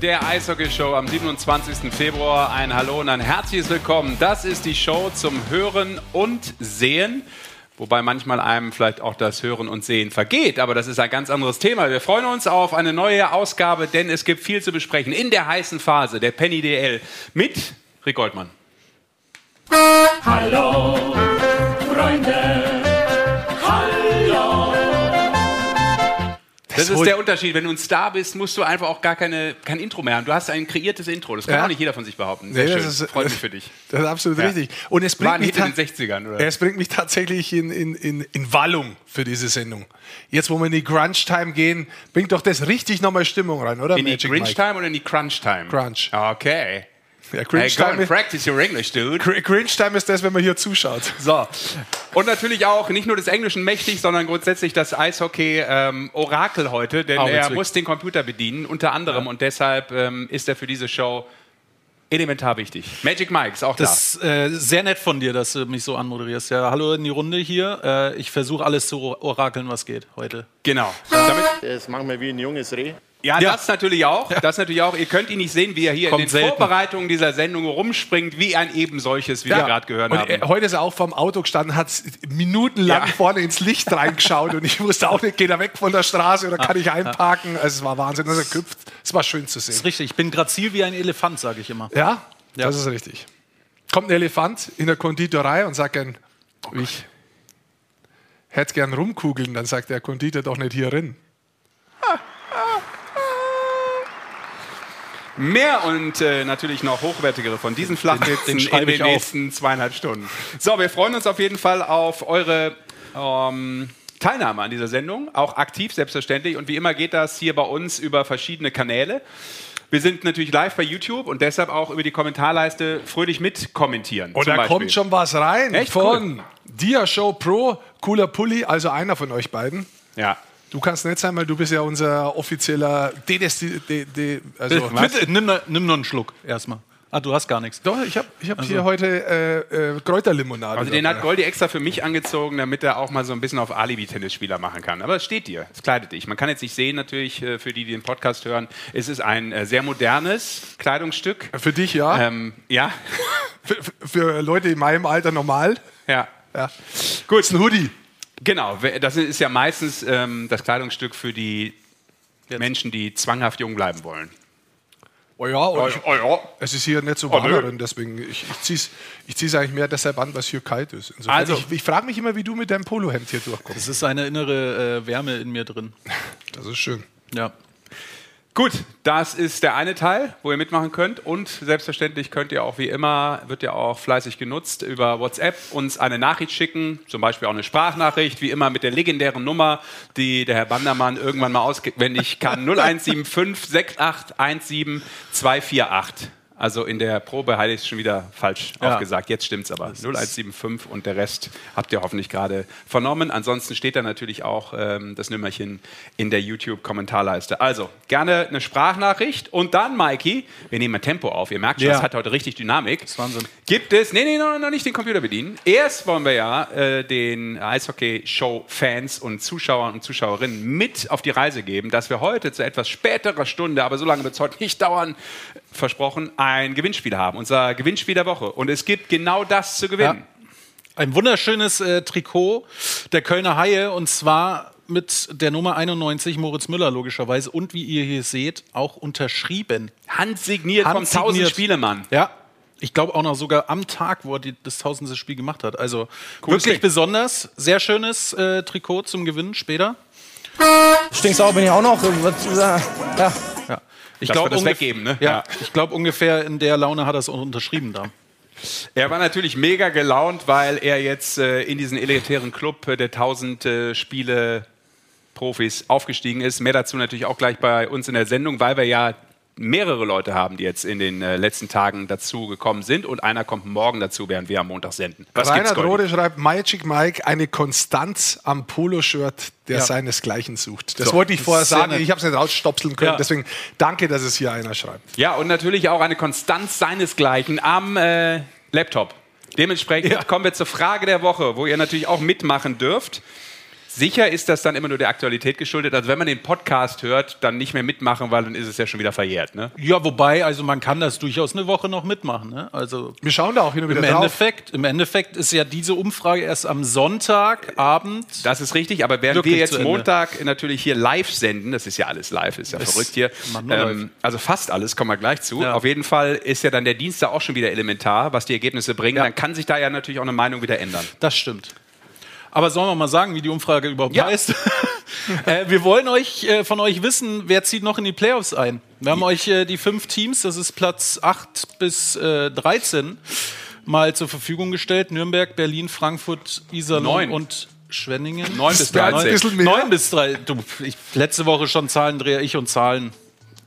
der Eishockey-Show am 27. Februar. Ein Hallo und ein herzliches Willkommen. Das ist die Show zum Hören und Sehen. Wobei manchmal einem vielleicht auch das Hören und Sehen vergeht, aber das ist ein ganz anderes Thema. Wir freuen uns auf eine neue Ausgabe, denn es gibt viel zu besprechen in der heißen Phase der Penny DL mit Rick Goldmann. Hallo, Freunde. Das ist der Unterschied. Wenn du ein Star bist, musst du einfach auch gar keine, kein Intro mehr haben. Du hast ein kreiertes Intro. Das kann Ja. auch nicht jeder von sich behaupten. Sehr Nee, schön. das ist- Freut mich für dich. Das ist absolut Ja. richtig. Und es War bringt, ein mich, in den 60ern, oder? es bringt mich tatsächlich in, in, in, in Wallung für diese Sendung. Jetzt, wo wir in die Crunch-Time gehen, bringt doch das richtig nochmal Stimmung rein, oder? In die Magic Grinch Mike? Time oder in die Crunch Time? Crunch. Okay. Ja, Hey, Cringe go and Time, practice your English, dude. Cr- Cringe Time ist das, wenn man hier zuschaut. So. Und natürlich auch nicht nur des Englischen mächtig, sondern grundsätzlich das Eishockey-Orakel heute, denn er Augenblick. muss den Computer bedienen, unter anderem. Und deshalb ähm, ist er für diese Show elementar wichtig. Magic Mike ist auch Das ist äh, sehr nett von dir, dass du mich so anmoderierst. Ja, hallo in die Runde hier. Äh, ich versuche alles zu orakeln, was geht heute. da. Genau. Damit, Er ist manchmal wie ein junges Reh. Ja, Ja. das natürlich auch. Das natürlich auch. Ihr könnt ihn nicht sehen, wie er hier Kommt in den selten. Vorbereitungen dieser Sendung rumspringt, wie ein eben solches, wie wir gerade gehört und haben. äh, heute ist er auch vom Auto gestanden, hat minutenlang Ja. vorne ins Licht reingeschaut und ich wusste auch nicht, geht er weg von der Straße oder kann ich einparken? Also es war Wahnsinn, dass er köpft. Es war schön zu Das ist sehen. richtig. Ich bin grazil wie ein Elefant, sage ich immer. Ja, Ja. das ist richtig. Kommt ein Elefant in der Konditorei und sagt gern, ich hätte gern rumkugeln, dann sagt der Konditor doch nicht hier rein. Mehr und äh, natürlich noch hochwertigere von diesen Flachwitzen Den in den ich auf. nächsten zweieinhalb Stunden. So, wir freuen uns auf jeden Fall auf eure ähm, Teilnahme an dieser Sendung, auch aktiv selbstverständlich. Und wie immer geht das hier bei uns über verschiedene Kanäle. Wir sind natürlich live bei YouTube und deshalb auch über die Kommentarleiste fröhlich mitkommentieren. Und da kommt schon was rein Echt von Dia Show Pro, cooler Pulli, also einer von euch beiden. Ja. Du kannst nicht sein, weil du bist ja unser offizieller DDS, also Bitte, nimm, noch- nimm noch einen Schluck erstmal. Ah, du hast gar nichts. Doch, ich habe ich hab hier heute äh, äh, Kräuterlimonade. Also den hat. Goldi extra für mich angezogen, damit er auch mal so ein bisschen auf Alibi-Tennisspieler machen kann. Aber es steht dir, es kleidet dich. Man kann jetzt nicht sehen, natürlich, äh, für die, die den Podcast hören, es ist ein äh, sehr modernes Kleidungsstück. Für dich ja. Ähm, ja, Für, für Leute in meinem Alter normal. ja. Ja. Gut, ist ein Hoodie. Genau, das ist ja meistens ähm, das Kleidungsstück für die Menschen, die zwanghaft jung bleiben wollen. Oh ja, und ich, Oh ja. es ist hier nicht so Oh, warm drin, deswegen ich, ich ziehe es ich zieh's eigentlich mehr deshalb an, was hier kalt ist. Insofern, Also- ich, ich frage mich immer, wie du mit deinem Polohemd hier durchkommst. Es ist eine innere äh, Wärme in mir drin. Das ist schön. Ja. Gut, das ist der eine Teil, wo ihr mitmachen könnt. Und selbstverständlich könnt ihr auch wie immer, wird ja auch fleißig genutzt, über WhatsApp uns eine Nachricht schicken, zum Beispiel auch eine Sprachnachricht, wie immer mit der legendären Nummer, die der Herr Bandermann irgendwann mal auswendig kann. 0175 6817 248. Also in der Probe hatte ich es schon wieder falsch Ja. aufgesagt. Jetzt stimmt's aber. 0175 und der Rest habt ihr hoffentlich gerade vernommen. Ansonsten steht da natürlich auch ähm, das Nummerchen in der YouTube-Kommentarleiste. Also gerne eine Sprachnachricht und dann, Mikey, wir nehmen mal Tempo auf. Ihr merkt schon, Ja. das hat heute richtig Dynamik. Das ist Wahnsinn. Gibt es, nee, nee, noch, noch nicht den Computer bedienen. Erst wollen wir ja äh, den Eishockey-Show-Fans und Zuschauern und Zuschauerinnen mit auf die Reise geben, dass wir heute zu etwas späterer Stunde, aber so lange wird es heute nicht dauern, versprochen, ein Gewinnspiel haben. Unser Gewinnspiel der Woche. Und es gibt genau das zu gewinnen. Ein wunderschönes äh, Trikot der Kölner Haie und zwar mit der Nummer 91 Moritz Müller logischerweise und wie ihr hier seht auch unterschrieben. Handsigniert, vom Handsigniert. 1000 Spielemann. Ja. Ich glaube auch noch sogar am Tag, wo er die, das tausendste Spiel gemacht hat. Also Cooles wirklich Ding. besonders. Sehr schönes äh, Trikot zum Gewinnen später. Stinksauer bin ich auch noch. Was, ja. Ja. Ich Dass glaub, wir das ungef- weggeben, ne? Ja, Ja. ich glaube ungefähr in der Laune hat er es unterschrieben da. Er war natürlich mega gelaunt, weil er jetzt äh, in diesen elitären Club äh, der 1000 äh, Spiele Profis aufgestiegen ist. Mehr dazu natürlich auch gleich bei uns in der Sendung, weil wir ja mehrere Leute haben, die jetzt in den äh, letzten Tagen dazu gekommen sind und einer kommt morgen dazu, während wir am Montag senden. Was Reinhard? Rode schreibt, Magic Mike, eine Konstanz am Poloshirt, der Ja. seinesgleichen sucht. Das So, wollte ich das vorher sagen, ich habe es nicht rausstopseln können, Ja. deswegen danke, dass es hier einer schreibt. Ja, und natürlich auch eine Konstanz seinesgleichen am äh, Laptop. Dementsprechend kommen wir zur Frage der Woche, wo ihr natürlich auch mitmachen dürft. Sicher ist das dann immer nur der Aktualität geschuldet. Also wenn man den Podcast hört, dann nicht mehr mitmachen, weil dann ist es ja schon wieder verjährt. Ne? Ja, wobei, also man kann das durchaus eine Woche noch mitmachen. Ne? Also Wir schauen da auch hin und wieder im drauf. Endeffekt, im Endeffekt ist ja diese Umfrage erst am Sonntagabend. Das ist richtig, aber während wir jetzt. Montag natürlich hier live senden, das ist ja alles live, ist ja verrückt hier. Ähm, also fast alles, kommen wir gleich zu. Ja. Auf jeden Fall ist ja dann der Dienstag auch schon wieder elementar, was die Ergebnisse bringen. Ja. Dann kann sich da ja natürlich auch eine Meinung wieder ändern. Das stimmt. Aber sollen wir mal sagen, wie die Umfrage überhaupt Ja. heißt? äh, wir wollen euch äh, von euch wissen, wer zieht noch in die Playoffs ein. Wir haben euch äh, die fünf Teams, das ist Platz 8 bis äh, 13, mal zur Verfügung gestellt. Nürnberg, Berlin, Frankfurt, Iserlohn und Schwenningen. Neun bis wäre ein 13. bisschen mehr. Neun bis drei. Du, ich, letzte Woche schon Zahlendreher, ich und Zahlen.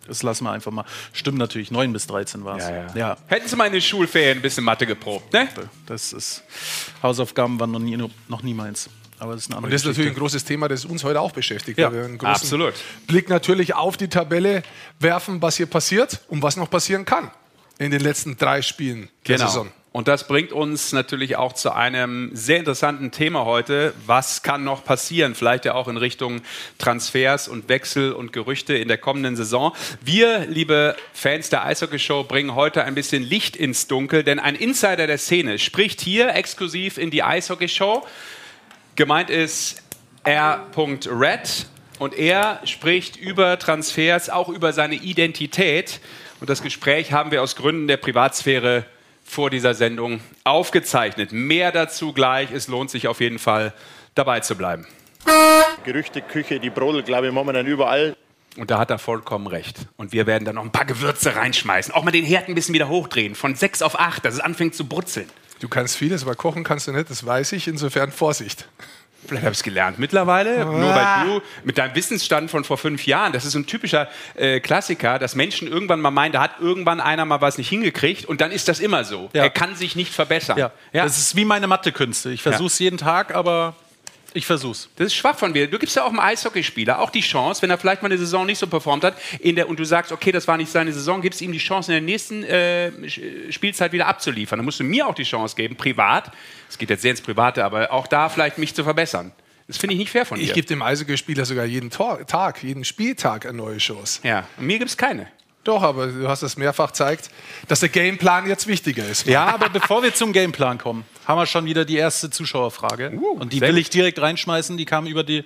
Das lassen wir einfach mal. Stimmt natürlich, 9 bis 13 war es. ja. Hätten Sie mal in den Schulferien ein bisschen Mathe geprobt, ne? Das ist Hausaufgaben waren noch nie, noch nie meins. Aber das ist eine andere Und das ist natürlich ein großes Thema, das uns heute auch beschäftigt. Ja, weil wir einen großen absolut. Blick natürlich auf die Tabelle werfen, was hier passiert und was noch passieren kann in den letzten drei Spielen der Saison. Und das bringt uns natürlich auch zu einem sehr interessanten Thema heute. Was kann noch passieren? Vielleicht ja auch in Richtung Transfers und Wechsel und Gerüchte in der kommenden Saison. Wir, liebe Fans der Eishockey-Show, bringen heute ein bisschen Licht ins Dunkel, denn ein Insider der Szene spricht hier exklusiv in die Eishockey-Show. Gemeint ist R.Red und er spricht über Transfers, auch über seine Identität. Und das Gespräch haben wir aus Gründen der Privatsphäre vor dieser Sendung aufgezeichnet. Mehr dazu gleich. Es lohnt sich auf jeden Fall dabei zu bleiben. Gerüchteküche, die brodelt, glaube ich, momentan überall. Und da hat er vollkommen recht. Und wir werden dann noch ein paar Gewürze reinschmeißen. Auch mal den Herd ein bisschen wieder hochdrehen. Von 6 auf 8, dass es anfängt zu brutzeln. Du kannst vieles, aber kochen kannst du nicht, das weiß ich. Insofern Vorsicht. Vielleicht habe ich es gelernt mittlerweile. Nur weil du mit deinem Wissensstand von vor fünf Jahren, das ist so ein typischer äh, Klassiker, dass Menschen irgendwann mal meinen, da hat irgendwann einer mal was nicht hingekriegt und dann ist das immer so. Ja. Er kann sich nicht verbessern. Ja. Das ist wie meine Mathekünste. Ich versuche es jeden Tag, aber ich versuch's. Das ist schwach von dir. Du gibst ja auch einem Eishockeyspieler auch die Chance, wenn er vielleicht mal eine Saison nicht so performt hat, in der, und du sagst, okay, das war nicht seine Saison, gibst ihm die Chance, in der nächsten äh, Spielzeit wieder abzuliefern. Dann musst du mir auch die Chance geben, privat, es geht jetzt sehr ins Private, aber auch da vielleicht mich zu verbessern. Das finde ich nicht fair von dir. Ich gebe dem Eishockeyspieler sogar jeden Tor Tag, jeden Spieltag eine neue Chance. ja, und mir gibt es keine. Doch, aber du hast es mehrfach gezeigt, dass der Gameplan jetzt wichtiger ist. Ja, aber bevor wir zum Gameplan kommen, haben wir schon wieder die erste Zuschauerfrage. und die will ich direkt reinschmeißen. Die kam über die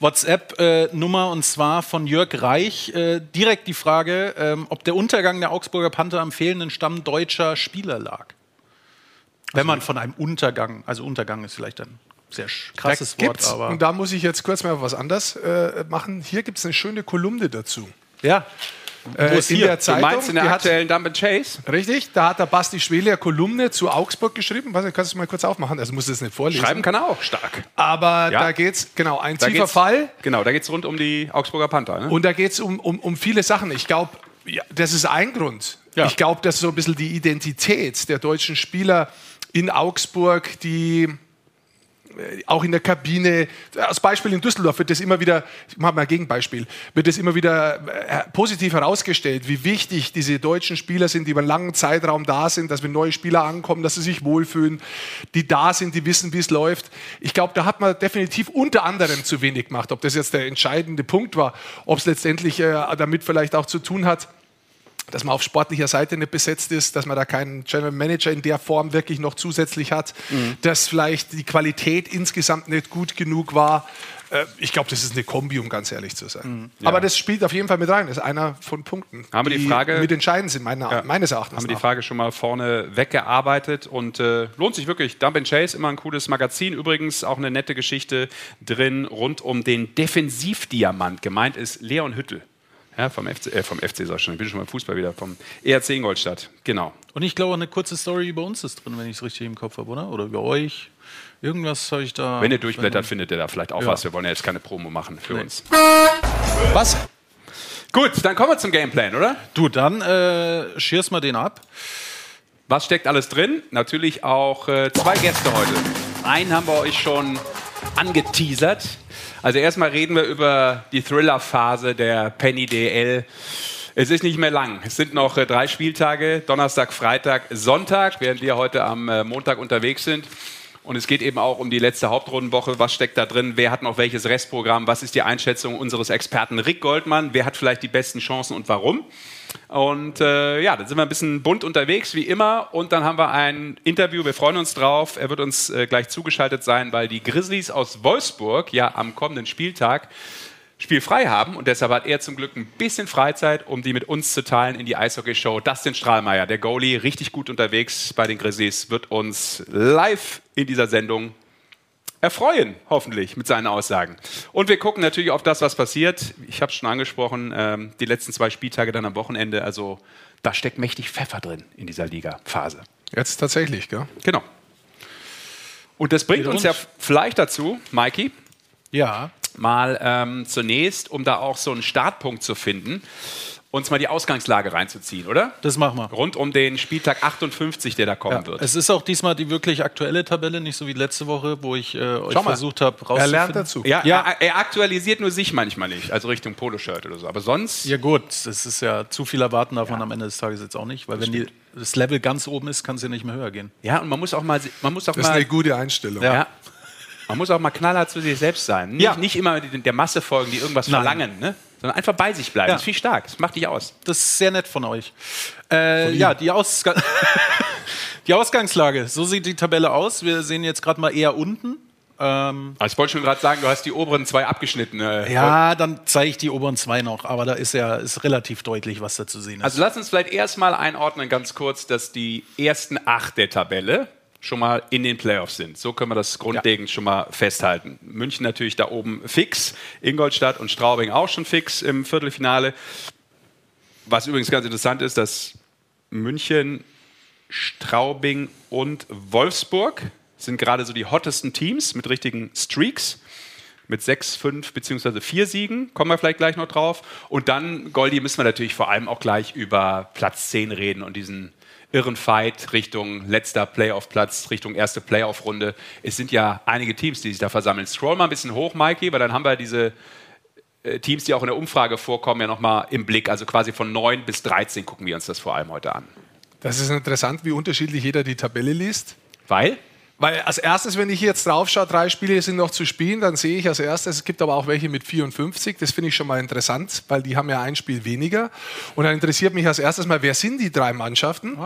WhatsApp-Nummer und zwar von Jörg Reich. Äh, direkt die Frage, ähm, ob der Untergang der Augsburger Panther am fehlenden Stamm deutscher Spieler lag. Wenn man von einem Untergang, also Untergang ist vielleicht ein sehr krasses Wort, aber. und da muss ich jetzt kurz mal was anders äh, machen. Hier gibt es eine schöne Kolumne dazu. ja. Äh, in der Du Zeitung. meinst in der die hat, aktuellen Dump and Chase? richtig, da hat der Basti Schwele eine Kolumne zu Augsburg geschrieben. Nicht, kannst du es mal kurz aufmachen? Also muss das nicht vorlesen. Schreiben kann er auch stark. Aber Ja. da geht es, genau, ein Da tiefer geht's- Fall. Genau, da geht es rund um die Augsburger Panther. Ne? Und da geht es um, um, um viele Sachen. Ich glaube, ja, das ist ein Grund. Ja. Ich glaube, dass so ein bisschen die Identität der deutschen Spieler in Augsburg, die auch in der Kabine, als Beispiel in Düsseldorf wird das immer wieder, ich mache mal ein Gegenbeispiel, wird das immer wieder äh, positiv herausgestellt, wie wichtig diese deutschen Spieler sind, die über einen langen Zeitraum da sind, dass wenn neue Spieler ankommen, dass sie sich wohlfühlen, die da sind, die wissen, wie es läuft. Ich glaube, da hat man definitiv unter anderem zu wenig gemacht. Ob das jetzt der entscheidende Punkt war, ob es letztendlich äh, damit vielleicht auch zu tun hat, dass man auf sportlicher Seite nicht besetzt ist, dass man da keinen General Manager in der Form wirklich noch zusätzlich hat, dass vielleicht die Qualität insgesamt nicht gut genug war. Äh, Ich glaube, das ist eine Kombi, um ganz ehrlich zu sein. Aber das spielt auf jeden Fall mit rein. Das ist einer von Punkten, Haben wir die Frage- mit entscheidend sind, meiner, meines Erachtens. haben die nach. Frage schon mal vorne weggearbeitet und äh, lohnt sich wirklich. Dump and Chase, immer ein cooles Magazin. Übrigens auch eine nette Geschichte drin rund um den Defensivdiamant. Gemeint ist Leon Hüttel. Ja, vom FC, äh, vom FC sag ich schon, ich bin schon beim Fußball wieder, vom ERC Ingolstadt. Genau. Und ich glaube, eine kurze Story über uns ist drin, wenn ich es richtig im Kopf habe, oder? Oder über euch. Irgendwas habe ich da. Wenn ihr durchblättert, findet ihr da vielleicht auch Ja. was. Wir wollen ja jetzt keine Promo machen für uns. Was? Gut, dann kommen wir zum Gameplan, oder? Du, dann äh, schierst mal den ab. Was steckt alles drin? Natürlich auch äh, zwei Gäste heute. Einen haben wir euch schon angeteasert. Also erstmal reden wir über die Thriller-Phase der Penny DL. Es ist nicht mehr lang. Es sind noch äh, drei Spieltage, Donnerstag, Freitag, Sonntag, während wir heute am äh, Montag unterwegs sind. Und es geht eben auch um die letzte Hauptrundenwoche. Was steckt da drin? Wer hat noch welches Restprogramm? Was ist die Einschätzung unseres Experten Rick Goldmann? Wer hat vielleicht die besten Chancen und warum? Und äh, ja, dann sind wir ein bisschen bunt unterwegs, wie immer. Und dann haben wir ein Interview. Wir freuen uns drauf. Er wird uns äh, gleich zugeschaltet sein, weil die Grizzlies aus Wolfsburg ja am kommenden Spieltag spielfrei haben. Und deshalb hat er zum Glück ein bisschen Freizeit, um die mit uns zu teilen in die Eishockey-Show. Dustin Strahlmeier, der Goalie, richtig gut unterwegs bei den Grizzlies, wird uns live in dieser Sendung erfreuen, hoffentlich, mit seinen Aussagen. Und wir gucken natürlich auf das, was passiert. Ich habe es schon angesprochen, ähm, die letzten zwei Spieltage dann am Wochenende. Also da steckt mächtig Pfeffer drin in dieser Liga-Phase. Jetzt tatsächlich, gell? Genau. Und das bringt Wieder uns ja uns. vielleicht dazu, Mikey, Ja. Mal ähm, zunächst, um da auch so einen Startpunkt zu finden, uns mal die Ausgangslage reinzuziehen, oder? Das machen wir. Rund um den Spieltag 58, der da kommen Ja, wird. es ist auch diesmal die wirklich aktuelle Tabelle, nicht so wie letzte Woche, wo ich äh, euch mal. versucht habe Er rauszufinden. lernt dazu. Ja, Ja. Er, er aktualisiert nur sich manchmal nicht, also Richtung Poloshirt oder so. Aber sonst, Ja gut, das ist ja zu viel erwarten darf man am Ende des Tages jetzt auch nicht, weil wenn die, das Level ganz oben ist, kann es ja nicht mehr höher gehen. ja, und man muss auch mal, man muss auch Das ist mal, eine gute Einstellung. ja. Man muss auch mal knallhart zu sich selbst sein. Nicht, Ja. nicht immer der Masse folgen, die irgendwas Nein. verlangen, ne? sondern einfach bei sich bleiben. Ja. Das ist viel stark. Das macht dich aus. Das ist sehr nett von euch. Äh, ja, die, Ausga die Ausgangslage. So sieht die Tabelle aus. Wir sehen jetzt gerade mal eher unten. Ähm, Also ich wollte schon gerade sagen, du hast die oberen zwei abgeschnitten. äh, ja, dann zeige ich die oberen zwei noch, aber da ist ja ist relativ deutlich, was da zu sehen ist. Also lass uns vielleicht erstmal einordnen, ganz kurz, dass die ersten acht der Tabelle schon mal in den Playoffs sind. So können wir das grundlegend schon mal festhalten. München natürlich da oben fix, Ingolstadt und Straubing auch schon fix im Viertelfinale. Was übrigens ganz interessant ist, dass München, Straubing und Wolfsburg sind gerade so die hottesten Teams mit richtigen Streaks mit sechs, fünf beziehungsweise vier Siegen, kommen wir vielleicht gleich noch drauf. Und dann, Goldi, müssen wir natürlich vor allem auch gleich über Platz 10 reden und diesen irren Fight Richtung letzter Playoff-Platz, Richtung erste Playoff-Runde. Es sind ja einige Teams, die sich da versammeln. Scroll mal ein bisschen hoch, Mikey, weil dann haben wir diese äh, Teams, die auch in der Umfrage vorkommen, ja nochmal im Blick. Also quasi von 9 bis 13 gucken wir uns das vor allem heute an. Das ist interessant, wie unterschiedlich jeder die Tabelle liest. Weil? Weil als erstes, wenn ich jetzt drauf schaue, drei Spiele sind noch zu spielen, dann sehe ich als erstes, es gibt aber auch welche mit 54. Das finde ich schon mal interessant, weil die haben ja ein Spiel weniger. Und dann interessiert mich als erstes mal, wer sind die drei Mannschaften,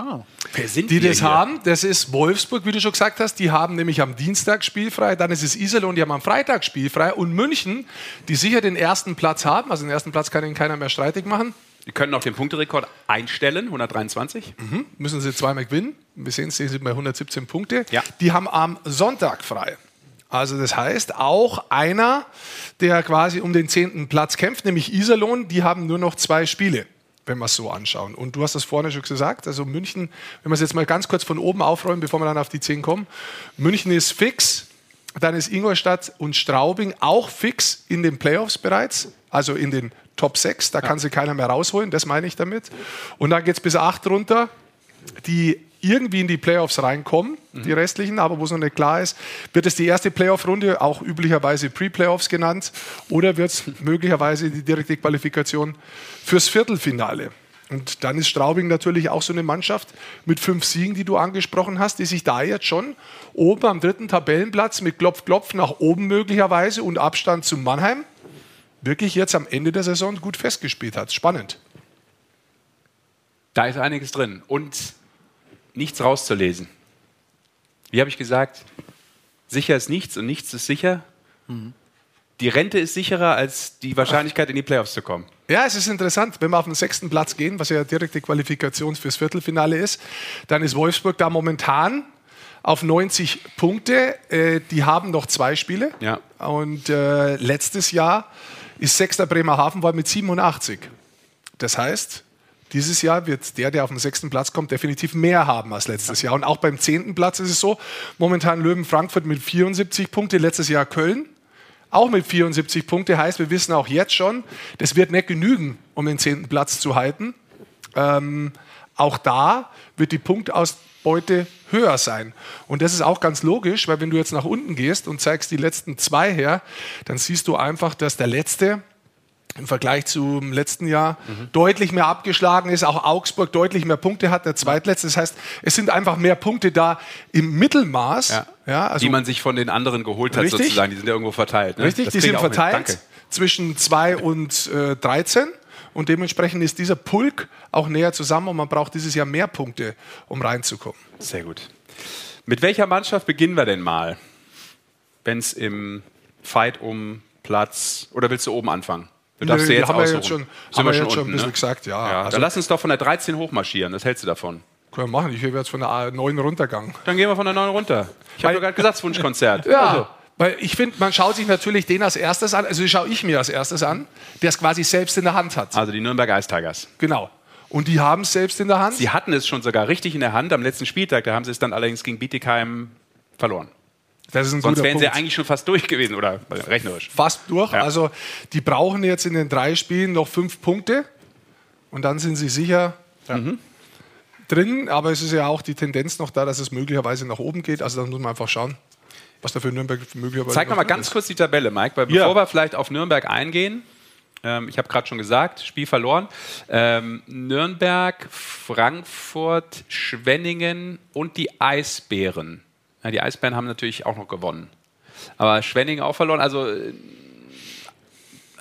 Wer sind die wir das hier? haben? Das ist Wolfsburg, wie du schon gesagt hast. Die haben nämlich am Dienstag spielfrei. Dann ist es Iserlohn, die haben am Freitag spielfrei. Und München, die sicher den ersten Platz haben. Also den ersten Platz kann ihnen keiner mehr streitig machen. Die können auch den Punkterekord einstellen, 123. müssen sie zweimal gewinnen. Wir sehen es, sie sind bei 117 Punkte. Ja. Die haben am Sonntag frei. Also das heißt, auch einer, der quasi um den zehnten Platz kämpft, nämlich Iserlohn, die haben nur noch zwei Spiele, wenn wir es so anschauen. Und du hast das vorne schon gesagt, also München, wenn wir es jetzt mal ganz kurz von oben aufräumen, bevor wir dann auf die 10 kommen. München ist fix, dann ist Ingolstadt und Straubing auch fix in den Playoffs bereits, also in den Top 6, da kann sie keiner mehr rausholen, das meine ich damit. Und dann geht es bis 8 runter die irgendwie in die Playoffs reinkommen, die restlichen, aber wo es noch nicht klar ist, wird es die erste Playoff-Runde, auch üblicherweise Pre-Playoffs genannt, oder wird es möglicherweise die direkte Qualifikation fürs Viertelfinale. Und dann ist Straubing natürlich auch so eine Mannschaft mit fünf Siegen, die du angesprochen hast, die sich da jetzt schon oben am dritten Tabellenplatz mit Klopf-Klopf nach oben möglicherweise und Abstand zu Mannheim wirklich jetzt am Ende der Saison gut festgespielt hat. Spannend. Da ist einiges drin und nichts rauszulesen. Wie habe ich gesagt? Sicher ist nichts und nichts ist sicher. Die Rente ist sicherer als die Wahrscheinlichkeit, in die Playoffs zu kommen. Ja, es ist interessant, wenn wir auf den sechsten Platz gehen, was ja direkte Qualifikation fürs Viertelfinale ist, dann ist Wolfsburg da momentan auf 90 Punkte. Äh, die haben noch zwei Spiele. Ja. Und äh, letztes Jahr ist sechster Bremerhaven war mit 87. Das heißt, dieses Jahr wird der, der auf den sechsten Platz kommt, definitiv mehr haben als letztes Jahr. Und auch beim zehnten Platz ist es so, momentan Löwen Frankfurt mit 74 Punkte, letztes Jahr Köln auch mit 74 Punkte. Heißt, wir wissen auch jetzt schon, das wird nicht genügen, um den zehnten Platz zu halten. Ähm, auch da wird die Punktausbeute höher sein. Und das ist auch ganz logisch, weil wenn du jetzt nach unten gehst und zeigst die letzten zwei her, dann siehst du einfach, dass der letzte im Vergleich zum letzten Jahr deutlich mehr abgeschlagen ist, auch Augsburg deutlich mehr Punkte hat, der zweitletzte. Das heißt, es sind einfach mehr Punkte da im Mittelmaß. Ja. Ja, also die man sich von den anderen geholt hat, Richtig. sozusagen. Die sind ja irgendwo verteilt. Ne? Richtig, Das die sind verteilt zwischen 2 und äh, 13. Und dementsprechend ist dieser Pulk auch näher zusammen und man braucht dieses Jahr mehr Punkte, um reinzukommen. Sehr gut. Mit welcher Mannschaft beginnen wir denn mal, wenn es im Fight um Platz oder willst du oben anfangen? Du darfst Nö, jetzt haben wir jetzt schon- Sind haben wir jetzt unten, schon ein bisschen ne? gesagt, ja. ja Also- dann lass uns doch von der 13 hochmarschieren. Was hältst du davon? Können wir machen. Ich habe jetzt von der 9 runtergegangen. Dann gehen wir von der 9 runter. Ich habe doch gerade gesagt, Wunschkonzert. Ja, Also, weil ich finde, man schaut sich natürlich den als erstes an, also schaue ich mir als erstes an, der es quasi selbst in der Hand hat. also die Nürnberg Ice Tigers. Genau. Und die haben es selbst in der Hand. Sie hatten es schon sogar richtig in der Hand am letzten Spieltag. Da haben sie es dann allerdings gegen Bietigheim verloren. Das ist ein Sonst guter wären sie Punkt. eigentlich schon fast durch gewesen, oder rechnerisch. fast durch. Ja. Also die brauchen jetzt in den drei Spielen noch fünf Punkte und dann sind sie sicher drin. Aber es ist ja auch die Tendenz noch da, dass es möglicherweise nach oben geht. Also dann muss man einfach schauen, was da für Nürnberg möglicherweise Zeig noch mal drin ganz ist. kurz die Tabelle, Mike, weil Ja. bevor wir vielleicht auf Nürnberg eingehen, ähm, ich habe gerade schon gesagt, Spiel verloren. Ähm, Nürnberg, Frankfurt, Schwenningen und die Eisbären. Ja, die Eisbären haben natürlich auch noch gewonnen. Aber Schwenningen auch verloren. Also äh,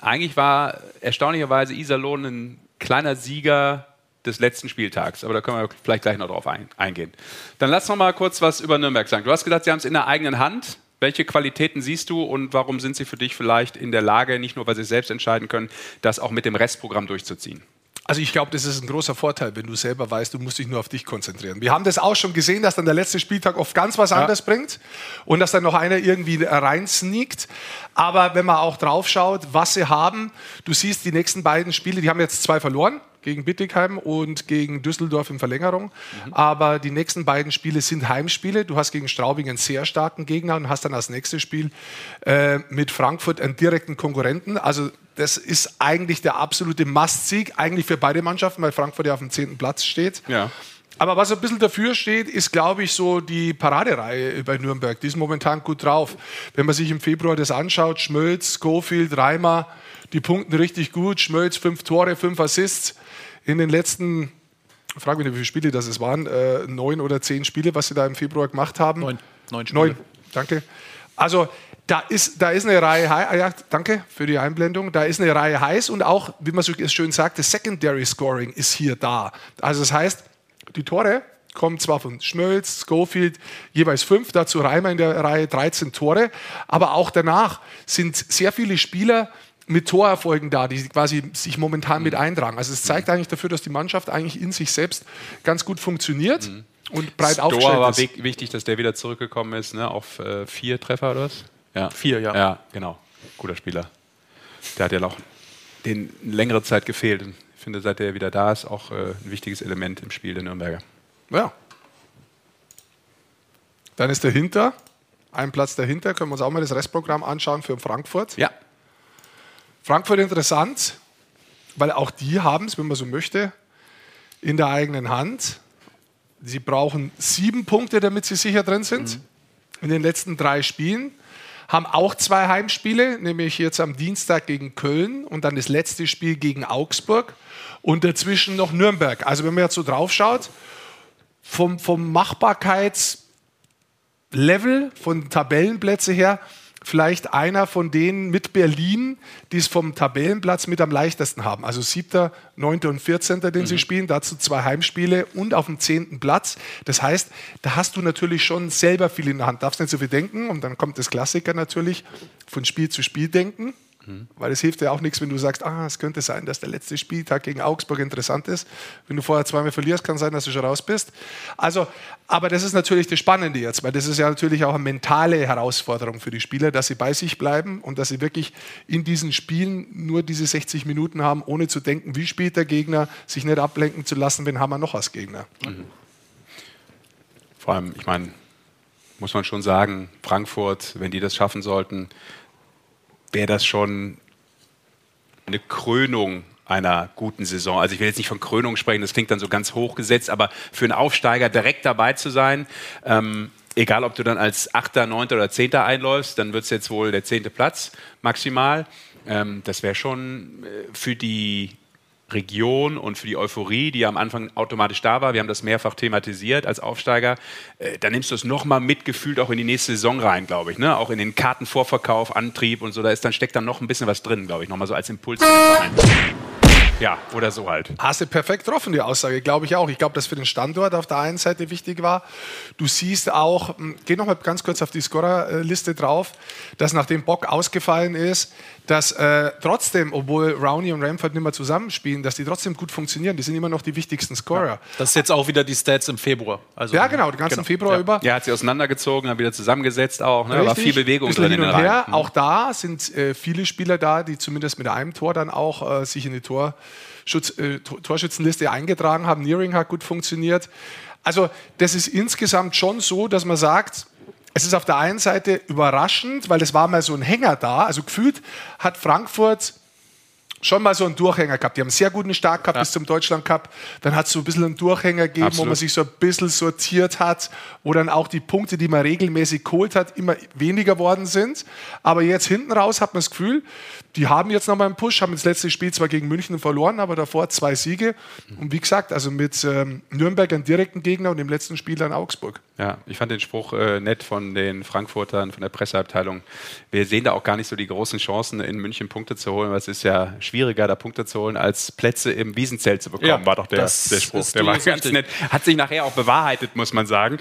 eigentlich war erstaunlicherweise Iserlohn ein kleiner Sieger des letzten Spieltags. Aber da können wir vielleicht gleich noch drauf ein, eingehen. Dann lass noch mal kurz was über Nürnberg sagen. Du hast gesagt, sie haben es in der eigenen Hand. Welche Qualitäten siehst du und warum sind sie für dich vielleicht in der Lage, nicht nur weil sie selbst entscheiden können, das auch mit dem Restprogramm durchzuziehen? Also ich glaube, das ist ein großer Vorteil, wenn du selber weißt, du musst dich nur auf dich konzentrieren. Wir haben das auch schon gesehen, dass dann der letzte Spieltag oft ganz was anderes bringt und dass dann noch einer irgendwie reinsneakt. Aber wenn man auch drauf schaut, was sie haben, du siehst die nächsten beiden Spiele, die haben jetzt zwei verloren gegen Bittigheim und gegen Düsseldorf in Verlängerung. Aber die nächsten beiden Spiele sind Heimspiele. Du hast gegen Straubing einen sehr starken Gegner und hast dann als nächstes Spiel äh, mit Frankfurt einen direkten Konkurrenten. Also das ist eigentlich der absolute Must-Sieg, eigentlich für beide Mannschaften, weil Frankfurt ja auf dem zehnten Platz steht. Ja. Aber was ein bisschen dafür steht, ist, glaube ich, so die Paradereihe bei Nürnberg. Die ist momentan gut drauf. Wenn man sich im Februar das anschaut, Schmölz, Schofield, Reimer, die punkten richtig gut. Schmölz fünf Tore, fünf Assists. In den letzten, frage mich nicht, wie viele Spiele das es waren, äh, neun oder zehn Spiele, was sie da im Februar gemacht haben. Neun. Neun Spiele. Neun, danke. Also da ist, da ist eine Reihe heiß, ah ja, danke für die Einblendung, da ist eine Reihe heiß und auch, wie man so schön sagt, das Secondary Scoring ist hier da. Also das heißt, die Tore kommen zwar von Schmölz, Schofield, jeweils fünf, dazu Reimer in der Reihe 13 Tore, aber auch danach sind sehr viele Spieler mit Torerfolgen da, die quasi sich momentan mit eintragen. Also es zeigt eigentlich dafür, dass die Mannschaft eigentlich in sich selbst ganz gut funktioniert und breit Stoa aufgestellt war ist. wichtig, dass der wieder zurückgekommen ist, ne? auf äh, vier Treffer oder was? Ja. Vier, ja. Ja, genau. Guter Spieler. Der hat ja auch den längere Zeit gefehlt. Ich finde, seit er wieder da ist, auch äh, ein wichtiges Element im Spiel der Nürnberger. Ja. Dann ist dahinter, ein Platz dahinter, können wir uns auch mal das Restprogramm anschauen für Frankfurt. Ja. Frankfurt interessant, weil auch die haben es, wenn man so möchte, in der eigenen Hand. Sie brauchen sieben Punkte, damit sie sicher drin sind. In den letzten drei Spielen. Haben auch zwei Heimspiele, nämlich jetzt am Dienstag gegen Köln und dann das letzte Spiel gegen Augsburg und dazwischen noch Nürnberg. Also wenn man jetzt so drauf schaut, vom, vom Machbarkeitslevel, von Tabellenplätze her, vielleicht einer von denen mit Berlin, die es vom Tabellenplatz mit am leichtesten haben. Also siebter, neunter und 14. den sie spielen, dazu zwei Heimspiele und auf dem zehnten Platz. Das heißt, da hast du natürlich schon selber viel in der Hand. Darfst nicht so viel denken und dann kommt das Klassiker natürlich, von Spiel zu Spiel denken. Weil es hilft ja auch nichts, wenn du sagst, ah, es könnte sein, dass der letzte Spieltag gegen Augsburg interessant ist. Wenn du vorher zweimal verlierst, kann sein, dass du schon raus bist. Also, aber das ist natürlich das Spannende jetzt, weil das ist ja natürlich auch eine mentale Herausforderung für die Spieler, dass sie bei sich bleiben und dass sie wirklich in diesen Spielen nur diese 60 Minuten haben, ohne zu denken, wie spielt der Gegner, sich nicht ablenken zu lassen, wen haben wir noch als Gegner. Vor allem, ich meine, muss man schon sagen, Frankfurt, wenn die das schaffen sollten, wäre das schon eine Krönung einer guten Saison. Also ich will jetzt nicht von Krönung sprechen, das klingt dann so ganz hochgesetzt, aber für einen Aufsteiger direkt dabei zu sein, ähm, egal ob du dann als Achter, Neunter oder Zehnter einläufst, dann wird es jetzt wohl der zehnte Platz maximal. Ähm, das wäre schon äh, für die Region und für die Euphorie, die ja am Anfang automatisch da war, wir haben das mehrfach thematisiert als Aufsteiger, äh, da nimmst du es nochmal mitgefühlt auch in die nächste Saison rein, glaube ich. Ne? Auch in den Kartenvorverkauf, Antrieb und so, da ist dann steckt dann noch ein bisschen was drin, glaube ich, nochmal so als Impuls. Ja, oder so halt. Hast du perfekt getroffen, die Aussage, glaube ich auch. Ich glaube, dass für den Standort auf der einen Seite wichtig war. Du siehst auch, hm, geh noch mal ganz kurz auf die Scorerliste drauf, dass nachdem Bock ausgefallen ist, dass äh, trotzdem, obwohl Rowney und Ramford nicht mehr zusammenspielen, dass die trotzdem gut funktionieren. Die sind immer noch die wichtigsten Scorer. Das ist jetzt auch wieder die Stats im Februar. Also, Ja, genau, den ganzen Februar Ja. über. Ja, hat sie auseinandergezogen, dann wieder zusammengesetzt auch. Ne? Da war Richtig. viel Bewegung drin in hin den und her. Mhm. Auch da sind äh, viele Spieler da, die zumindest mit einem Tor dann auch äh, sich in die Torschutz, äh, Tor- Torschützenliste eingetragen haben. Nearing hat gut funktioniert. Also das ist insgesamt schon so, dass man sagt, es ist auf der einen Seite überraschend, weil es war mal so ein Hänger da. Also gefühlt hat Frankfurt schon mal so einen Durchhänger gehabt. Die haben einen sehr guten Start gehabt bis zum Deutschland Cup. Dann hat es so ein bisschen einen Durchhänger gegeben, wo Absolut. man sich so ein bisschen sortiert hat, wo dann auch die Punkte, die man regelmäßig geholt hat, immer weniger worden sind. Aber jetzt hinten raus hat man das Gefühl, die haben jetzt nochmal einen Push, haben das letzte Spiel zwar gegen München verloren, aber davor zwei Siege. Und wie gesagt, also mit ähm, Nürnberg einen direkten Gegner und im letzten Spiel dann Augsburg. Ja, ich fand den Spruch äh, nett von den Frankfurtern, von der Presseabteilung. Wir sehen da auch gar nicht so die großen Chancen, in München Punkte zu holen, weil es ist ja schwieriger, da Punkte zu holen, als Plätze im Wiesenzelt zu bekommen, Ja, war doch der, der Spruch. Der war ganz richtig. nett. Hat sich nachher auch bewahrheitet, muss man sagen.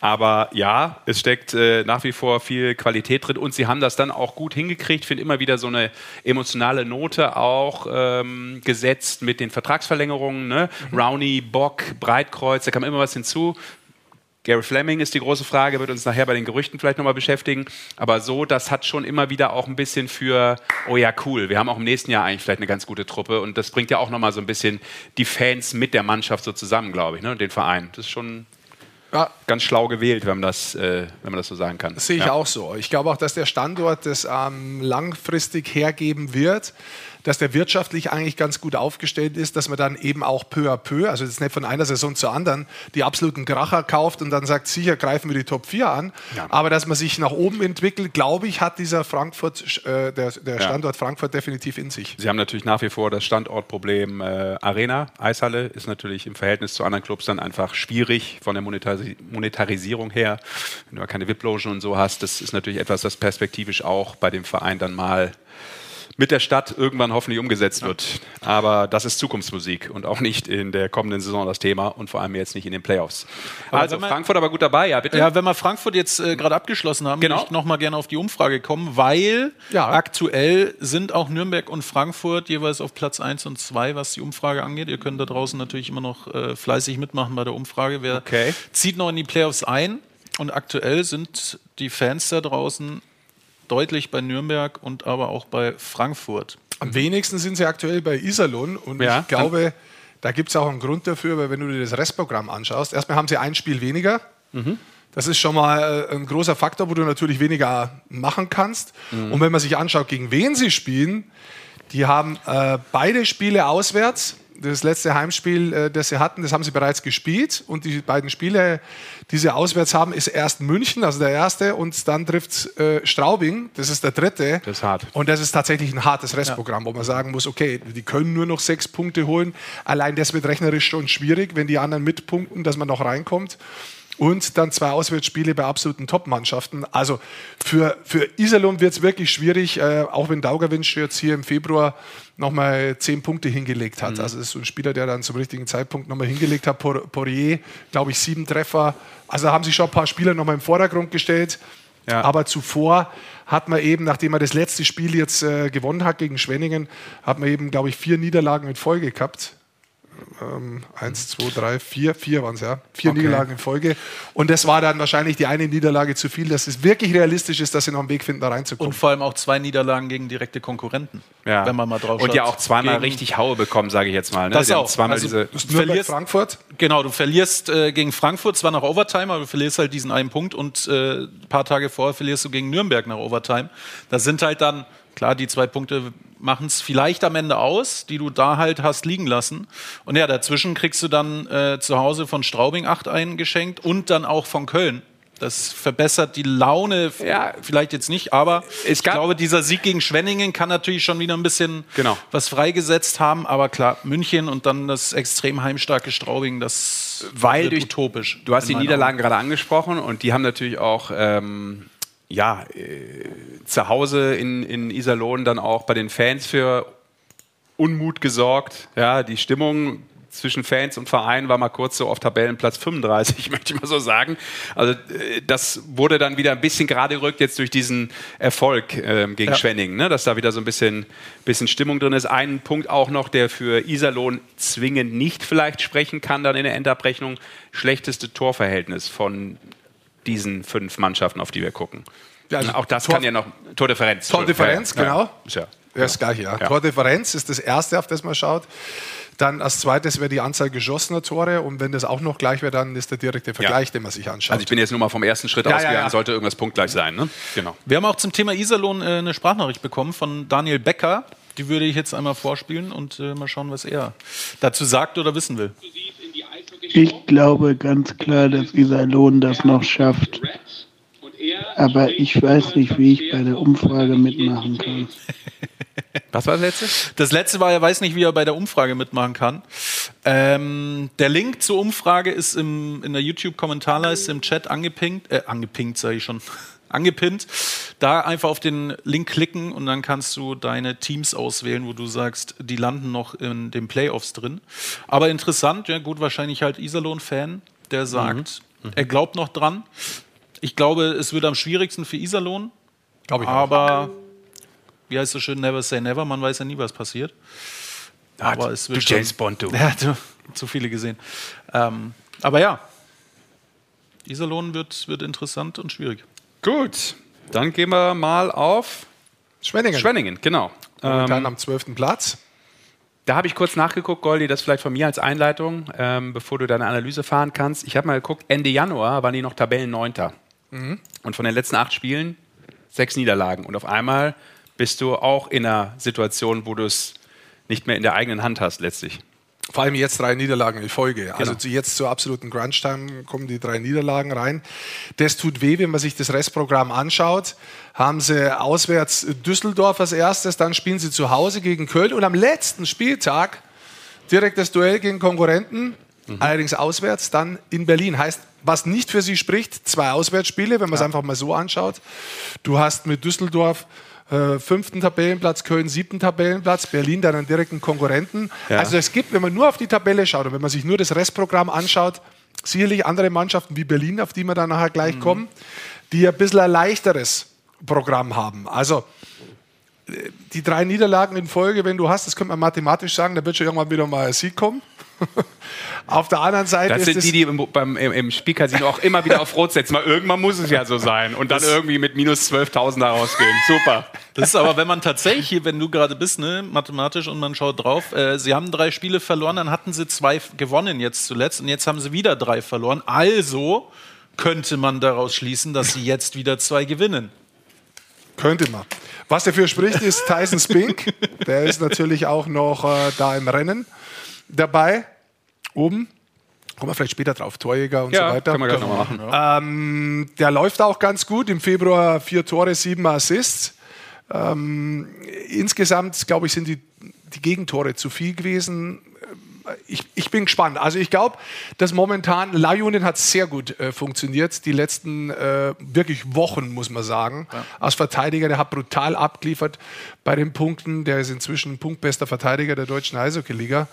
Aber ja, es steckt äh, nach wie vor viel Qualität drin und sie haben das dann auch gut hingekriegt. Ich finde immer wieder so eine emotionale Note auch ähm, gesetzt mit den Vertragsverlängerungen. Ne? Rowney, Bock, Breitkreuz, da kam immer was hinzu. Gary Fleming ist die große Frage, wird uns nachher bei den Gerüchten vielleicht nochmal beschäftigen. Aber so, das hat schon immer wieder auch ein bisschen für, oh ja, cool, wir haben auch im nächsten Jahr eigentlich vielleicht eine ganz gute Truppe. Und das bringt ja auch nochmal so ein bisschen die Fans mit der Mannschaft so zusammen, glaube ich, ne? und den Verein. Das ist schon Ja, ganz schlau gewählt, wenn man das, äh, wenn man das so sagen kann. Das sehe ich ja. auch so. Ich glaube auch, dass der Standort das ähm, langfristig hergeben wird, dass der wirtschaftlich eigentlich ganz gut aufgestellt ist, dass man dann eben auch peu à peu, also jetzt nicht von einer Saison zur anderen, die absoluten Kracher kauft und dann sagt, sicher greifen wir die Top 4 an, Ja. aber dass man sich nach oben entwickelt, glaube ich, hat dieser Frankfurt, äh, der, der Ja. Standort Frankfurt definitiv in sich. Sie haben natürlich nach wie vor das Standortproblem äh, Arena, Eishalle, ist natürlich im Verhältnis zu anderen Clubs dann einfach schwierig von der Monetari Monetarisierung her. Wenn du ja keine VIP-Logen und so hast, das ist natürlich etwas, das perspektivisch auch bei dem Verein dann mal mit der Stadt irgendwann hoffentlich umgesetzt wird. Aber das ist Zukunftsmusik und auch nicht in der kommenden Saison das Thema und vor allem jetzt nicht in den Playoffs. also wenn man- Frankfurt aber gut dabei, ja bitte. Ja, wenn wir Frankfurt jetzt äh, gerade abgeschlossen haben, Genau. würde ich noch mal gerne auf die Umfrage kommen, weil Ja. aktuell sind auch Nürnberg und Frankfurt jeweils auf Platz 1 und 2, was die Umfrage angeht. Ihr könnt da draußen natürlich immer noch äh, fleißig mitmachen bei der Umfrage. Wer Okay. zieht noch in die Playoffs ein? Und aktuell sind die Fans da draußen deutlich bei Nürnberg und aber auch bei Frankfurt. Am wenigsten sind sie aktuell bei Iserlohn und Ja, ich glaube, da gibt es auch einen Grund dafür, weil wenn du dir das Restprogramm anschaust, erstmal haben sie ein Spiel weniger. Das ist schon mal äh, ein großer Faktor, wo du natürlich weniger machen kannst. Und wenn man sich anschaut, gegen wen sie spielen, die haben äh, beide Spiele auswärts. Das letzte Heimspiel, äh, das sie hatten, das haben sie bereits gespielt. Und die beiden Spiele, die sie auswärts haben, ist erst München, also der erste, und dann trifft äh, Straubing, das ist der dritte. Das ist hart. Und das ist tatsächlich ein hartes Restprogramm, wo man sagen muss, okay, die können nur noch sechs Punkte holen. Allein das wird rechnerisch schon schwierig, wenn die anderen mitpunkten, dass man noch reinkommt. Und dann zwei Auswärtsspiele bei absoluten Top-Mannschaften. Also für, für Iserlohn wird es wirklich schwierig, äh, auch wenn Daugavitsch jetzt hier im Februar nochmal zehn Punkte hingelegt hat. Also das ist so ein Spieler, der dann zum richtigen Zeitpunkt nochmal hingelegt hat. Por- Poirier, glaube ich, sieben Treffer. Also da haben sich schon ein paar Spieler nochmal im Vordergrund gestellt. Ja. Aber zuvor hat man eben, nachdem er das letzte Spiel jetzt äh, gewonnen hat gegen Schwenningen, hat man eben, glaube ich, vier Niederlagen in Folge gehabt. Ähm, eins, zwei, drei, vier, vier waren es, ja. Vier Niederlagen in Folge. Und das war dann wahrscheinlich die eine Niederlage zu viel, dass es wirklich realistisch ist, dass sie noch einen Weg finden, da reinzukommen. Und vor allem auch zwei Niederlagen gegen direkte Konkurrenten. Ja. Wenn man mal drauf Und schaut. ja auch zweimal Gegen- richtig Haue bekommen, sage ich jetzt mal. Ne? Das Sie auch. Zweimal Also- diese Nürnberg, verlierst- Frankfurt. Genau, du verlierst äh, gegen Frankfurt zwar nach Overtime, aber du verlierst halt diesen einen Punkt und äh, ein paar Tage vorher verlierst du gegen Nürnberg nach Overtime. Das sind halt dann, klar, die zwei Punkte machen es vielleicht am Ende aus, die du da halt hast liegen lassen. Und ja, dazwischen kriegst du dann äh, zu Hause von Straubing 8 eingeschenkt und dann auch von Köln. Das verbessert die Laune, Ja. vielleicht jetzt nicht, aber ich glaube, dieser Sieg gegen Schwenningen kann natürlich schon wieder ein bisschen Genau. was freigesetzt haben. Aber klar, München und dann das extrem heimstarke Straubing, das Weil wird durch- utopisch. Du hast die Niederlagen gerade angesprochen und die haben natürlich auch ähm, ja, äh, zu Hause in, in Iserlohn dann auch bei den Fans für Unmut gesorgt. Ja, die Stimmung zwischen Fans und Verein war mal kurz so auf Tabellenplatz 35, möchte ich mal so sagen. Also äh, das wurde dann wieder ein bisschen gerade gerückt jetzt durch diesen Erfolg ähm, gegen Ja. Schwenningen, ne? dass da wieder so ein bisschen, bisschen Stimmung drin ist. Ein Punkt auch noch, der für Iserlohn zwingend nicht vielleicht sprechen kann, dann in der Endabrechnung, schlechteste Torverhältnis von diesen fünf Mannschaften, auf die wir gucken. Ja, also auch das Tor- kann ja noch Tordifferenz. Tordifferenz, Ja, ja. genau. Ist ja. Ja, das gleiche, ja. Ja. Tordifferenz ist das erste, auf das man schaut. Dann als zweites wäre die Anzahl geschossener Tore und wenn das auch noch gleich wäre, dann ist der direkte Vergleich, den man sich anschaut. Also ich bin jetzt nur mal vom ersten Schritt Ja, ja, ausgegangen, ja. sollte irgendwas punktgleich sein. Ne? Genau. Wir haben auch zum Thema Iserlohn äh, eine Sprachnachricht bekommen von Daniel Becker. Die würde ich jetzt einmal vorspielen und äh, mal schauen, was er dazu sagt oder wissen will. Ich glaube ganz klar, dass Iserlohn das noch schafft. Aber ich weiß nicht, wie ich bei der Umfrage mitmachen kann. Was war das letzte? Das letzte war, er weiß nicht, wie er bei der Umfrage mitmachen kann. Ähm, der Link zur Umfrage ist im, in der YouTube-Kommentarleiste im Chat angepinkt, äh, angepinkt sage ich schon, angepinnt. Da einfach auf den Link klicken und dann kannst du deine Teams auswählen, wo du sagst, die landen noch in den Playoffs drin. Aber interessant, ja gut, wahrscheinlich halt Iserlohn-Fan, der sagt, er glaubt noch dran. Ich glaube, es wird am schwierigsten für Iserlohn, Glaube ich auch. aber wie heißt es so schön, never say never, man weiß ja nie, was passiert. Aber es du wird James schon- Bond, du. Ja, du, zu viele gesehen. Ähm, aber ja, Iserlohn wird, wird interessant und schwierig. Gut, dann gehen wir mal auf Schwenningen. Schwenningen, genau. Momentan Ähm, am 12. Platz. da habe ich kurz nachgeguckt, Goldi, das vielleicht von mir als Einleitung, ähm, bevor du deine Analyse fahren kannst. Ich habe mal geguckt, Ende Januar waren die noch Tabellenneunter. Und von den letzten acht Spielen sechs Niederlagen. Und auf einmal bist du auch in einer Situation, wo du es nicht mehr in der eigenen Hand hast, letztlich. Vor allem jetzt drei Niederlagen in Folge. Genau. Also jetzt zur absoluten Crunch-Time kommen die drei Niederlagen rein. Das tut weh, wenn man sich das Restprogramm anschaut. Haben sie auswärts Düsseldorf als erstes, dann spielen sie zu Hause gegen Köln und am letzten Spieltag direkt das Duell gegen Konkurrenten, allerdings auswärts, dann in Berlin. Heißt, was nicht für sie spricht, zwei Auswärtsspiele, wenn man es einfach mal so anschaut. Du hast mit Düsseldorf äh, fünften Tabellenplatz, Köln siebten Tabellenplatz, Berlin dann einen direkten Konkurrenten. Ja. Also es gibt, wenn man nur auf die Tabelle schaut und wenn man sich nur das Restprogramm anschaut, sicherlich andere Mannschaften wie Berlin, auf die wir dann nachher gleich kommen, die ein bisschen ein leichteres Programm haben. Also äh, die drei Niederlagen in Folge, wenn du hast, das könnte man mathematisch sagen, da wird schon irgendwann wieder mal ein Sieg kommen. Auf der anderen Seite Das ist sind die, die im, beim, im, im Spielcasino auch immer wieder auf Rot setzen. Weil irgendwann muss es ja so sein. Und dann irgendwie mit minus 12.000 da rausgehen. Super. Das ist aber, wenn man tatsächlich, hier, wenn du gerade bist, ne, mathematisch und man schaut drauf, äh, sie haben drei Spiele verloren, dann hatten sie zwei gewonnen jetzt zuletzt und jetzt haben sie wieder drei verloren. Also könnte man daraus schließen, dass sie jetzt wieder zwei gewinnen. Könnte man. Was dafür spricht, ist Tyson Spink. Der ist natürlich auch noch äh, da im Rennen dabei. Oben. Kommen wir vielleicht später drauf. Torjäger und Ja, so weiter. können wir gleich nochmal machen. Ähm, der läuft auch ganz gut. Im Februar vier Tore, sieben Assists. Ähm, insgesamt, glaube ich, sind die, die Gegentore zu viel gewesen. Ich, ich bin gespannt. Also ich glaube, dass momentan Leihunion hat sehr gut äh, funktioniert. Die letzten äh, wirklich Wochen, muss man sagen. Als Verteidiger, der hat brutal abgeliefert bei den Punkten. Der ist inzwischen punktbester Verteidiger der deutschen Eishockey-Liga.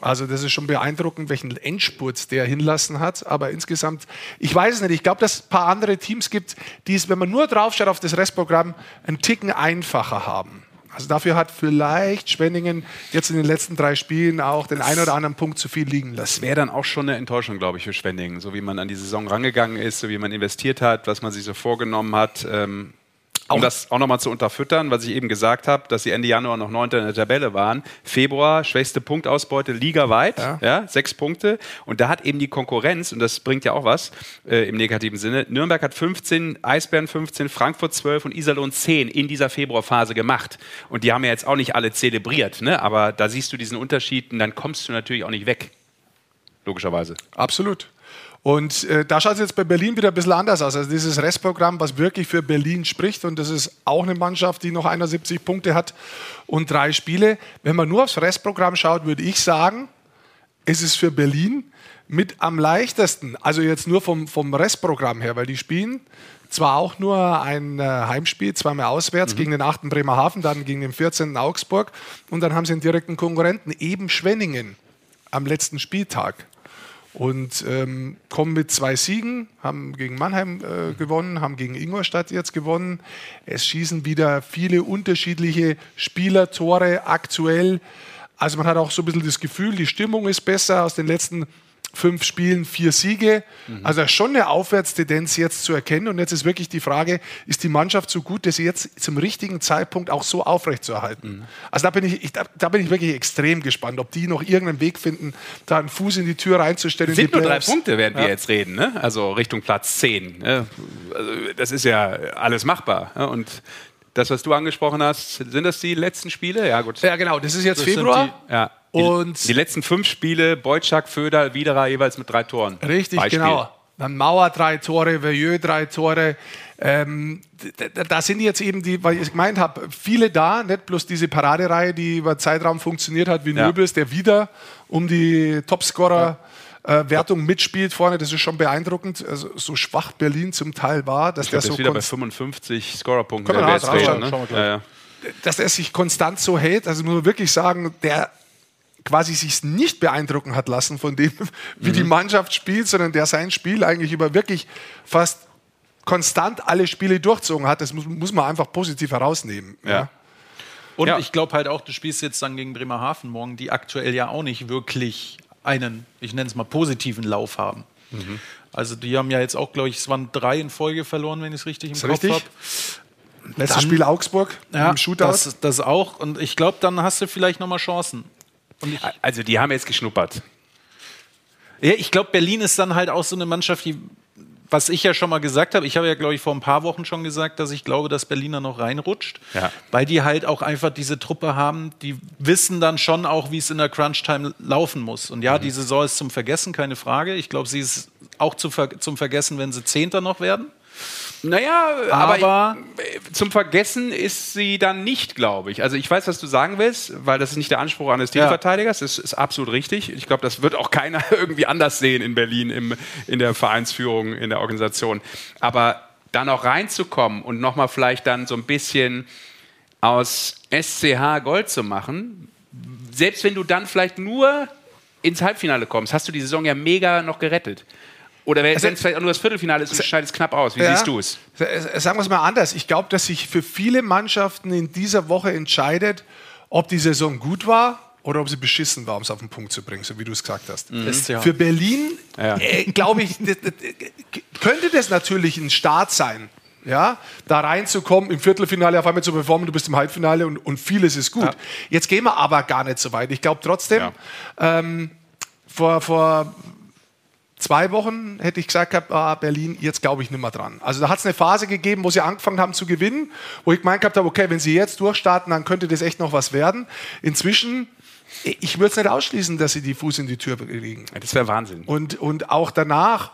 Also das ist schon beeindruckend, welchen Endspurt der hinlassen hat. Aber insgesamt, ich weiß es nicht. Ich glaube, dass es ein paar andere Teams gibt, die es, wenn man nur draufschaut auf das Restprogramm, einen Ticken einfacher haben. Also dafür hat vielleicht Schwenningen jetzt in den letzten drei Spielen auch den einen oder anderen Punkt zu viel liegen lassen. Das wäre dann auch schon eine Enttäuschung, glaube ich, für Schwenningen. So wie man an die Saison rangegangen ist, so wie man investiert hat, was man sich so vorgenommen hat. Ähm, um das auch nochmal zu unterfüttern, was ich eben gesagt habe, dass sie Ende Januar noch Neunter in der Tabelle waren. Februar, schwächste Punktausbeute ligaweit, ja. Ja. sechs Punkte. Und da hat eben die Konkurrenz, und das bringt ja auch was äh, im negativen Sinne, Nürnberg hat 15, Eisbären 15, Frankfurt 12 und Iserlohn 10 in dieser Februarphase gemacht. Und die haben ja jetzt auch nicht alle zelebriert, ne? aber da siehst du diesen Unterschied und dann kommst du natürlich auch nicht weg. Logischerweise. Absolut. Und äh, da schaut es jetzt bei Berlin wieder ein bisschen anders aus. Also dieses Restprogramm, was wirklich für Berlin spricht, und das ist auch eine Mannschaft, die noch 71 Punkte hat und drei Spiele. Wenn man nur aufs Restprogramm schaut, würde ich sagen, ist es für Berlin mit am leichtesten. Also jetzt nur vom, vom Restprogramm her, weil die spielen zwar auch nur ein äh, Heimspiel, zweimal auswärts gegen den 8. Bremerhaven, dann gegen den 14. Augsburg und dann haben sie einen direkten Konkurrenten, eben Schwenningen, am letzten Spieltag. Und ähm, kommen mit zwei Siegen, haben gegen Mannheim äh, gewonnen, haben gegen Ingolstadt jetzt gewonnen. Es schießen wieder viele unterschiedliche Spieler, Tore aktuell. Also man hat auch so ein bisschen das Gefühl, die Stimmung ist besser aus den letzten fünf Spielen, vier Siege. Also schon eine Aufwärtstendenz jetzt zu erkennen. Und jetzt ist wirklich die Frage, ist die Mannschaft so gut, dass sie jetzt zum richtigen Zeitpunkt auch so aufrechtzuerhalten? Also da bin ich, ich, da, da bin ich wirklich extrem gespannt, ob die noch irgendeinen Weg finden, da einen Fuß in die Tür reinzustellen. in sind nur drei. Punkte, während wir jetzt reden, ne? also Richtung Platz 10. Ne? Also das ist ja alles machbar. Ne? Und das, was du angesprochen hast, sind das die letzten Spiele? Ja, gut. Ja, genau. Das ist jetzt Das Februar. Ja. Die, Und- die letzten fünf Spiele, Beutschak, Föder, Widerer jeweils mit drei Toren. Richtig, Beispiel. genau. Dann Mauer drei Tore, Veilleux drei Tore. Ähm, da sind jetzt eben die, weil ich gemeint habe, viele da, nicht bloß diese Paradereihe, die über Zeitraum funktioniert hat, wie Ja. Nöbels, der wieder um die Topscorer-Wertung mitspielt vorne. Das ist schon beeindruckend, also, so schwach Berlin zum Teil war, dass Ich der glaube, der so ist wieder bei konst- 55 Scorerpunkten. Können wir Wertsträger, schauen, ne? schauen wir gleich. ja, ja. dass er sich konstant so hält. Also muss man wirklich sagen, der quasi sich nicht beeindrucken hat lassen von dem, wie die Mannschaft spielt, sondern der sein Spiel eigentlich über wirklich fast konstant alle Spiele durchzogen hat. Das muss, muss man einfach positiv herausnehmen. Ja. Und Ja. ich glaube halt auch, du spielst jetzt dann gegen Bremerhaven morgen, die aktuell ja auch nicht wirklich einen, ich nenne es mal, positiven Lauf haben. Mhm. Also die haben ja jetzt auch, glaube ich, es waren drei in Folge verloren, wenn ich es richtig im Kopf habe. Letztes Spiel Augsburg im Shootout. das, das auch. Und ich glaube, dann hast du vielleicht nochmal Chancen. Also die haben jetzt geschnuppert. ja, ich glaube, Berlin ist dann halt auch so eine Mannschaft, die, was ich ja schon mal gesagt habe, ich habe ja, glaube ich, vor ein paar Wochen schon gesagt, dass ich glaube, dass Berliner noch reinrutscht, Ja. weil die halt auch einfach diese Truppe haben, die wissen dann schon auch, wie es in der Crunch-Time laufen muss. Und Mhm. ja, die Saison ist zum Vergessen, keine Frage. Ich glaube, sie ist auch zu zum Vergessen, wenn sie Zehnter noch werden. Naja, aber, Aber- ich- zum Vergessen ist sie dann nicht, glaube ich. Also ich weiß, was du sagen willst, weil das ist nicht der Anspruch eines Titelverteidigers. Das ist absolut richtig. Ich glaube, das wird auch keiner irgendwie anders sehen in Berlin im, in der Vereinsführung, in der Organisation. Aber da noch reinzukommen und nochmal vielleicht dann so ein bisschen aus SCH Gold zu machen, selbst wenn du dann vielleicht nur ins Halbfinale kommst, hast du die Saison ja mega noch gerettet. Oder wenn es vielleicht auch nur das Viertelfinale ist und scheidet es knapp aus. Wie Ja. siehst du es? S- Sagen wir es mal anders. Ich glaube, dass sich für viele Mannschaften in dieser Woche entscheidet, ob die Saison gut war oder ob sie beschissen war, um es auf den Punkt zu bringen, so wie du es gesagt hast. SCH. Für Berlin, Ja. äh, glaube ich, das, das, könnte das natürlich ein Start sein. Ja, da reinzukommen, im Viertelfinale auf einmal zu performen, du bist im Halbfinale und, und vieles ist gut. Jetzt gehen wir aber gar nicht so weit. Ich glaube trotzdem, Ja. ähm, vor, vor zwei Wochen hätte ich gesagt, gehabt, ah, Berlin, jetzt glaube ich nicht mehr dran. Also da hat es eine Phase gegeben, wo sie angefangen haben zu gewinnen, wo ich gemeint gehabt habe, okay, wenn sie jetzt durchstarten, dann könnte das echt noch was werden. Inzwischen, ich würde es nicht ausschließen, dass sie die Fuß in die Tür kriegen. Das wäre Wahnsinn. Und, und auch danach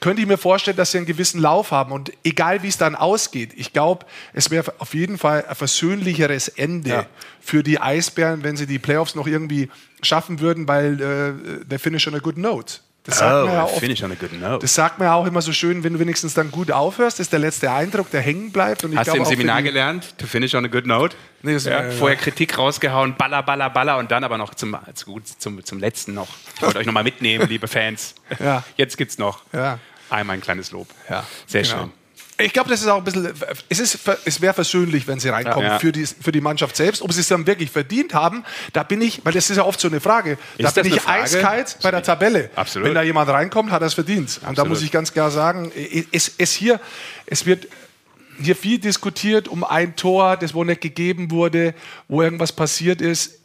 könnte ich mir vorstellen, dass sie einen gewissen Lauf haben. Und egal wie es dann ausgeht, ich glaube, es wäre auf jeden Fall ein versöhnlicheres Ende für die Eisbären, wenn sie die Playoffs noch irgendwie schaffen würden, weil äh, der finish on a good note. Das sagt, man ja oft, finish on a good note. das sagt man ja auch immer so schön, wenn du wenigstens dann gut aufhörst, ist der letzte Eindruck, der hängen bleibt. Und ich Hast du im Seminar die- gelernt, to finish on a good note? Nee, das- ja, äh, vorher Kritik rausgehauen, baller, baller, baller und dann aber noch zum, zu gut, zum, zum letzten noch. Ich wollte euch noch mal mitnehmen, liebe Fans. Ja. Jetzt gibt's noch Ja. einmal ein kleines Lob. Ja, Sehr genau. schön. Ich glaube, das ist auch ein bisschen, es, ist, es wäre versöhnlich, wenn sie reinkommen Ja. Für, die, für die Mannschaft selbst. Ob sie es dann wirklich verdient haben, da bin ich, weil das ist ja oft so eine Frage, da Ist bin ich Frage? eiskalt bei der Tabelle. Absolut. Wenn da jemand reinkommt, hat er es verdient. Und da muss ich ganz klar sagen, es, es, hier, es wird hier viel diskutiert um ein Tor, das wo nicht gegeben wurde, wo irgendwas passiert ist.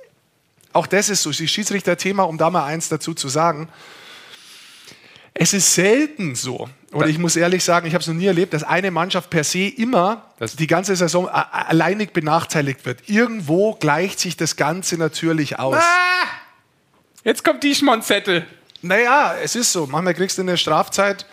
Auch das ist so, das Schiedsrichterthema, um da mal eins dazu zu sagen. Es ist selten so, oder ich muss ehrlich sagen, ich habe es noch nie erlebt, dass eine Mannschaft per se immer Das- die ganze Saison a- a- alleinig benachteiligt wird. Irgendwo gleicht sich das Ganze natürlich aus. Jetzt kommt die Schmonzettel. Naja, es ist so. Manchmal kriegst du eine Strafzeit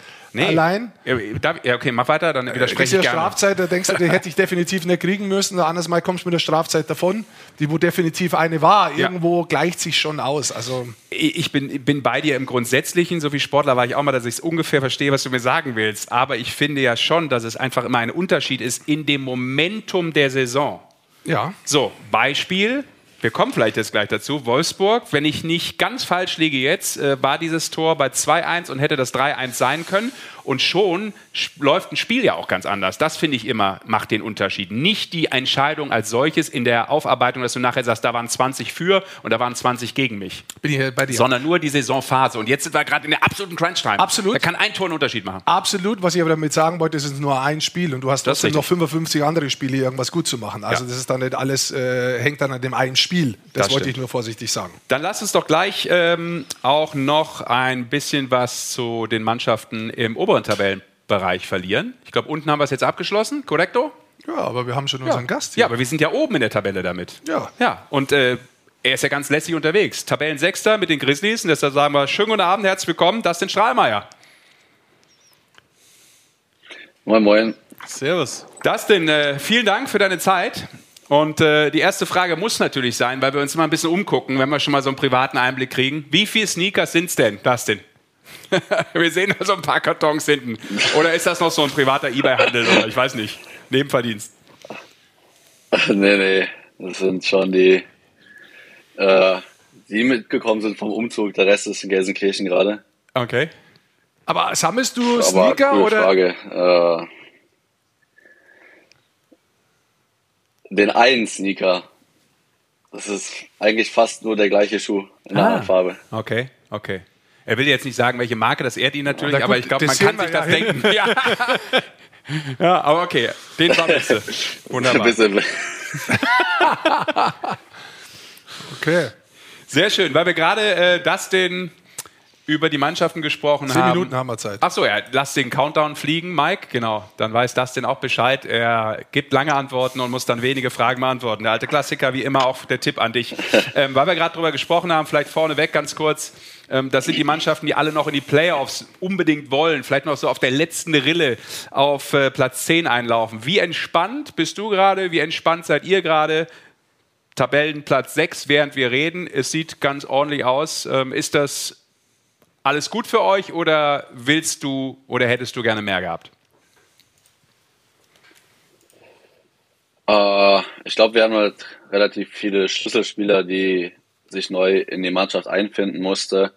allein. Ja, ja, okay, mach weiter, dann Kriegst widerspreche du ich gerne. Strafzeit, da denkst du, die hätte ich definitiv nicht kriegen müssen. Anderes Mal kommst du mit der Strafzeit davon, die wo definitiv eine war. Ja. Irgendwo gleicht sich schon aus. Also Ich bin, bin bei dir im Grundsätzlichen, so wie Sportler war ich auch mal, dass ich es ungefähr verstehe, was du mir sagen willst. Aber ich finde ja schon, dass es einfach immer ein Unterschied ist in dem Momentum der Saison. ja, So, Beispiel. Wir kommen vielleicht jetzt gleich dazu. Wolfsburg, wenn ich nicht ganz falsch liege jetzt, äh, war dieses Tor bei 2-1 und hätte das 3-1 sein können. Und schon sch- läuft ein Spiel ja auch ganz anders. Das finde ich immer, macht den Unterschied. Nicht die Entscheidung als solches in der Aufarbeitung, dass du nachher sagst, da waren 20 für und da waren 20 gegen mich. bin ich bei dir. Sondern nur die Saisonphase. Und jetzt sind wir gerade in der absoluten Crunch-Time. Absolut. Da kann ein Tor einen Unterschied machen. Absolut, was ich aber damit sagen wollte, es ist nur ein Spiel und du hast ist trotzdem noch richtig. 55 andere Spiele, irgendwas gut zu machen. Also Ja. das ist dann nicht alles, äh, hängt dann an dem einen Spiel. Das, Das wollte stimmt. ich nur vorsichtig sagen. Dann lass uns doch gleich ähm, auch noch ein bisschen was zu den Mannschaften im oberen Tabellenbereich verlieren. Ich glaube, unten haben wir es jetzt abgeschlossen, korrekto? Ja, aber wir haben schon unseren Gast hier. Ja, aber wir sind ja oben in der Tabelle damit. Ja. Ja, und äh, er ist ja ganz lässig unterwegs. Tabellensechster mit den Grizzlies. Und deshalb sagen wir, schönen guten Abend, herzlich willkommen, Dustin Strahlmeier. Moin, moin. Servus. Dustin, äh, vielen Dank für deine Zeit. Und äh, die erste Frage muss natürlich sein, weil wir uns immer ein bisschen umgucken, wenn wir schon mal so einen privaten Einblick kriegen. Wie viele Sneakers sind es denn, Dustin? wir sehen da so ein paar Kartons hinten. Oder ist das noch so ein privater Ebay-Handel oder ich weiß nicht, Nebenverdienst? nee, nee, das sind schon die, äh, die mitgekommen sind vom Umzug. Der Rest ist in Gelsenkirchen gerade. Okay. Aber sammelst du Aber Sneaker coole oder? Frage. Äh, den einen Sneaker. Das ist eigentlich fast nur der gleiche Schuh in einer Ah. anderen Farbe. Okay, okay. Er will jetzt nicht sagen, welche Marke, das ehrt ihn natürlich, gut, aber ich glaube, man das kann sich das denken. Ja. ja, aber okay, den sammelst du. Wunderbar. Okay. Sehr schön, weil wir gerade äh, Dustin über die Mannschaften gesprochen Zehn haben. Minuten haben wir Zeit. Ach so, ja, lass den Countdown fliegen, Mike. Genau, dann weiß Dustin auch Bescheid. Er gibt lange Antworten und muss dann wenige Fragen beantworten. Der alte Klassiker, wie immer, auch der Tipp an dich. ähm, weil wir gerade drüber gesprochen haben, vielleicht vorneweg ganz kurz. Ähm, das sind die Mannschaften, die alle noch in die Playoffs unbedingt wollen. Vielleicht noch so auf der letzten Rille auf äh, Platz 10 einlaufen. Wie entspannt bist du gerade? Wie entspannt seid ihr gerade? Tabellenplatz 6, während wir reden. Es sieht ganz ordentlich aus. Ähm, ist das alles gut für euch oder willst du oder hättest du gerne mehr gehabt? Äh, ich glaube, wir haben halt relativ viele Schlüsselspieler, die sich neu in die Mannschaft einfinden musste.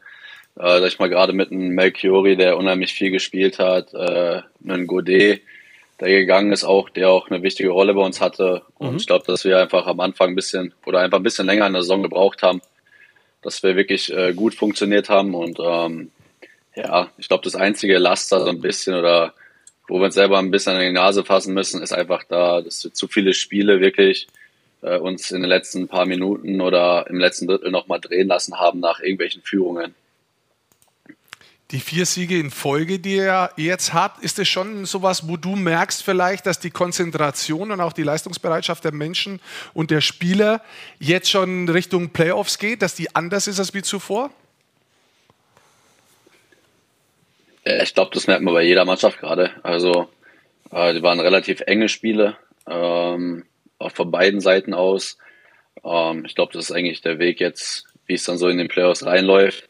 Äh, sag ich mal gerade mit einem Melchiori, der unheimlich viel gespielt hat, äh, einen Godet, der gegangen ist auch, der auch eine wichtige Rolle bei uns hatte. Und ich glaube, dass wir einfach am Anfang ein bisschen oder einfach ein bisschen länger in der Saison gebraucht haben, dass wir wirklich äh, gut funktioniert haben. Und ähm, ja, ich glaube, das einzige Laster so ein bisschen oder wo wir uns selber ein bisschen an die Nase fassen müssen, ist einfach da, dass wir zu viele Spiele wirklich äh, uns in den letzten paar Minuten oder im letzten Drittel nochmal drehen lassen haben nach irgendwelchen Führungen. Die vier Siege in Folge, die er jetzt hat, ist es schon sowas, wo du merkst vielleicht, dass die Konzentration und auch die Leistungsbereitschaft der Menschen und der Spieler jetzt schon Richtung Playoffs geht, dass die anders ist als wie zuvor? Äh, Ich glaube, das merkt man bei jeder Mannschaft gerade. Also, äh, die waren relativ enge Spiele, ähm, von beiden Seiten aus. Ähm, ich glaube, das ist eigentlich der Weg jetzt, wie es dann so in den Playoffs reinläuft.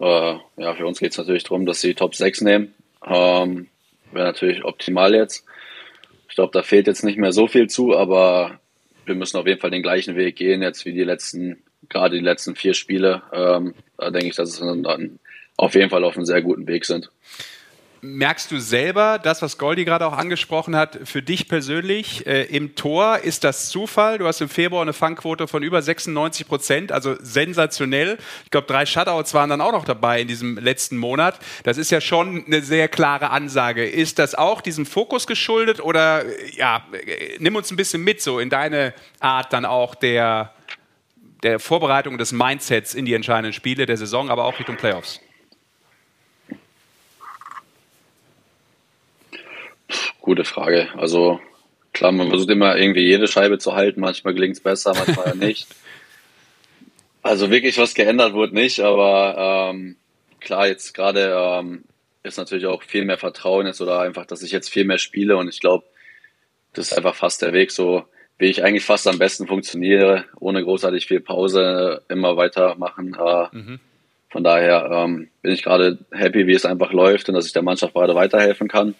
Äh, ja, für uns geht es natürlich darum, dass sie die Top 6 nehmen. Ähm, Wäre natürlich optimal jetzt. Ich glaube, da fehlt jetzt nicht mehr so viel zu, aber wir müssen auf jeden Fall den gleichen Weg gehen jetzt wie die letzten, gerade die letzten vier Spiele. Ähm, da denke ich, dass wir dann auf jeden Fall auf einem sehr guten Weg sind. Merkst du selber, das, was Goldi gerade auch angesprochen hat, für dich persönlich äh, im Tor, ist das Zufall? Du hast im Februar eine Fangquote von über 96 Prozent, also sensationell. Ich glaube, drei Shutouts waren dann auch noch dabei in diesem letzten Monat. Das ist ja schon eine sehr klare Ansage. Ist das auch diesem Fokus geschuldet oder äh, ja, äh, nimm uns ein bisschen mit so in deine Art dann auch der, der Vorbereitung des Mindsets in die entscheidenden Spiele der Saison, aber auch Richtung Playoffs? Gute Frage. Also klar, man versucht immer irgendwie jede Scheibe zu halten. Manchmal gelingt es besser, manchmal nicht. Also wirklich was geändert wurde nicht, aber ähm, klar, jetzt gerade ähm, ist natürlich auch viel mehr Vertrauen jetzt oder einfach, dass ich jetzt viel mehr spiele und ich glaube, das ist einfach fast der Weg, so wie ich eigentlich fast am besten funktioniere, ohne großartig viel Pause, immer weitermachen. Äh, mhm. Von daher ähm, bin ich gerade happy, wie es einfach läuft und dass ich der Mannschaft gerade weiterhelfen kann.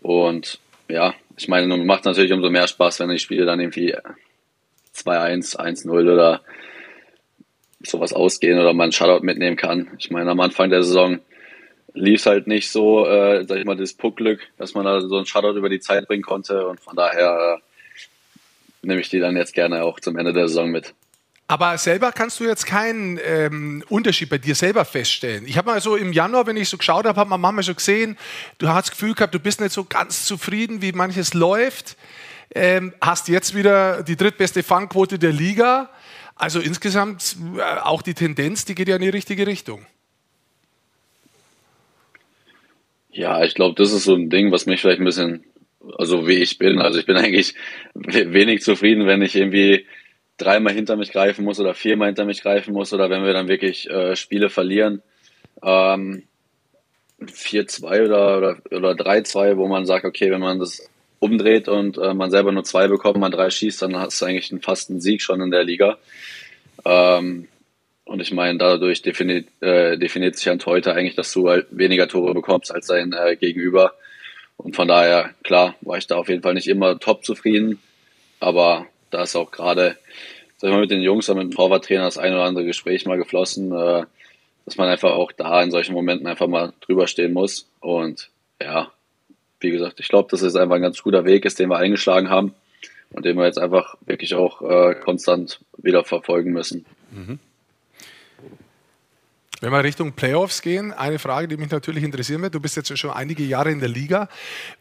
Und ja, ich meine, macht natürlich umso mehr Spaß, wenn die Spiele dann irgendwie 2-1, 1-0 oder sowas ausgehen oder man einen Shutout mitnehmen kann. Ich meine, am Anfang der Saison lief es halt nicht so, äh, sag ich mal, das Puckglück, dass man da so einen Shutout über die Zeit bringen konnte und von daher äh, nehme ich die dann jetzt gerne auch zum Ende der Saison mit. Aber selber kannst du jetzt keinen ähm, Unterschied bei dir selber feststellen. Ich habe mal so im Januar, wenn ich so geschaut habe, habe meine Mama schon gesehen, du hast das Gefühl gehabt, du bist nicht so ganz zufrieden, wie manches läuft. Ähm, hast jetzt wieder die drittbeste Fangquote der Liga. Also insgesamt äh, auch die Tendenz, die geht ja in die richtige Richtung. Ja, ich glaube, das ist so ein Ding, was mich vielleicht ein bisschen, also wie ich bin, also ich bin eigentlich wenig zufrieden, wenn ich irgendwie dreimal hinter mich greifen muss oder viermal hinter mich greifen muss oder wenn wir dann wirklich äh, Spiele verlieren. Ähm, 4-2 oder, oder, oder 3-2, wo man sagt, okay, wenn man das umdreht und äh, man selber nur zwei bekommt, man drei schießt, dann hast du eigentlich einen, fast einen Sieg schon in der Liga. Ähm, und ich meine, dadurch definiert, äh, definiert sich ein Torhüter eigentlich, dass du halt weniger Tore bekommst als dein äh, Gegenüber. Und von daher, klar, war ich da auf jeden Fall nicht immer top zufrieden. Aber da ist auch gerade, sag ich mal, mit den Jungs und mit dem Torwarttrainer das ein oder andere Gespräch mal geflossen, äh, dass man einfach auch da in solchen Momenten einfach mal drüber stehen muss. Und ja, wie gesagt, ich glaube, dass es einfach ein ganz guter Weg ist, den wir eingeschlagen haben und den wir jetzt einfach wirklich auch äh, konstant wieder verfolgen müssen. Mhm. Wenn wir Richtung Playoffs gehen, eine Frage, die mich natürlich interessieren wird. Du bist jetzt schon einige Jahre in der Liga.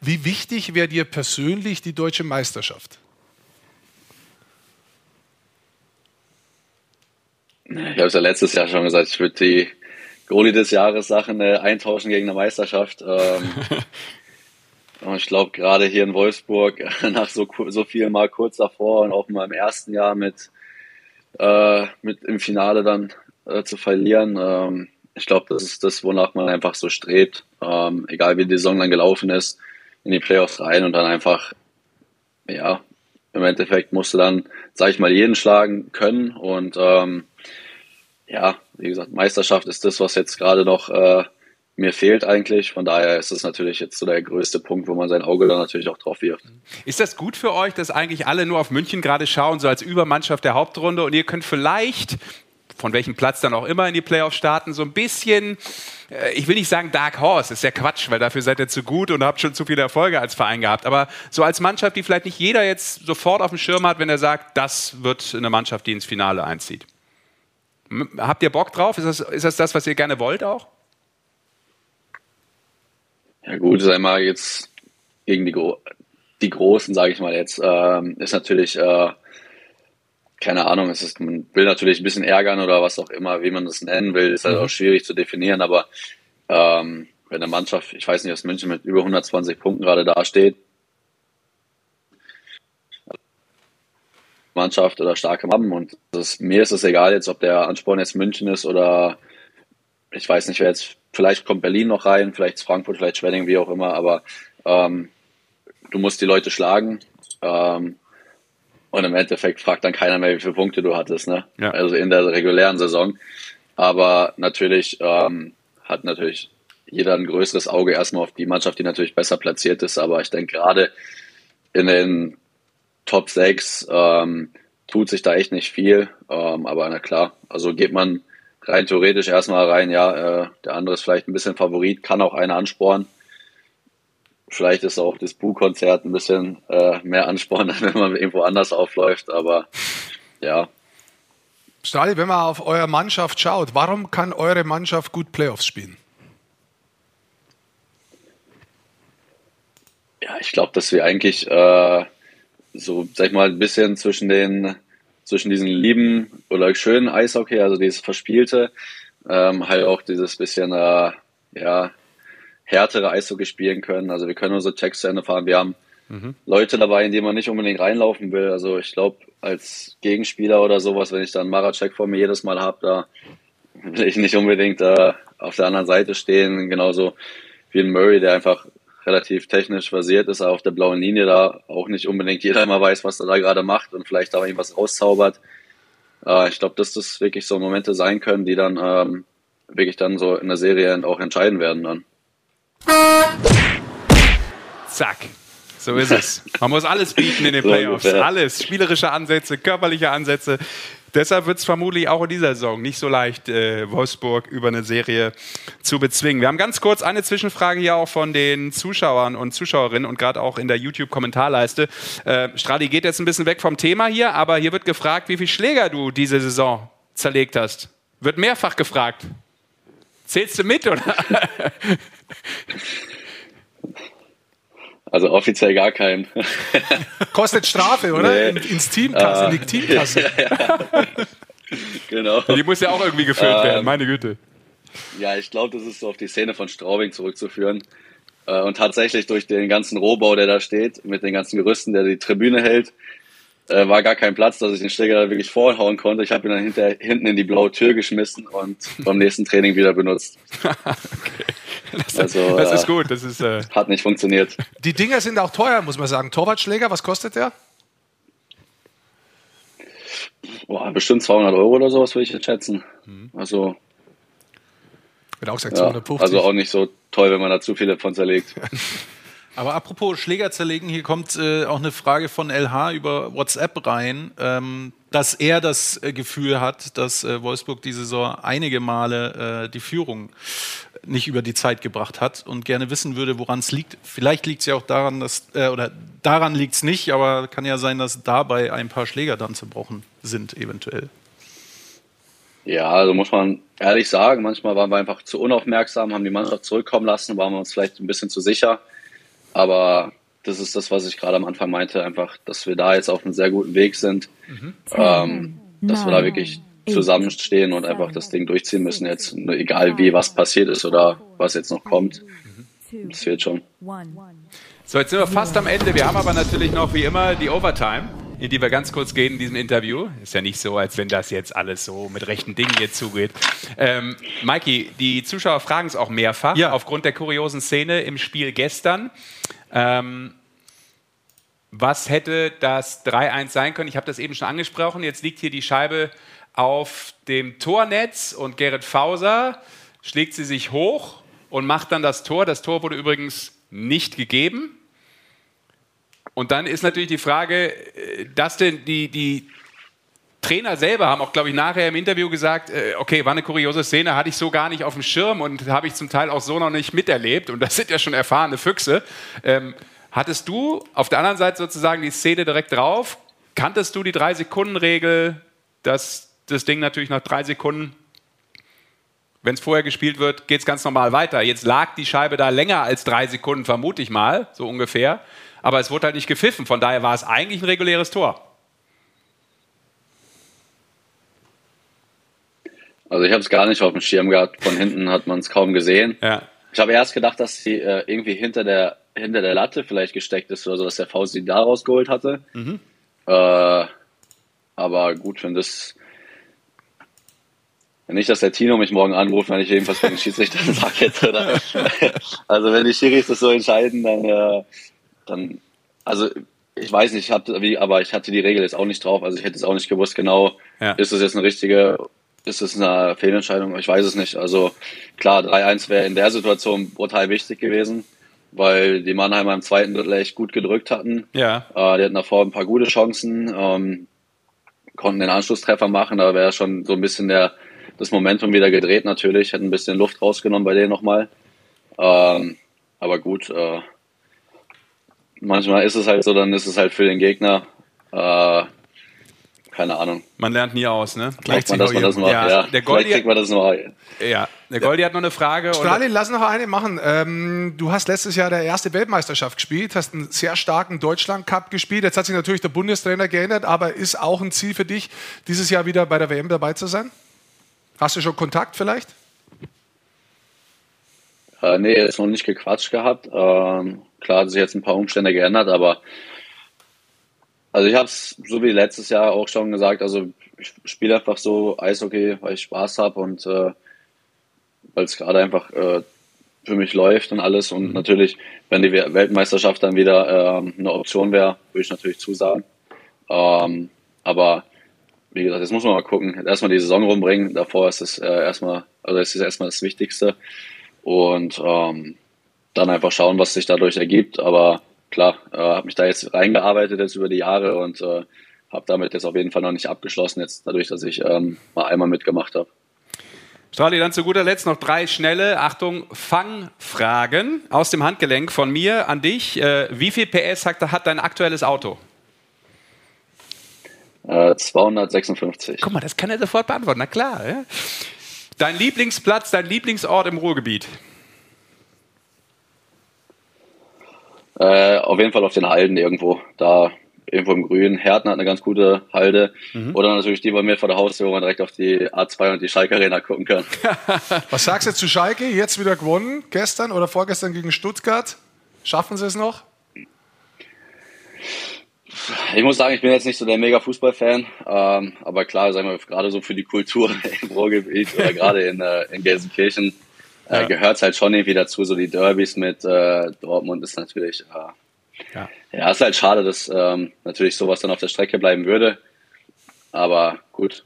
Wie wichtig wäre dir persönlich die deutsche Meisterschaft? Ich habe es ja letztes Jahr schon gesagt, ich würde die Goalie des Jahres Sachen äh, eintauschen gegen eine Meisterschaft. Ähm, und ich glaube, gerade hier in Wolfsburg, nach so, so viel Mal kurz davor und auch mal im ersten Jahr mit, äh, mit im Finale dann äh, zu verlieren, ähm, ich glaube, das ist das, wonach man einfach so strebt. Ähm, egal wie die Saison dann gelaufen ist, in die Playoffs rein und dann einfach, ja, im Endeffekt musst du dann, sag ich mal, jeden schlagen können und ähm, ja, wie gesagt, Meisterschaft ist das, was jetzt gerade noch äh, mir fehlt eigentlich. Von daher ist es natürlich jetzt so der größte Punkt, wo man sein Auge dann natürlich auch drauf wirft. Ist das gut für euch, dass eigentlich alle nur auf München gerade schauen, so als Übermannschaft der Hauptrunde und ihr könnt vielleicht von welchem Platz dann auch immer in die Playoffs starten, so ein bisschen, äh, ich will nicht sagen Dark Horse, ist ja Quatsch, weil dafür seid ihr zu gut und habt schon zu viele Erfolge als Verein gehabt, aber so als Mannschaft, die vielleicht nicht jeder jetzt sofort auf dem Schirm hat, wenn er sagt, das wird eine Mannschaft, die ins Finale einzieht. Habt ihr Bock drauf? Ist das, ist das das, was ihr gerne wollt auch? Ja gut, sei mal jetzt gegen die, Gro die Großen, sage ich mal jetzt, ähm, ist natürlich, äh, keine Ahnung, es ist, man will natürlich ein bisschen ärgern oder was auch immer, wie man das nennen will, ist halt mhm. auch schwierig zu definieren, aber ähm, wenn eine Mannschaft, ich weiß nicht, aus München mit über 120 Punkten gerade dasteht, Mannschaft oder starke haben. Und ist, mir ist es egal jetzt, ob der Ansporn jetzt München ist oder ich weiß nicht, wer jetzt, vielleicht kommt Berlin noch rein, vielleicht Frankfurt, vielleicht Schwenning, wie auch immer, aber ähm, du musst die Leute schlagen. Ähm, und im Endeffekt fragt dann keiner mehr, wie viele Punkte du hattest, ne? Ja. Also in der regulären Saison. Aber natürlich ähm, hat natürlich jeder ein größeres Auge erstmal auf die Mannschaft, die natürlich besser platziert ist. Aber ich denke gerade in den Top 6 ähm, tut sich da echt nicht viel. Ähm, aber na klar, also geht man rein theoretisch erstmal rein, ja, äh, der andere ist vielleicht ein bisschen Favorit, kann auch einer anspornen. Vielleicht ist auch das Bu-Konzert ein bisschen äh, mehr Ansporn, wenn man irgendwo anders aufläuft, aber ja. Stali, wenn man auf eure Mannschaft schaut, warum kann eure Mannschaft gut Playoffs spielen? Ja, ich glaube, dass wir eigentlich äh, so, sag ich mal, ein bisschen zwischen den, zwischen diesen lieben oder schönen Eishockey, also dieses Verspielte, ähm, halt auch dieses bisschen, äh, ja, härtere Eishockey spielen können. Also wir können unsere Checks zu Ende fahren. Wir haben mhm. Leute dabei, in die man nicht unbedingt reinlaufen will. Also ich glaube, als Gegenspieler oder sowas, wenn ich dann Maracek vor mir jedes Mal habe, da will ich nicht unbedingt äh, auf der anderen Seite stehen, genauso wie ein Murray, der einfach relativ technisch versiert ist, auf der blauen Linie da auch nicht unbedingt jeder immer weiß, was er da gerade macht und vielleicht auch irgendwas rauszaubert. Äh, ich glaube, dass das wirklich so Momente sein können, die dann ähm, wirklich dann so in der Serie auch entscheiden werden dann. Zack. So ist es. Man muss alles bieten in den Playoffs. Alles. Spielerische Ansätze, körperliche Ansätze. Deshalb wird es vermutlich auch in dieser Saison nicht so leicht, äh, Wolfsburg über eine Serie zu bezwingen. Wir haben ganz kurz eine Zwischenfrage hier auch von den Zuschauern und Zuschauerinnen und gerade auch in der YouTube-Kommentarleiste. Äh, Stradi geht jetzt ein bisschen weg vom Thema hier, aber hier wird gefragt, wie viele Schläger du diese Saison zerlegt hast. Wird mehrfach gefragt. Zählst du mit, oder? Also offiziell gar keinen. Kostet Strafe, oder? Nee. In, ins Teamkasse, in die Teamkasse. genau. Die muss ja auch irgendwie gefüllt Ähm, werden, meine Güte. Ja, ich glaube, das ist so auf die Szene von Straubing zurückzuführen. Äh, Und tatsächlich durch den ganzen Rohbau, der da steht, mit den ganzen Gerüsten, der die Tribüne hält, äh, war gar kein Platz, dass ich den Schläger da wirklich vorhauen konnte. Ich habe ihn dann hinter, hinten in die blaue Tür geschmissen und beim nächsten Training wieder benutzt. Das, Also, das äh, ist gut. Das ist, äh, Hat nicht funktioniert. Die Dinger sind auch teuer, muss man sagen. Torwartschläger, was kostet der? Boah, bestimmt 200 Euro oder sowas würde ich jetzt schätzen. Also, Wird auch gesagt ja, 250. also auch nicht so toll, wenn man da zu viele von zerlegt. Aber apropos Schläger zerlegen, hier kommt äh, auch eine Frage von LH über WhatsApp rein, ähm, dass er das äh, Gefühl hat, dass äh, Wolfsburg diese Saison einige Male äh, die Führung nicht über die Zeit gebracht hat und gerne wissen würde, woran es liegt. Vielleicht liegt es ja auch daran, dass, äh, oder daran liegt es nicht, aber kann ja sein, dass dabei ein paar Schläger dann zerbrochen sind, eventuell. Ja, also muss man ehrlich sagen, manchmal waren wir einfach zu unaufmerksam, haben die Mannschaft zurückkommen lassen, waren wir uns vielleicht ein bisschen zu sicher. Aber das ist das, was ich gerade am Anfang meinte, einfach, dass wir da jetzt auf einem sehr guten Weg sind, ähm, dass wir da wirklich zusammenstehen und einfach das Ding durchziehen müssen jetzt, egal wie was passiert ist oder was jetzt noch kommt. Das fehlt schon. So, jetzt sind wir fast am Ende. Wir haben aber natürlich noch wie immer die Overtime, in die wir ganz kurz gehen in diesem Interview. Ist ja nicht so, als wenn das jetzt alles so mit rechten Dingen hier zugeht. Ähm, Mikey, die Zuschauer fragen es auch mehrfach Ja. aufgrund der kuriosen Szene im Spiel gestern. Ähm, was hätte das 3-1 sein können? Ich habe das eben schon angesprochen. Jetzt liegt hier die Scheibe auf dem Tornetz und Gerrit Fauser schlägt sie sich hoch und macht dann das Tor. Das Tor wurde übrigens nicht gegeben. Und dann ist natürlich die Frage, äh, dass denn die, die Trainer selber haben auch, glaube ich, nachher im Interview gesagt, äh, okay, war eine kuriose Szene, hatte ich so gar nicht auf dem Schirm und habe ich zum Teil auch so noch nicht miterlebt. Und das sind ja schon erfahrene Füchse. Ähm, hattest du auf der anderen Seite sozusagen die Szene direkt drauf? Kanntest du die Drei-Sekunden-Regel, dass das Ding natürlich nach drei Sekunden, wenn es vorher gespielt wird, geht es ganz normal weiter. Jetzt lag die Scheibe da länger als drei Sekunden, vermute ich mal, so ungefähr. Aber es wurde halt nicht gepfiffen. Von daher war es eigentlich ein reguläres Tor. Also ich habe es gar nicht auf dem Schirm gehabt. Von hinten hat man es kaum gesehen. Ja. Ich habe erst gedacht, dass sie äh, irgendwie hinter der, hinter der Latte vielleicht gesteckt ist oder so, dass der Faust sie da rausgeholt hatte. Äh, aber gut, wenn das. Nicht, dass der Tino mich morgen anruft, wenn ich jedenfalls für den Schiedsrichter sage oder? Also wenn die Schiris das so entscheiden, dann, äh, dann also ich weiß nicht, ich hatte, wie, aber ich hatte die Regel jetzt auch nicht drauf. Also ich hätte es auch nicht gewusst, genau, Ja. ist das jetzt eine richtige, ist das eine Fehlentscheidung? Ich weiß es nicht. Also klar, 3-1 wäre in der Situation brutal wichtig gewesen, weil die Mannheimer im zweiten Drittel echt gut gedrückt hatten. Ja. Äh, die hatten davor ein paar gute Chancen, ähm, konnten den Anschlusstreffer machen, da wäre schon so ein bisschen der, das Momentum wieder gedreht natürlich, hätten ein bisschen Luft rausgenommen bei denen nochmal. Ähm, aber gut, äh, manchmal ist es halt so, dann ist es halt für den Gegner, äh, keine Ahnung, Man lernt nie aus, ne? Glaubt man, dass man das macht. Ja, Ja, der vielleicht Goldi, kriegt man das noch. ja, der Goldi hat noch eine Frage. Stralin, lass noch eine machen. Ähm, du hast letztes Jahr der erste Weltmeisterschaft gespielt, hast einen sehr starken Deutschland-Cup gespielt. Jetzt hat sich natürlich der Bundestrainer geändert, aber ist auch ein Ziel für dich, dieses Jahr wieder bei der WM dabei zu sein? Hast du schon Kontakt vielleicht? Äh, nee, jetzt noch nicht gequatscht gehabt. Ähm, klar hat sich jetzt ein paar Umstände geändert, aber also ich habe es so wie letztes Jahr auch schon gesagt, also ich spiele einfach so Eishockey, weil ich Spaß habe und äh, weil es gerade einfach äh, für mich läuft und alles. Und natürlich, wenn die Weltmeisterschaft dann wieder ähm, eine Option wäre, würde ich natürlich zusagen. Ähm, aber wie gesagt, jetzt muss man mal gucken. Erstmal die Saison rumbringen. Davor ist es äh, erstmal, also es ist erstmal das Wichtigste. Und ähm, dann einfach schauen, was sich dadurch ergibt. Aber klar, äh, habe mich da jetzt reingearbeitet jetzt über die Jahre und äh, habe damit jetzt auf jeden Fall noch nicht abgeschlossen, jetzt dadurch, dass ich ähm, mal einmal mitgemacht habe. Strali, dann zu guter Letzt noch drei schnelle, Achtung, Fangfragen aus dem Handgelenk von mir an dich. Äh, wie viel PS hat, hat dein aktuelles Auto? Äh, 256. Guck mal, das kann er sofort beantworten, na klar. Ja? Dein Lieblingsplatz, dein Lieblingsort im Ruhrgebiet? Äh, auf jeden Fall auf den Halden irgendwo. Da irgendwo im Grün. Herten hat eine ganz gute Halde. Mhm. Oder natürlich die bei mir vor der Haustür, wo man direkt auf die A2 und die Schalke Arena gucken kann. Was sagst du zu Schalke? Jetzt wieder gewonnen, gestern oder vorgestern gegen Stuttgart. Schaffen sie es noch? Ich muss sagen, ich bin jetzt nicht so der mega Fußballfan, ähm, aber klar, sagen wir gerade so für die Kultur im Ruhrgebiet oder gerade in, äh, in Gelsenkirchen äh, ja. gehört es halt schon irgendwie dazu. So die Derbys mit äh, Dortmund ist natürlich äh, ja. ja, ist halt schade, dass ähm, natürlich sowas dann auf der Strecke bleiben würde. Aber gut,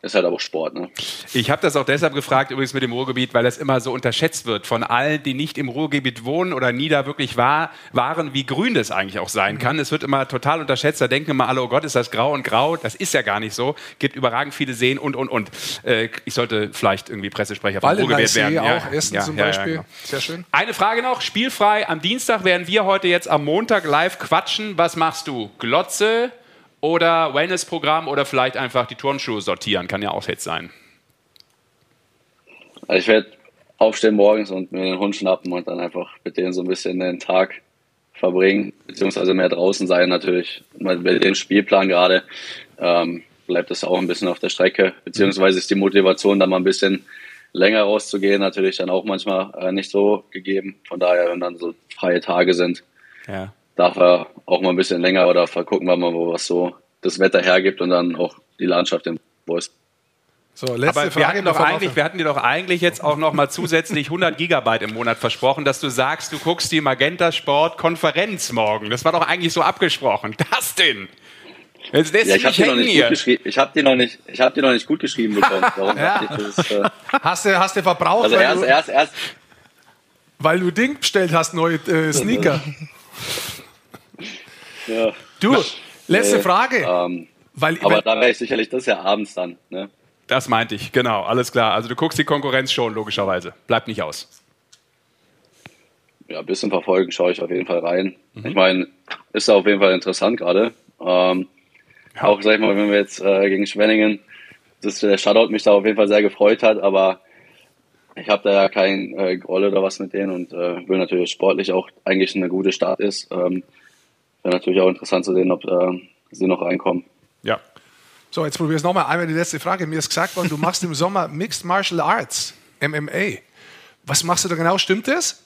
ist halt aber Sport, ne? Ich habe das auch deshalb gefragt, übrigens mit dem Ruhrgebiet, weil das immer so unterschätzt wird von allen, die nicht im Ruhrgebiet wohnen oder nie da wirklich war, waren, wie grün das eigentlich auch sein kann. Es wird immer total unterschätzt. Da denken immer alle, oh Gott, ist das grau und grau. Das ist ja gar nicht so. Gibt überragend viele Seen und, und, und. Äh, ich sollte vielleicht irgendwie Pressesprecher vom Ruhrgebiet werden. Ja, auch Essen ja, zum ja, Beispiel. Ja, genau. Sehr schön. Eine Frage noch, spielfrei. Am Dienstag werden wir heute jetzt am Montag live quatschen. Was machst du? Glotze, oder Wellness-Programm oder vielleicht einfach die Turnschuhe sortieren, kann ja auch jetzt sein. Also ich werde aufstehen morgens und mir den Hund schnappen und dann einfach mit denen so ein bisschen den Tag verbringen, beziehungsweise mehr draußen sein natürlich. Mit dem Spielplan gerade ähm, bleibt es auch ein bisschen auf der Strecke, beziehungsweise ist die Motivation dann mal ein bisschen länger rauszugehen natürlich dann auch manchmal äh, nicht so gegeben. Von daher, wenn dann so freie Tage sind, ja darf er auch mal ein bisschen länger oder gucken wir mal, wo was so das Wetter hergibt und dann auch die Landschaft im Wolfsburg. So, letzte Aber Frage wir hatten, doch eigentlich, wir hatten dir doch eigentlich jetzt auch noch mal zusätzlich 100 Gigabyte im Monat versprochen, dass du sagst, du guckst die Magenta Sport Konferenz morgen. Das war doch eigentlich so abgesprochen. Das denn? Jetzt lässt ja, ich habe die noch nicht hier. gut geschrieben. Ich habe die noch nicht, ich habe die noch nicht gut geschrieben bekommen. ja. ich, äh hast du, hast du verbraucht? Also erst, du, erst, erst, weil du Ding bestellt hast, neue äh, Sneaker. Ja. Du, letzte nee, Frage. Ähm, Weil, aber da wäre ich sicherlich das ja abends dann. Ne? Das meinte ich, genau, alles klar. Also du guckst die Konkurrenz schon, logischerweise. Bleibt nicht aus. Ja, ein bisschen verfolgen schaue ich auf jeden Fall rein. Mhm. Ich meine, ist auf jeden Fall interessant gerade. Ähm, ja. Auch, sag ich mal, wenn wir jetzt äh, gegen Schwenningen, dass der Shoutout mich da auf jeden Fall sehr gefreut hat, aber ich habe da ja kein äh, Groll oder was mit denen und äh, will natürlich sportlich auch eigentlich eine gute Start ist. Ähm, wäre natürlich auch interessant zu sehen, ob äh, sie noch reinkommen. Ja. So, jetzt probier es nochmal. Einmal die letzte Frage. Mir ist gesagt worden, du machst im Sommer Mixed Martial Arts, MMA. Was machst du da genau? Stimmt das?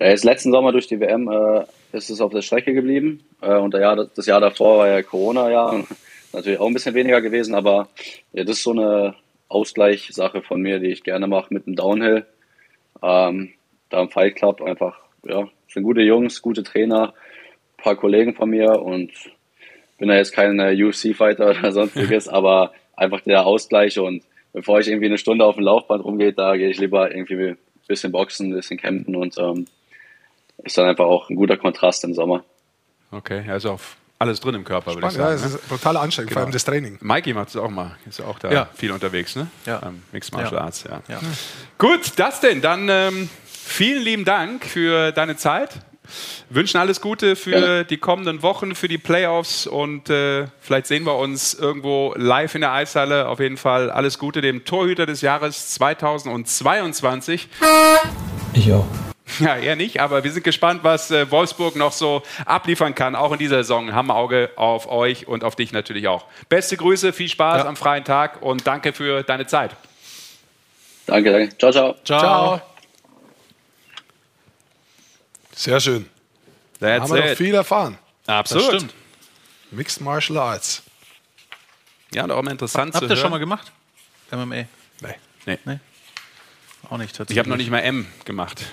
Ja, jetzt letzten Sommer durch die WM äh, ist es auf der Strecke geblieben. Äh, und Jahr, das Jahr davor war ja Corona-Jahr. Natürlich auch ein bisschen weniger gewesen, aber ja, das ist so eine Ausgleichssache von mir, die ich gerne mache mit dem Downhill. Ähm, da im Fight Club einfach ja, sind gute Jungs, gute Trainer, ein paar Kollegen von mir und bin da jetzt kein äh, UFC-Fighter oder sonstiges, aber einfach der Ausgleich und bevor ich irgendwie eine Stunde auf dem Laufband rumgehe, da gehe ich lieber irgendwie ein bisschen boxen, ein bisschen campen und ähm, ist dann einfach auch ein guter Kontrast im Sommer. Okay, also auf alles drin im Körper, würde ich sagen. Ja, es ist total anstrengend, genau. vor allem das Training. Mikey macht es auch mal, ist auch da ja. viel unterwegs, ne? Ja. Ähm, Mixed Martial ja. Arts, ja. ja. Gut, das denn, dann ähm, Vielen lieben Dank für deine Zeit. Wünschen alles Gute für ja. die kommenden Wochen, für die Playoffs und äh, vielleicht sehen wir uns irgendwo live in der Eishalle. Auf jeden Fall alles Gute dem Torhüter des Jahres 2022. Ich auch. Ja, eher nicht, aber wir sind gespannt, was äh, Wolfsburg noch so abliefern kann, auch in dieser Saison. Haben Auge auf euch und auf dich natürlich auch. Beste Grüße, viel Spaß ja. am freien Tag und danke für deine Zeit. Danke, danke. Ciao, ciao. Ciao. ciao. Sehr schön. That's haben wir doch viel erfahren. Absolut. Mixed Martial Arts. Ja, und auch mal interessant Habt zu ihr schon hören. mal gemacht? MMA? Nee. Nee. Auch nicht tatsächlich. Ich habe noch nicht mal M gemacht.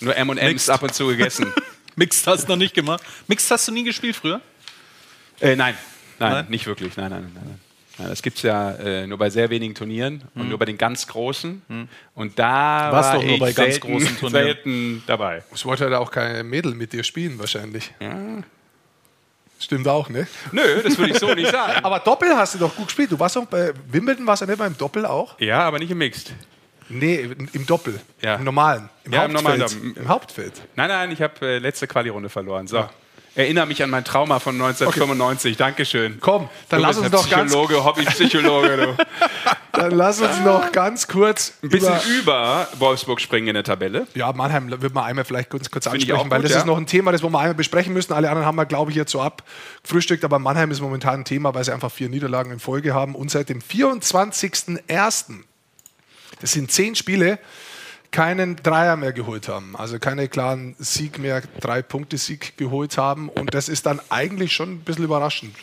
Nur M und M's Mixed. ab und zu gegessen. Mixed hast du noch nicht gemacht. Mixed hast du nie gespielt früher? äh, nein. nein, Nein? nicht wirklich. Nein, nein, nein. nein. Nein, das gibt es ja äh, nur bei sehr wenigen Turnieren und nur bei den ganz großen. Und da Warst war doch nur ich bei ganz selten, großen Turnieren. selten dabei. Es wollte halt auch kein Mädel mit dir spielen, wahrscheinlich. Stimmt auch, ne? Nö, das würde ich so nicht sagen. Aber Doppel hast du doch gut gespielt. Du warst doch bei Wimbledon, warst du nicht beim Doppel auch? Ja, aber nicht im Mixed. Nee, im Doppel. Ja. Im normalen. Im Ja, im Hauptfeld. normalen Doppel. Im Hauptfeld. Nein, nein, ich habe äh, letzte Quali-Runde verloren. So. Erinnere mich an mein Trauma von 1995. Dankeschön. Komm, dann du lass uns doch ganz, Psychologe, Hobbypsychologe. Du. dann lass uns noch ganz kurz Ein bisschen über, über Wolfsburg springen in der Tabelle. Ja, Mannheim wird man einmal vielleicht kurz, kurz ansprechen, auch weil gut, das ja. ist noch ein Thema, das wir mal einmal besprechen müssen. Alle anderen haben wir, glaube ich, jetzt so abgefrühstückt, aber Mannheim ist momentan ein Thema, weil sie einfach vier Niederlagen in Folge haben und seit dem 24.01., das sind zehn Spiele, keinen Dreier mehr geholt haben. Also keine klaren Sieg mehr, drei Punkte Sieg geholt haben. Und das ist dann eigentlich schon ein bisschen überraschend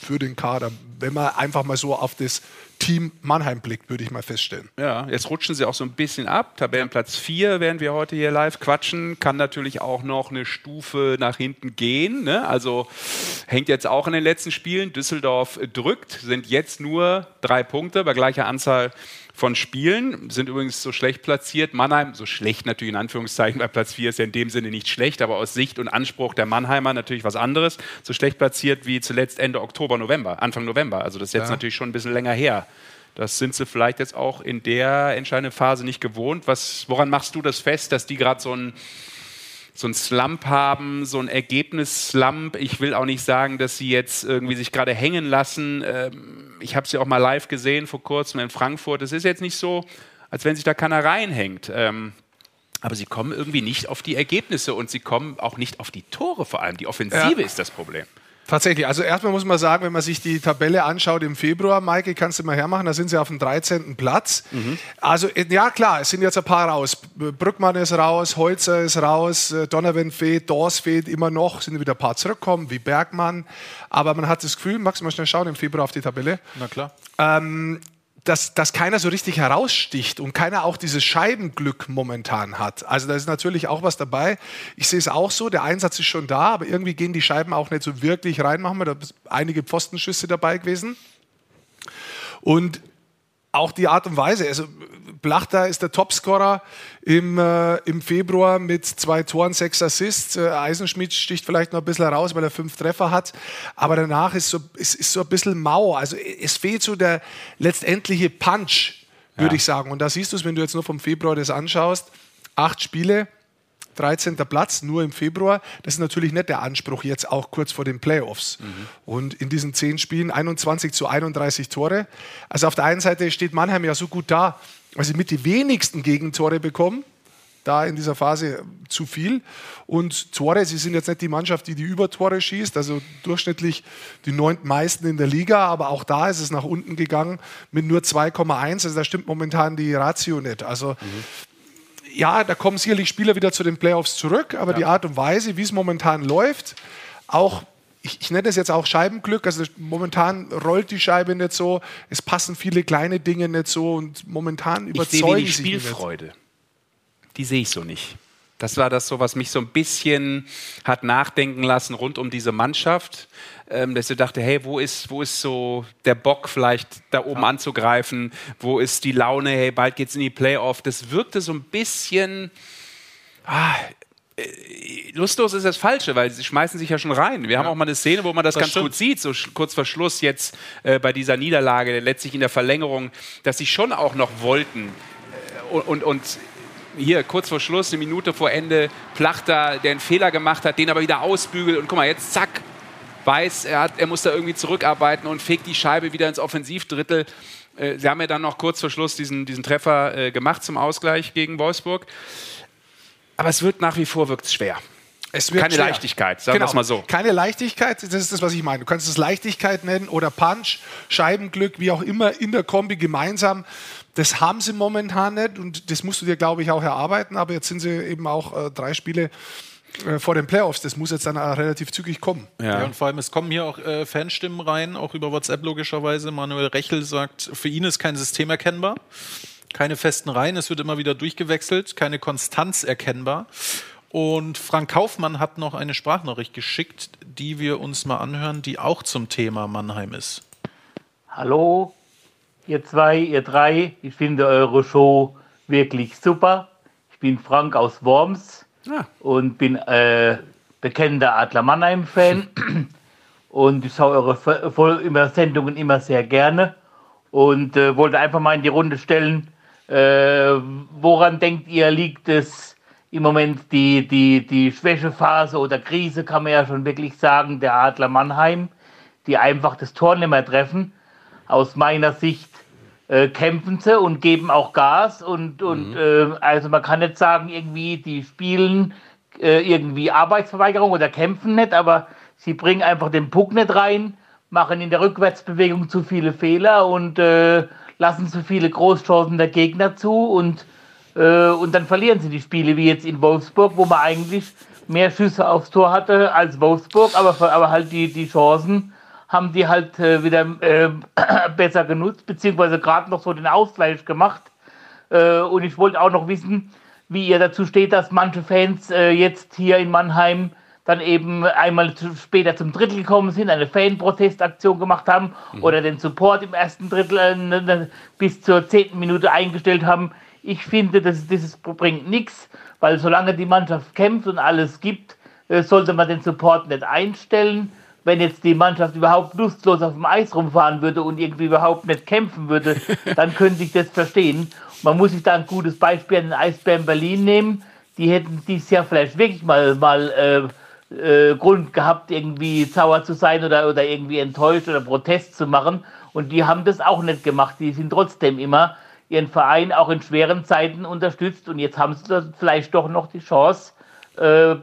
für den Kader, wenn man einfach mal so auf das Team Mannheim blickt, würde ich mal feststellen. Ja, jetzt rutschen sie auch so ein bisschen ab. Tabellenplatz 4 werden wir heute hier live quatschen. Kann natürlich auch noch eine Stufe nach hinten gehen. Ne? Also hängt jetzt auch in den letzten Spielen. Düsseldorf drückt, sind jetzt nur drei Punkte bei gleicher Anzahl von Spielen. Sind übrigens so schlecht platziert. Mannheim, so schlecht natürlich in Anführungszeichen, weil Platz 4 ist ja in dem Sinne nicht schlecht, aber aus Sicht und Anspruch der Mannheimer natürlich was anderes. So schlecht platziert wie zuletzt Ende Oktober, November, Anfang November. Also das ist jetzt Ja. natürlich schon ein bisschen länger her. Das sind sie vielleicht jetzt auch in der entscheidenden Phase nicht gewohnt. Was, woran machst du das fest, dass die gerade so ein so ein Slump haben, so ein Ergebnisslump. Ich will auch nicht sagen, dass sie jetzt irgendwie sich gerade hängen lassen. Ähm, ich habe sie auch mal live gesehen vor kurzem in Frankfurt. Es ist jetzt nicht so, als wenn sich da keiner reinhängt. Ähm, aber sie kommen irgendwie nicht auf die Ergebnisse und sie kommen auch nicht auf die Tore vor allem. Die Offensive Ja. ist das Problem. Tatsächlich, also erstmal muss man sagen, wenn man sich die Tabelle anschaut im Februar, Maike, kannst du mal hermachen, da sind sie auf dem 13. Platz. Also äh, ja klar, es sind jetzt ein paar raus. Brückmann ist raus, Holzer ist raus, äh, Donovan fehlt, Dors fehlt immer noch, sind wieder ein paar zurückkommen, wie Bergmann. Aber man hat das Gefühl, magst du mal schnell schauen im Februar auf die Tabelle, Na klar. ähm, dass, dass keiner so richtig heraussticht und keiner auch dieses Scheibenglück momentan hat. Also da ist natürlich auch was dabei. Ich sehe es auch so, der Einsatz ist schon da, aber irgendwie gehen die Scheiben auch nicht so wirklich rein. Machen wir da einige Pfostenschüsse dabei gewesen. Und auch die Art und Weise. Also Blachter ist der Topscorer im, äh, im Februar mit zwei Toren, sechs Assists. Äh, Eisenschmidt sticht vielleicht noch ein bisschen heraus, weil er fünf Treffer hat. Aber danach ist so, ist, ist so ein bisschen mau. Also es fehlt so der letztendliche Punch, würde Ja. ich sagen. Und da siehst du es, wenn du jetzt nur vom Februar das anschaust. Acht Spiele, 13. Platz, nur im Februar. Das ist natürlich nicht der Anspruch jetzt auch kurz vor den Playoffs. Und in diesen zehn Spielen 21 zu 31 Tore. Also auf der einen Seite steht Mannheim ja so gut da, weil sie mit die wenigsten Gegentore bekommen. Da in dieser Phase zu viel. Und Tore, sie sind jetzt nicht die Mannschaft, die die Übertore schießt, also durchschnittlich die neunten meisten in der Liga, aber auch da ist es nach unten gegangen mit nur 2,1. Also da stimmt momentan die Ratio nicht. Also ja, da kommen sicherlich Spieler wieder zu den Playoffs zurück, aber die Art und Weise, wie es momentan läuft, auch, ich, ich nenne es jetzt auch Scheibenglück, also momentan rollt die Scheibe nicht so, es passen viele kleine Dinge nicht so und momentan Ich sehe überzeugen sie mich nicht. Spielfreude. Die sehe ich so nicht. Das war das so, was mich so ein bisschen hat nachdenken lassen rund um diese Mannschaft, ähm, dass ich dachte, hey, wo ist, wo ist so der Bock vielleicht da oben anzugreifen? Wo ist die Laune? Hey, bald geht's in die Playoff. Das wirkte so ein bisschen ah, äh, lustlos ist das Falsche, weil sie schmeißen sich ja schon rein. Wir haben auch mal eine Szene, wo man das, Das ganz stimmt. gut sieht, so kurz vor Schluss jetzt äh, bei dieser Niederlage, letztlich in der Verlängerung, dass sie schon auch noch wollten. Äh, und, und, und hier kurz vor Schluss, eine Minute vor Ende, Plachter, der einen Fehler gemacht hat, den aber wieder ausbügelt und guck mal, jetzt zack, weiß, er, hat, er muss da irgendwie zurückarbeiten und fegt die Scheibe wieder ins Offensivdrittel. Äh, Sie haben ja dann noch kurz vor Schluss diesen, diesen Treffer äh, gemacht zum Ausgleich gegen Wolfsburg. Aber es wird nach wie vor wirkt's schwer. Es wird Keine schwer. Leichtigkeit, sagen wir genau. es mal so. Keine Leichtigkeit, das ist das, was ich meine. Du kannst es Leichtigkeit nennen oder Punch, Scheibenglück, wie auch immer, in der Kombi gemeinsam. Das haben sie momentan nicht und das musst du dir, glaube ich, auch erarbeiten. Aber jetzt sind sie eben auch äh, drei Spiele äh, vor den Playoffs. Das muss jetzt dann relativ zügig kommen. Ja. und vor allem, es kommen hier auch äh, Fanstimmen rein, auch über WhatsApp logischerweise. Manuel Rechel sagt, für ihn ist kein System erkennbar, keine festen Reihen, es wird immer wieder durchgewechselt, keine Konstanz erkennbar. Und Frank Kaufmann hat noch eine Sprachnachricht geschickt, die wir uns mal anhören, die auch zum Thema Mannheim ist. Hallo, ihr zwei, ihr drei. Ich finde eure Show wirklich super. Ich bin Frank aus Worms Ja. und bin äh, bekennender Adler Mannheim-Fan. Und ich schaue eure Voll- immer Sendungen immer sehr gerne. Und äh, wollte einfach mal in die Runde stellen, äh, woran denkt ihr, liegt es im Moment die, die, die Schwächephase oder Krise, kann man ja schon wirklich sagen, der Adler Mannheim, die einfach das Tor nicht mehr treffen. Aus meiner Sicht äh, kämpfen sie und geben auch Gas und, und äh, also man kann nicht sagen, irgendwie die spielen äh, irgendwie Arbeitsverweigerung oder kämpfen nicht, aber sie bringen einfach den Puck nicht rein, machen in der Rückwärtsbewegung zu viele Fehler und äh, lassen zu viele Großchancen der Gegner zu und, äh, und dann verlieren sie die Spiele, wie jetzt in Wolfsburg, wo man eigentlich mehr Schüsse aufs Tor hatte als Wolfsburg, aber, aber halt die, die Chancen haben die halt äh, wieder äh, besser genutzt, beziehungsweise gerade noch so den Ausgleich gemacht. Äh, und ich wollte auch noch wissen, wie ihr dazu steht, dass manche Fans äh, jetzt hier in Mannheim dann eben einmal zu, später zum Drittel gekommen sind, eine Fan-Protestaktion gemacht haben oder den Support im ersten Drittel äh, ne, ne, bis zur zehnten Minute eingestellt haben. Ich finde, das, das bringt nichts, weil solange die Mannschaft kämpft und alles gibt, äh, sollte man den Support nicht einstellen. Wenn jetzt die Mannschaft überhaupt lustlos auf dem Eis rumfahren würde und irgendwie überhaupt nicht kämpfen würde, dann könnte ich das verstehen. Man muss sich da ein gutes Beispiel an den Eisbären Berlin nehmen. Die hätten dieses Jahr vielleicht wirklich mal, mal äh, äh, Grund gehabt, irgendwie sauer zu sein oder, oder irgendwie enttäuscht oder Protest zu machen. Und die haben das auch nicht gemacht. Die sind trotzdem immer ihren Verein auch in schweren Zeiten unterstützt. Und jetzt haben sie vielleicht doch noch die Chance, äh,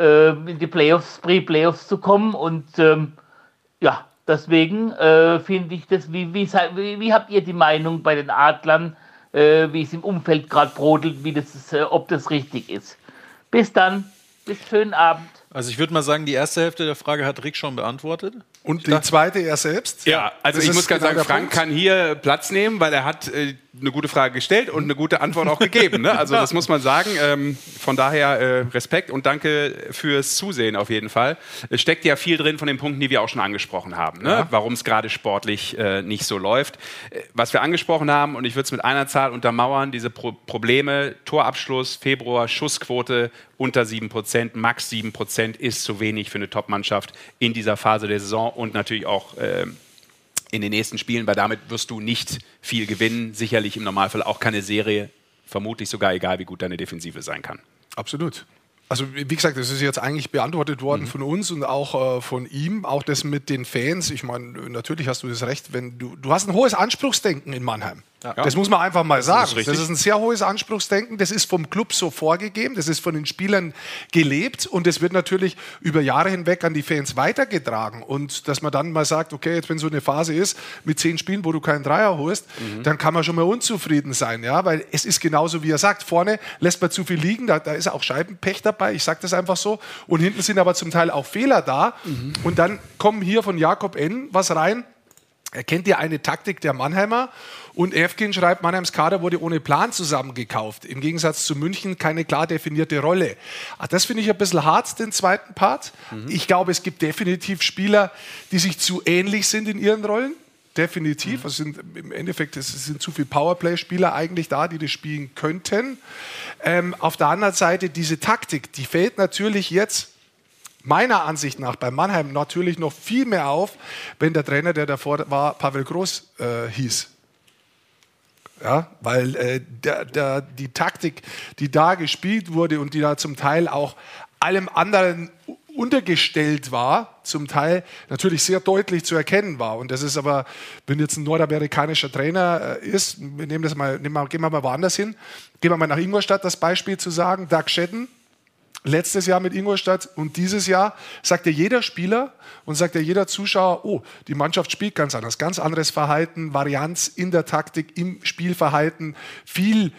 äh, in die Playoffs, Pre-Playoffs zu kommen. Und ähm, ja, deswegen äh, finde ich das, wie, wie, wie, habt ihr die Meinung bei den Adlern, äh, wie es im Umfeld gerade brodelt, wie das, ist, äh, ob das richtig ist? Bis dann, bis schönen Abend. Also ich würde mal sagen, die erste Hälfte der Frage hat Rick schon beantwortet. Und die zweite er selbst? Ja, also Das ich muss ganz genau sagen, Frank Punkt. kann hier Platz nehmen, weil er hat äh, eine gute Frage gestellt und eine gute Antwort auch gegeben. Ne? Also das muss man sagen. Ähm, von daher äh, Respekt und danke fürs Zusehen auf jeden Fall. Es steckt ja viel drin von den Punkten, die wir auch schon angesprochen haben. Ne? Warum es gerade sportlich äh, nicht so läuft. Äh, Was wir angesprochen haben, und ich würde es mit einer Zahl untermauern, diese Pro Probleme, Torabschluss, Februar, Schussquote unter 7%, max 7% ist zu wenig für eine Top-Mannschaft in dieser Phase der Saison und natürlich auch ähm, in den nächsten Spielen, weil damit wirst du nicht viel gewinnen. Sicherlich im Normalfall auch keine Serie. Vermutlich sogar egal, wie gut deine Defensive sein kann. Absolut. Also wie gesagt, das ist jetzt eigentlich beantwortet worden von uns und auch äh, von ihm. Auch das mit den Fans. Ich meine, natürlich hast du das recht, wenn du du hast ein hohes Anspruchsdenken in Mannheim. Das muss man einfach mal sagen. Das richtig. ist ein sehr hohes Anspruchsdenken. Das ist vom Club so vorgegeben. Das ist von den Spielern gelebt und das wird natürlich über Jahre hinweg an die Fans weitergetragen. Und dass man dann mal sagt, okay, jetzt wenn so eine Phase ist mit zehn Spielen, wo du keinen Dreier holst, dann kann man schon mal unzufrieden sein, ja, weil es ist genauso wie er sagt. Vorne lässt man zu viel liegen, da, da ist auch Scheibenpech dabei. Ich sage das einfach so. Und hinten sind aber zum Teil auch Fehler da. Und dann kommen hier von Jakob N. was rein. Er kennt ja eine Taktik der Mannheimer und Efkin schreibt, Mannheims Kader wurde ohne Plan zusammengekauft. Im Gegensatz zu München keine klar definierte Rolle. Ah, Das finde ich ein bisschen hart, den zweiten Part. Ich glaube, es gibt definitiv Spieler, die sich zu ähnlich sind in ihren Rollen. Definitiv. Es sind im Endeffekt es sind zu viele Powerplay-Spieler eigentlich da, die das spielen könnten. Ähm, auf der anderen Seite diese Taktik, die fällt natürlich jetzt meiner Ansicht nach bei Mannheim natürlich noch viel mehr auf, wenn der Trainer, der davor war, Pavel Groß äh, hieß. Ja, weil äh, der, der, die Taktik, die da gespielt wurde und die da zum Teil auch allem anderen untergestellt war, zum Teil natürlich sehr deutlich zu erkennen war. Und das ist aber, wenn jetzt ein nordamerikanischer Trainer äh, ist, wir nehmen das mal, nehmen wir, gehen wir mal woanders hin, gehen wir mal nach Ingolstadt, das Beispiel zu sagen, Doug Shedden, letztes Jahr mit Ingolstadt und dieses Jahr sagt ja jeder Spieler und sagt ja jeder Zuschauer, oh, die Mannschaft spielt ganz anders, ganz anderes Verhalten, Varianz in der Taktik, im Spielverhalten, viel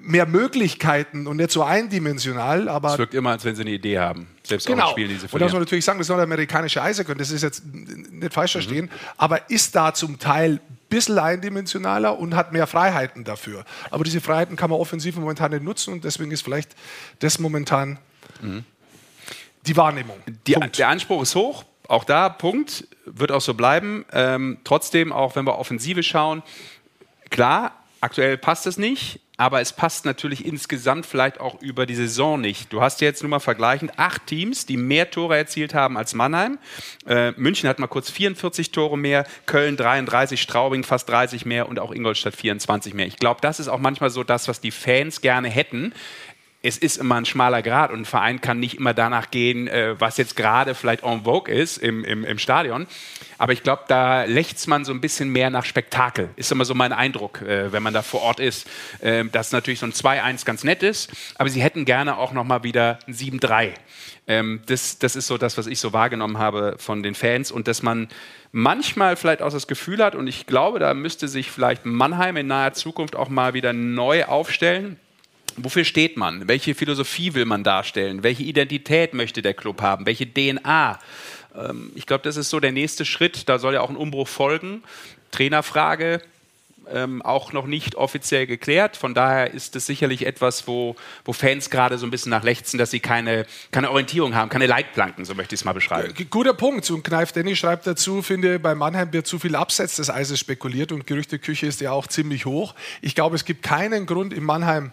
mehr Möglichkeiten und nicht so eindimensional, aber Es wirkt immer, als wenn sie eine Idee haben. Selbst auch Genau. in Spielen, die sie Und da muss verlieren. man natürlich sagen, das ist noch der amerikanische Eishockey. Das ist jetzt nicht falsch Mhm. verstehen, aber ist da zum Teil ein bisschen eindimensionaler und hat mehr Freiheiten dafür. Aber diese Freiheiten kann man offensiv momentan nicht nutzen und deswegen ist vielleicht das momentan die Wahrnehmung. Die, der Anspruch ist hoch. Auch da, Punkt, wird auch so bleiben. Ähm, trotzdem, auch wenn wir Offensive schauen, klar, aktuell passt es nicht, aber es passt natürlich insgesamt vielleicht auch über die Saison nicht. Du hast jetzt nur mal vergleichend acht Teams, die mehr Tore erzielt haben als Mannheim. Äh, München hat mal kurz 44 Tore mehr, Köln 33, Straubing fast 30 mehr und auch Ingolstadt 24 mehr. Ich glaube, das ist auch manchmal so das, was die Fans gerne hätten es ist immer ein schmaler Grad und ein Verein kann nicht immer danach gehen, äh, was jetzt gerade vielleicht en vogue ist im, im, im Stadion. Aber ich glaube, da lächzt man so ein bisschen mehr nach Spektakel. Ist immer so mein Eindruck, äh, wenn man da vor Ort ist. Äh, dass natürlich so ein 2-1 ganz nett ist, aber sie hätten gerne auch noch mal wieder ein 7-3. Ähm, das, das ist so das, was ich so wahrgenommen habe von den Fans und dass man manchmal vielleicht auch das Gefühl hat und ich glaube, da müsste sich vielleicht Mannheim in naher Zukunft auch mal wieder neu aufstellen. Wofür steht man? Welche Philosophie will man darstellen? Welche Identität möchte der Club haben? Welche DNA? Ähm, ich glaube, das ist so der nächste Schritt. Da soll ja auch ein Umbruch folgen. Trainerfrage ähm, auch noch nicht offiziell geklärt. Von daher ist es sicherlich etwas, wo, wo Fans gerade so ein bisschen nachlechzen, dass sie keine, keine Orientierung haben, keine Leitplanken, so möchte ich es mal beschreiben. Guter Punkt. Und Kneif Denny schreibt dazu, finde, bei Mannheim wird zu viel abseits des Eises spekuliert und Gerüchteküche ist ja auch ziemlich hoch. Ich glaube, es gibt keinen Grund in Mannheim,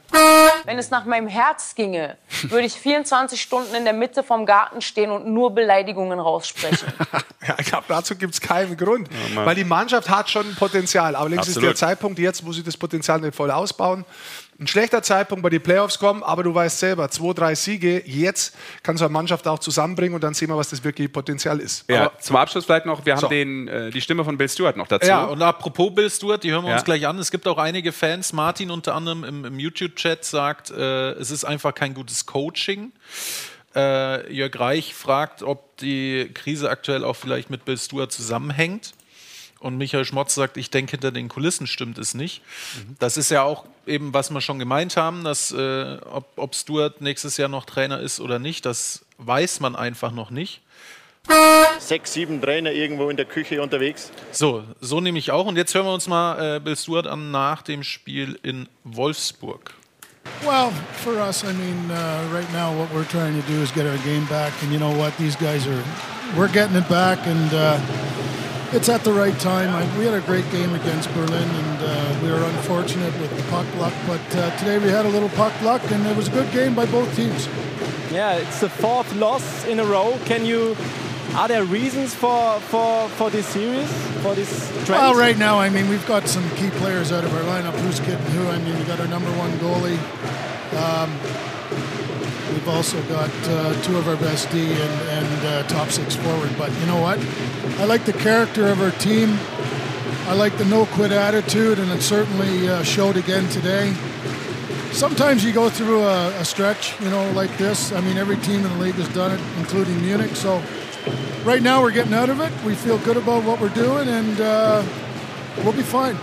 Wenn es nach meinem Herz ginge, würde ich 24 Stunden in der Mitte vom Garten stehen und nur Beleidigungen raussprechen. Ja, ich glaube, dazu gibt es keinen Grund. weil die Mannschaft hat schon ein Potenzial. Allerdings ist Absolut. der Zeitpunkt jetzt, wo sie das Potenzial nicht voll ausbauen. Ein schlechter Zeitpunkt, bei die Playoffs kommen, aber du weißt selber, zwei, drei Siege, jetzt kann so eine Mannschaft auch zusammenbringen und dann sehen wir, was das wirklich Potenzial ist. Ja, Aber zum Abschluss vielleicht noch, wir haben So. den, äh, die Stimme von Bill Stewart noch dazu. Ja, und apropos Bill Stewart, die hören wir Ja. uns gleich an. Es gibt auch einige Fans, Martin unter anderem im, im YouTube-Chat sagt, äh, es ist einfach kein gutes Coaching. Äh, Jörg Reich fragt, ob die Krise aktuell auch vielleicht mit Bill Stewart zusammenhängt. Und Michael Schmotz sagt, ich denke, hinter den Kulissen stimmt es nicht. Das ist ja auch eben, was wir schon gemeint haben, dass äh, ob, ob Stewart nächstes Jahr noch Trainer ist oder nicht, das weiß man einfach noch nicht. Sechs, sieben Trainer irgendwo in der Küche unterwegs. So, so nehme ich auch. Und jetzt hören wir uns mal äh, Bill Stewart an nach dem Spiel in Wolfsburg. Well, for us, I mean, uh, right now what we're trying to do is get our game back, and you know what? These guys are, we're getting it back, and uh, it's at the right time. I, we had a great game against Berlin, and uh, we were unfortunate with the puck luck, but uh, today we had a little puck luck, and it was a good game by both teams. Yeah, it's the fourth loss in a row. Can you? Are there reasons for for for this series? For this trend? Well, right now, I mean, we've got some key players out of our lineup. Who's getting who? I mean, we got our number one goalie. Um, we've also got uh, two of our best D and, and uh, top six forward. But you know what? I like the character of our team. I like the no quit attitude, and it certainly uh, showed again today. Sometimes you go through a, a stretch, you know, like this. I mean, every team in the league has done it, including Munich. So right now we're getting out of it. We feel good about what we're doing, and uh, we'll be fine.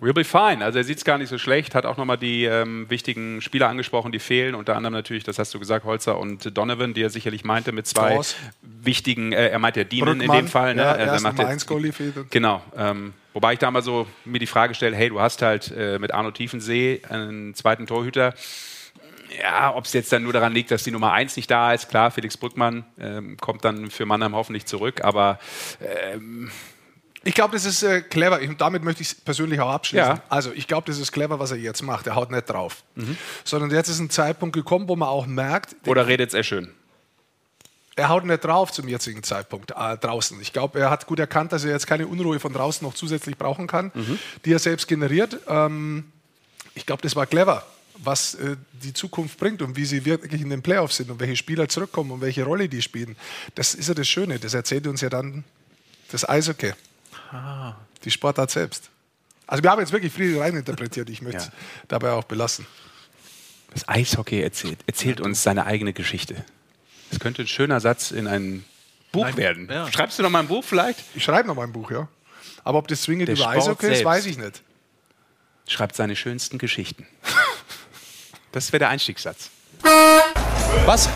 We'll be fine. Also er sieht es gar nicht so schlecht, hat auch nochmal die ähm, wichtigen Spieler angesprochen, die fehlen. Unter anderem natürlich, das hast du gesagt, Holzer und Donovan, die er sicherlich meinte mit zwei Klaus. wichtigen, äh, er meint ja Dienen in dem Fall. Ne? ja, Also er macht jetzt- 1 Goalie für ihn. Genau. Ähm, wobei ich da mal so mir die Frage stelle, hey, du hast halt äh, mit Arno Tiefensee einen zweiten Torhüter. Ja, ob es jetzt dann nur daran liegt, dass die Nummer 1 nicht da ist. Klar, Felix Brückmann ähm, kommt dann für Mannheim hoffentlich zurück, aber ähm, Ich glaube, das ist äh, clever. Und damit möchte ich es persönlich auch abschließen. Ja. Also, ich glaube, das ist clever, was er jetzt macht. Er haut nicht drauf. Mhm. Sondern jetzt ist ein Zeitpunkt gekommen, wo man auch merkt, oder redet er schön? er haut nicht drauf zum jetzigen Zeitpunkt äh, draußen. Ich glaube, er hat gut erkannt, dass er jetzt keine Unruhe von draußen noch zusätzlich brauchen kann, Mhm. die er selbst generiert. Ähm, ich glaube, das war clever, was äh, die Zukunft bringt und wie sie wirklich in den Playoffs sind und welche Spieler zurückkommen und welche Rolle die spielen. Das ist ja das Schöne. Das erzählt uns ja dann das Eishockey. Die Sportart selbst. Also wir haben jetzt wirklich viel reininterpretiert. Ich möchte es dabei auch belassen. Das Eishockey erzählt, erzählt uns seine eigene Geschichte. Das könnte ein schöner Satz in ein Buch Nein, werden. ja. Schreibst du noch mal ein Buch vielleicht? Ich schreibe noch mal ein Buch, ja. Aber ob das zwingend Der über Sport Eishockey ist, selbst. weiß ich nicht. Schreibt seine schönsten Geschichten. Das wäre der Einstiegssatz. Was?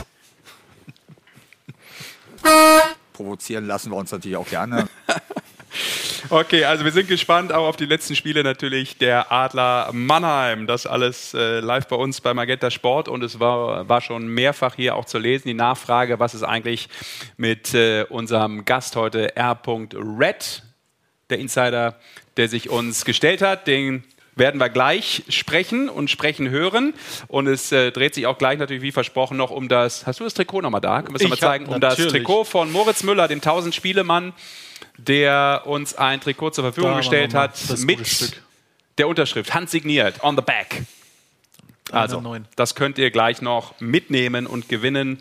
Provozieren lassen wir uns natürlich auch gerne. Okay, also wir sind gespannt auch auf die letzten Spiele natürlich der Adler Mannheim. Das alles äh, live bei uns bei Magenta Sport und es war, war schon mehrfach hier auch zu lesen, die Nachfrage, was ist eigentlich mit äh, unserem Gast heute, R. Red, der Insider, der sich uns gestellt hat. Den werden wir gleich sprechen und sprechen hören. Und es äh, dreht sich auch gleich natürlich, wie versprochen, noch um das. Hast du das Trikot nochmal da? Können wir es nochmal zeigen? Um das Trikot von Moritz Müller, dem 1000-Spiele-Mann, der uns ein Trikot zur Verfügung Da gestellt wir hat mit der Unterschrift, handsigniert, on the back. Also, das könnt ihr gleich noch mitnehmen und gewinnen.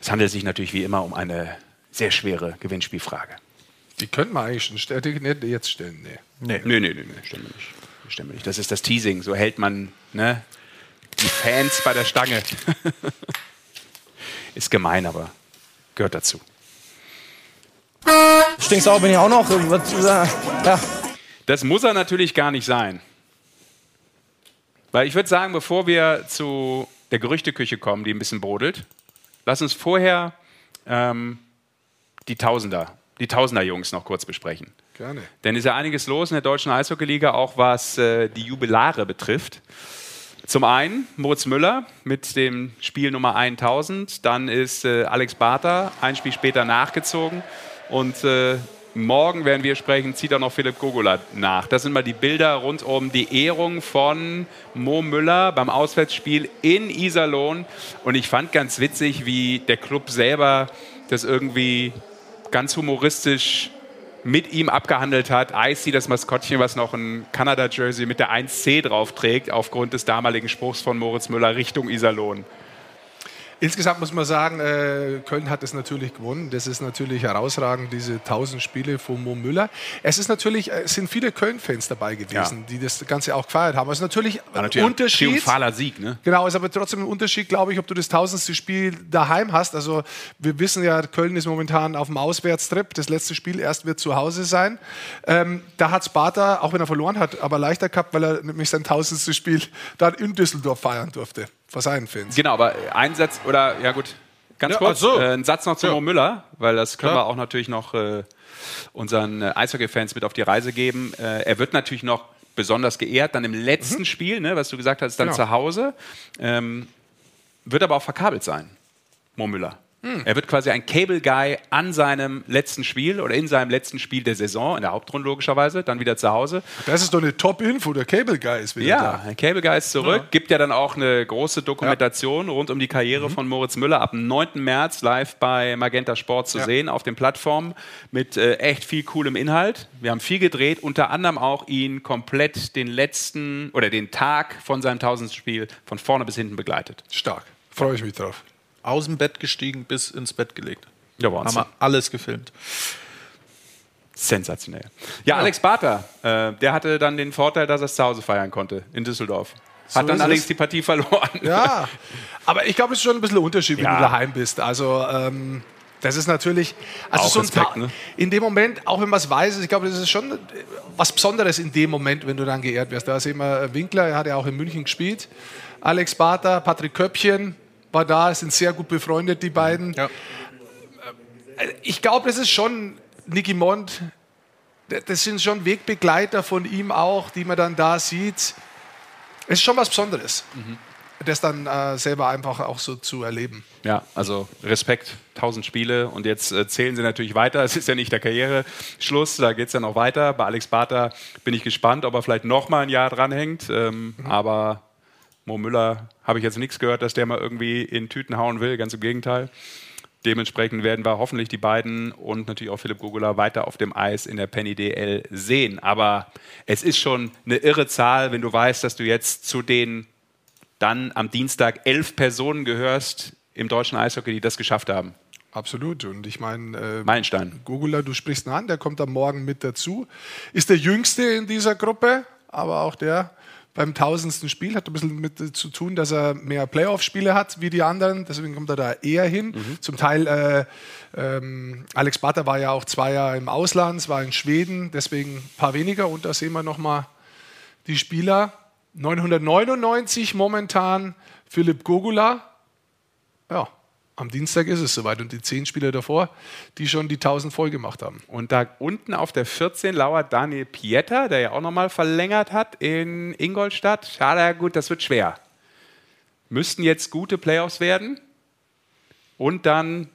Es handelt sich natürlich wie immer um eine sehr schwere Gewinnspielfrage. Die können wir eigentlich schon stellen. Jetzt stellen. Nee. Nee. Nee, nee, nee, nee, stimmt nicht. Stimmt nicht. Das ist das Teasing. So hält man ne, die Fans bei der Stange. ist gemein, aber gehört dazu. Stinksauer bin ich auch noch. Äh, ja. Das muss er natürlich gar nicht sein. Weil ich würde sagen, bevor wir zu der Gerüchteküche kommen, die ein bisschen brodelt, lass uns vorher ähm, die Tausender, die Tausender-Jungs noch kurz besprechen. Gerne. Denn ist ja einiges los in der deutschen Eishockeyliga, auch was äh, die Jubilare betrifft. Zum einen Moritz Müller mit dem Spiel Nummer 1000, dann ist äh, Alex Barter ein Spiel später nachgezogen und äh, morgen werden wir sprechen, zieht auch noch Philipp Gogola nach. Das sind mal die Bilder rund um die Ehrung von Mo Müller beim Auswärtsspiel in Iserlohn und ich fand ganz witzig, wie der Club selber das irgendwie ganz humoristisch mit ihm abgehandelt hat. Icy, das Maskottchen, was noch ein Kanada-Jersey mit der 1C drauf trägt, aufgrund des damaligen Spruchs von Moritz Müller Richtung Iserlohn. Insgesamt muss man sagen, äh, Köln hat es natürlich gewonnen. Das ist natürlich herausragend, diese 1000 Spiele von Mo Müller. Es ist natürlich, äh, es sind viele Köln-Fans dabei gewesen, die das Ganze auch gefeiert haben. Es ist natürlich War ein natürlich ein Unterschied. triumphaler Sieg, ne? Genau, ist aber trotzdem ein Unterschied, glaube ich, ob du das tausendste Spiel daheim hast. Also wir wissen ja, Köln ist momentan auf dem Auswärtstrip. Das letzte Spiel erst wird zu Hause sein. Ähm, da hat Sparta, auch wenn er verloren hat, aber leichter gehabt, weil er nämlich sein tausendstes Spiel dann in Düsseldorf feiern durfte. Vor seinen Fans. Genau, aber ein Satz, oder ja gut, ganz Ja, kurz, ach so. äh, ein Satz noch zu Ja. Mo Müller, weil das können Klar. wir auch natürlich noch äh, unseren äh, Eishockey-Fans mit auf die Reise geben. Äh, er wird natürlich noch besonders geehrt, dann im letzten Spiel, ne, was du gesagt hast, dann Genau. zu Hause. Ähm, wird aber auch verkabelt sein, Mo Müller. Hm. Er wird quasi ein Cable Guy an seinem letzten Spiel oder in seinem letzten Spiel der Saison, in der Hauptrunde logischerweise, dann wieder zu Hause. Das ist doch eine Top-Info. Der Cable Guy ist wieder Ja, da. ein Cable Guy ist zurück. Gibt ja dann auch eine große Dokumentation rund um die Karriere von Moritz Müller ab dem 9. März live bei Magenta Sport zu Ja. sehen auf den Plattformen mit äh, echt viel coolem Inhalt. Wir haben viel gedreht, unter anderem auch ihn komplett den letzten oder den Tag von seinem 1000. Spiel von vorne bis hinten begleitet. Stark. Freue ich mich drauf. Aus dem Bett gestiegen bis ins Bett gelegt. Ja, Haben Wahnsinn. wir alles gefilmt. Sensationell. Ja, Alex Barter, äh, der hatte dann den Vorteil, dass er es zu Hause feiern konnte in Düsseldorf. So Hat dann ist allerdings es. die Partie verloren. Ja, aber ich glaube, es ist schon ein bisschen ein Unterschied, wenn Ja. du daheim bist. Also, ähm, das ist natürlich, also Auch so ein Respekt, Ta- ne? in dem Moment, auch wenn man es weiß, ich glaube, das ist schon was Besonderes in dem Moment, wenn du dann geehrt wirst. Da sehen wir Winkler, er hat ja auch in München gespielt. Alex Barter, Patrick Köppchen war da, sind sehr gut befreundet, die beiden. Ja. Äh, Ich glaube, das ist schon Nicky Mond, das sind schon Wegbegleiter von ihm auch, die man dann da sieht. Es ist schon was Besonderes, das dann äh, selber einfach auch so zu erleben. Ja, also Respekt, 1000 Spiele und jetzt äh, zählen sie natürlich weiter. Es ist ja nicht der Karriereschluss, da geht es ja noch weiter. Bei Alex Barter bin ich gespannt, ob er vielleicht noch mal ein Jahr dranhängt. Ähm, Aber Mo Müller habe ich jetzt nichts gehört, dass der mal irgendwie in Tüten hauen will, ganz im Gegenteil. Dementsprechend werden wir hoffentlich die beiden und natürlich auch Philipp Gugula weiter auf dem Eis in der Penny DL sehen. Aber es ist schon eine irre Zahl, wenn du weißt, dass du jetzt zu den dann am Dienstag elf Personen gehörst im deutschen Eishockey, die das geschafft haben. Absolut. Und ich meine, äh, Meilenstein. Gugula, du sprichst ihn an, der kommt am Morgen mit dazu. Ist der Jüngste in dieser Gruppe, aber auch der beim tausendsten Spiel hat ein bisschen mit äh, zu tun, dass er mehr Playoff-Spiele hat wie die anderen. Deswegen kommt er da eher hin. Zum Teil, äh, ähm, Alex Batter war ja auch zwei Jahre im Ausland, war in Schweden, deswegen ein paar weniger. Und da sehen wir nochmal die Spieler. 999 momentan Philipp Gogula. Ja, am Dienstag ist es soweit und die zehn Spieler davor, die schon die 1000 voll gemacht haben. Und da unten auf der 14 lauert Daniel Pieter, der ja auch nochmal verlängert hat in Ingolstadt. Schade, gut, das wird schwer. Müssten jetzt gute Playoffs werden und dann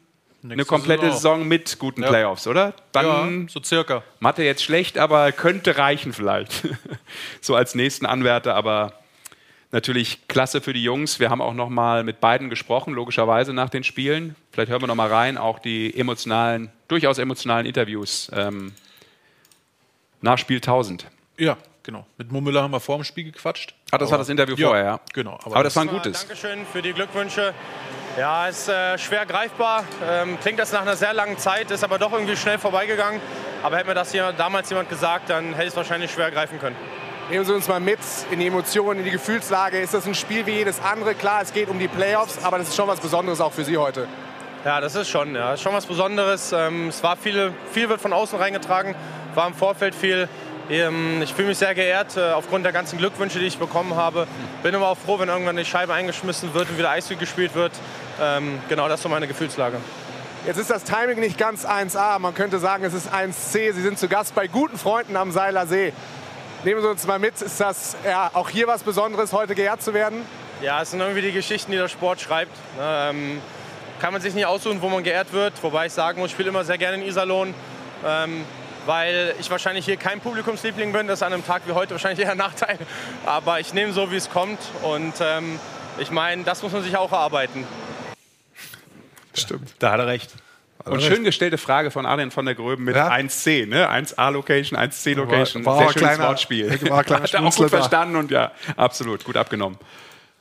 eine Nächste komplette Saison. Saison mit guten Ja. Playoffs, oder? Dann ja, so circa. Mathe jetzt schlecht, aber könnte reichen vielleicht. so als nächsten Anwärter, aber natürlich klasse für die Jungs. Wir haben auch noch mal mit beiden gesprochen, logischerweise nach den Spielen. Vielleicht hören wir noch mal rein, auch die emotionalen, durchaus emotionalen Interviews ähm, nach Spiel 1000. Ja, genau. Mit Mo Müller haben wir vor dem Spiel gequatscht. Ah, das war das Interview vorher, ja. Genau. Aber das war ein gutes. Dankeschön für die Glückwünsche. Ja, ist äh, schwer greifbar. Ähm, klingt das nach einer sehr langen Zeit, ist aber doch irgendwie schnell vorbeigegangen. Aber hätte mir das hier damals jemand gesagt, dann hätte ich es wahrscheinlich schwer greifen können. Nehmen Sie uns mal mit in die Emotionen, in die Gefühlslage. Ist das ein Spiel wie jedes andere? Klar, es geht um die Playoffs, aber das ist schon was Besonderes auch für Sie heute. Ja, das ist schon, ja, ist schon was Besonderes. Ähm, es war viele, viel wird von außen reingetragen, war im Vorfeld viel. Ähm, ich fühle mich sehr geehrt äh, aufgrund der ganzen Glückwünsche, die ich bekommen habe. Bin immer auch froh, wenn irgendwann die Scheibe eingeschmissen wird und wieder Eishockey gespielt wird. Ähm, genau, das ist so meine Gefühlslage. Jetzt ist das Timing nicht ganz 1A. Man könnte sagen, es ist 1C. Sie sind zu Gast bei guten Freunden am Seiler See. Nehmen Sie uns mal mit. Ist das ja, auch hier was Besonderes, heute geehrt zu werden? Ja, es sind irgendwie die Geschichten, die der Sport schreibt. Ne, ähm, kann man sich nicht aussuchen, wo man geehrt wird. Wobei ich sagen muss, ich spiele immer sehr gerne in Iserlohn. Ähm, weil ich wahrscheinlich hier kein Publikumsliebling bin. Das ist an einem Tag wie heute wahrscheinlich eher ein Nachteil. Aber ich nehme so, wie es kommt. Und ähm, ich meine, das muss man sich auch erarbeiten. Stimmt. Da hat er recht. Und recht. schön gestellte Frage von Adrian von der Gröben mit Ja. 1C, ne? 1A-Location, 1C-Location. War- war Sehr ein schönes kleiner- Wortspiel. war Hat er auch gut da. verstanden und ja, absolut, gut abgenommen.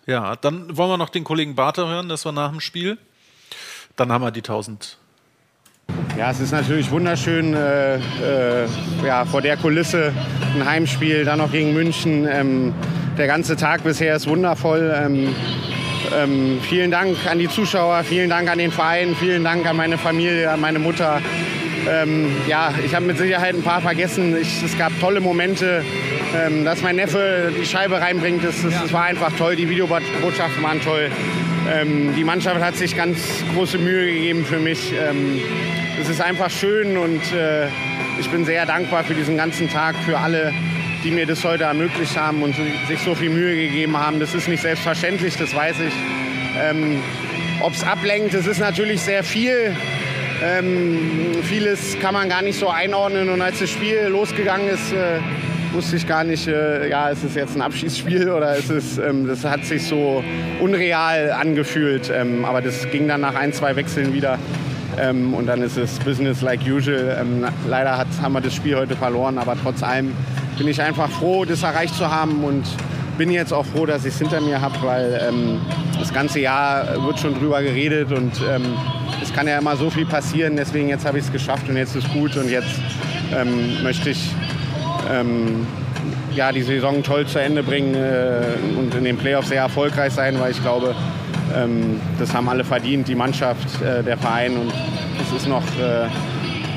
Ja, dann wollen wir noch den Kollegen Barter hören, das war nach dem Spiel. Dann haben wir die 1000. Ja, es ist natürlich wunderschön, äh, äh, ja, vor der Kulisse ein Heimspiel, dann noch gegen München. Ähm, der ganze Tag bisher ist wundervoll. Ähm, ähm, vielen Dank an die Zuschauer, vielen Dank an den Verein, vielen Dank an meine Familie, an meine Mutter. Ähm, ja, ich habe mit Sicherheit ein paar vergessen. Ich, es gab tolle Momente. Ähm, dass mein Neffe die Scheibe reinbringt, das, das, das war einfach toll. Die Videobotschaften waren toll. Ähm, die Mannschaft hat sich ganz große Mühe gegeben für mich. Ähm, es ist einfach schön und äh, ich bin sehr dankbar für diesen ganzen Tag, für alle, die mir das heute ermöglicht haben und sich so viel Mühe gegeben haben. Das ist nicht selbstverständlich, das weiß ich. Ähm, Ob es ablenkt, es ist natürlich sehr viel. Ähm, vieles kann man gar nicht so einordnen und als das Spiel losgegangen ist, äh, wusste ich gar nicht, äh, ja, ist es jetzt ein Abschießspiel oder ist es, ähm, das hat sich so unreal angefühlt. Ähm, aber das ging dann nach ein, zwei Wechseln wieder. Ähm, und dann ist es Business like usual. Ähm, leider hat, haben wir das Spiel heute verloren, aber trotz allem bin ich einfach froh, das erreicht zu haben und bin jetzt auch froh, dass ich es hinter mir habe, weil ähm, das ganze Jahr wird schon drüber geredet und ähm, es kann ja immer so viel passieren. Deswegen jetzt habe ich es geschafft und jetzt ist gut und jetzt ähm, möchte ich ähm, ja, die Saison toll zu Ende bringen äh, und in den Playoffs sehr erfolgreich sein, weil ich glaube, ähm, das haben alle verdient, die Mannschaft, äh, der Verein und es ist noch äh,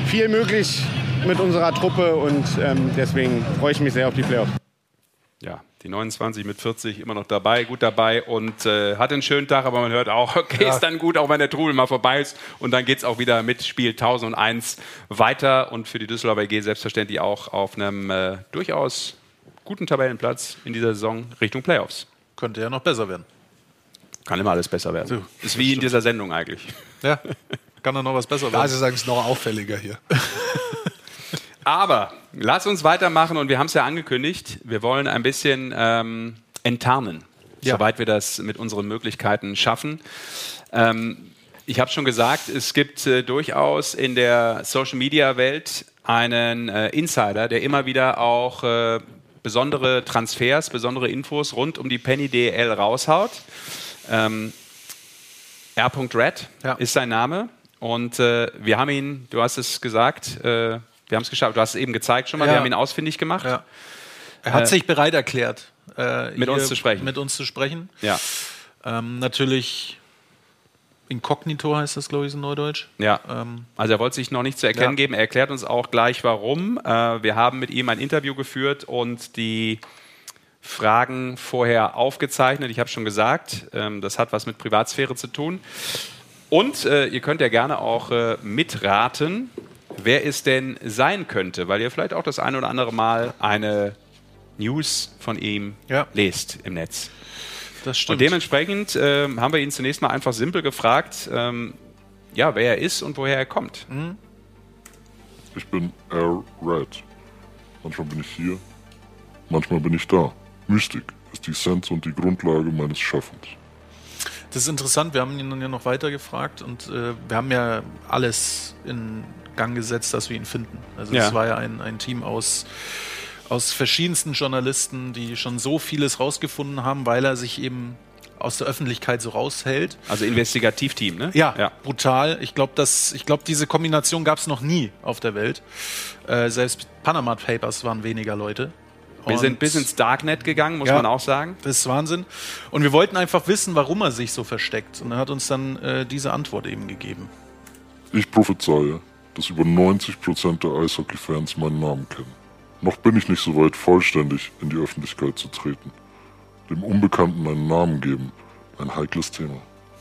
viel möglich mit unserer Truppe und ähm, deswegen freue ich mich sehr auf die Playoffs. Ja, die 29 mit 40 immer noch dabei, gut dabei und äh, hat einen schönen Tag, aber man hört auch, okay, Ja. ist dann gut, auch wenn der Trubel mal vorbei ist. Und dann geht es auch wieder mit Spiel 1001 weiter und für die Düsseldorfer EG selbstverständlich auch auf einem äh, durchaus guten Tabellenplatz in dieser Saison Richtung Playoffs. Könnte ja noch besser werden. Kann immer alles besser werden. ist wie in dieser Sendung eigentlich. Ja, kann da noch was besser werden. ist es eigentlich noch auffälliger hier. Aber lass uns weitermachen und wir haben es ja angekündigt, wir wollen ein bisschen ähm, enttarnen, Ja. soweit wir das mit unseren Möglichkeiten schaffen. Ähm, ich habe schon gesagt, es gibt äh, durchaus in der Social-Media-Welt einen äh, Insider, der immer wieder auch äh, besondere Transfers, besondere Infos rund um die Penny DL raushaut. Ähm, R.Red ist sein Name. Und äh, wir haben ihn, du hast es gesagt, äh, wir haben es geschafft, du hast es eben gezeigt schon mal, Ja. wir haben ihn ausfindig gemacht. Ja. Er hat Äh, sich bereit erklärt, äh, mit uns zu sprechen. Mit uns zu sprechen. Ja. Ähm, natürlich inkognito heißt das, glaube ich, in Neudeutsch. Ja. Ähm, Also er wollte sich noch nicht zu erkennen Ja. geben. Er erklärt uns auch gleich warum. Äh, wir haben mit ihm ein Interview geführt und die Fragen vorher aufgezeichnet. Ich habe schon gesagt, ähm, das hat was mit Privatsphäre zu tun. Und äh, ihr könnt ja gerne auch äh, mitraten, wer es denn sein könnte, weil ihr vielleicht auch das ein oder andere Mal eine News von ihm Ja. lest im Netz. Das stimmt. Und dementsprechend ähm, haben wir ihn zunächst mal einfach simpel gefragt, ähm, ja, wer er ist und woher er kommt. Ich bin Air Red. Manchmal bin ich hier, manchmal bin ich da. Mystik ist die Essenz und die Grundlage meines Schaffens. Das ist interessant, wir haben ihn dann ja noch weiter gefragt und äh, wir haben ja alles in Gang gesetzt, dass wir ihn finden. Also es Ja. war ja ein, ein Team aus, aus verschiedensten Journalisten, die schon so vieles rausgefunden haben, weil er sich eben aus der Öffentlichkeit so raushält. Also Investigativteam, ne? Ja, brutal. Ich glaube, ich glaube, diese Kombination gab es noch nie auf der Welt. Äh, selbst Panama Papers waren weniger Leute. Wir Und- sind bis ins Darknet gegangen, muss Ja. man auch sagen. Das ist Wahnsinn. Und wir wollten einfach wissen, warum er sich so versteckt. Und er hat uns dann äh, diese Antwort eben gegeben. Ich prophezeie, dass über 90% der Eishockey-Fans meinen Namen kennen. Noch bin ich nicht so weit, vollständig in die Öffentlichkeit zu treten. Dem Unbekannten einen Namen geben, ein heikles Thema.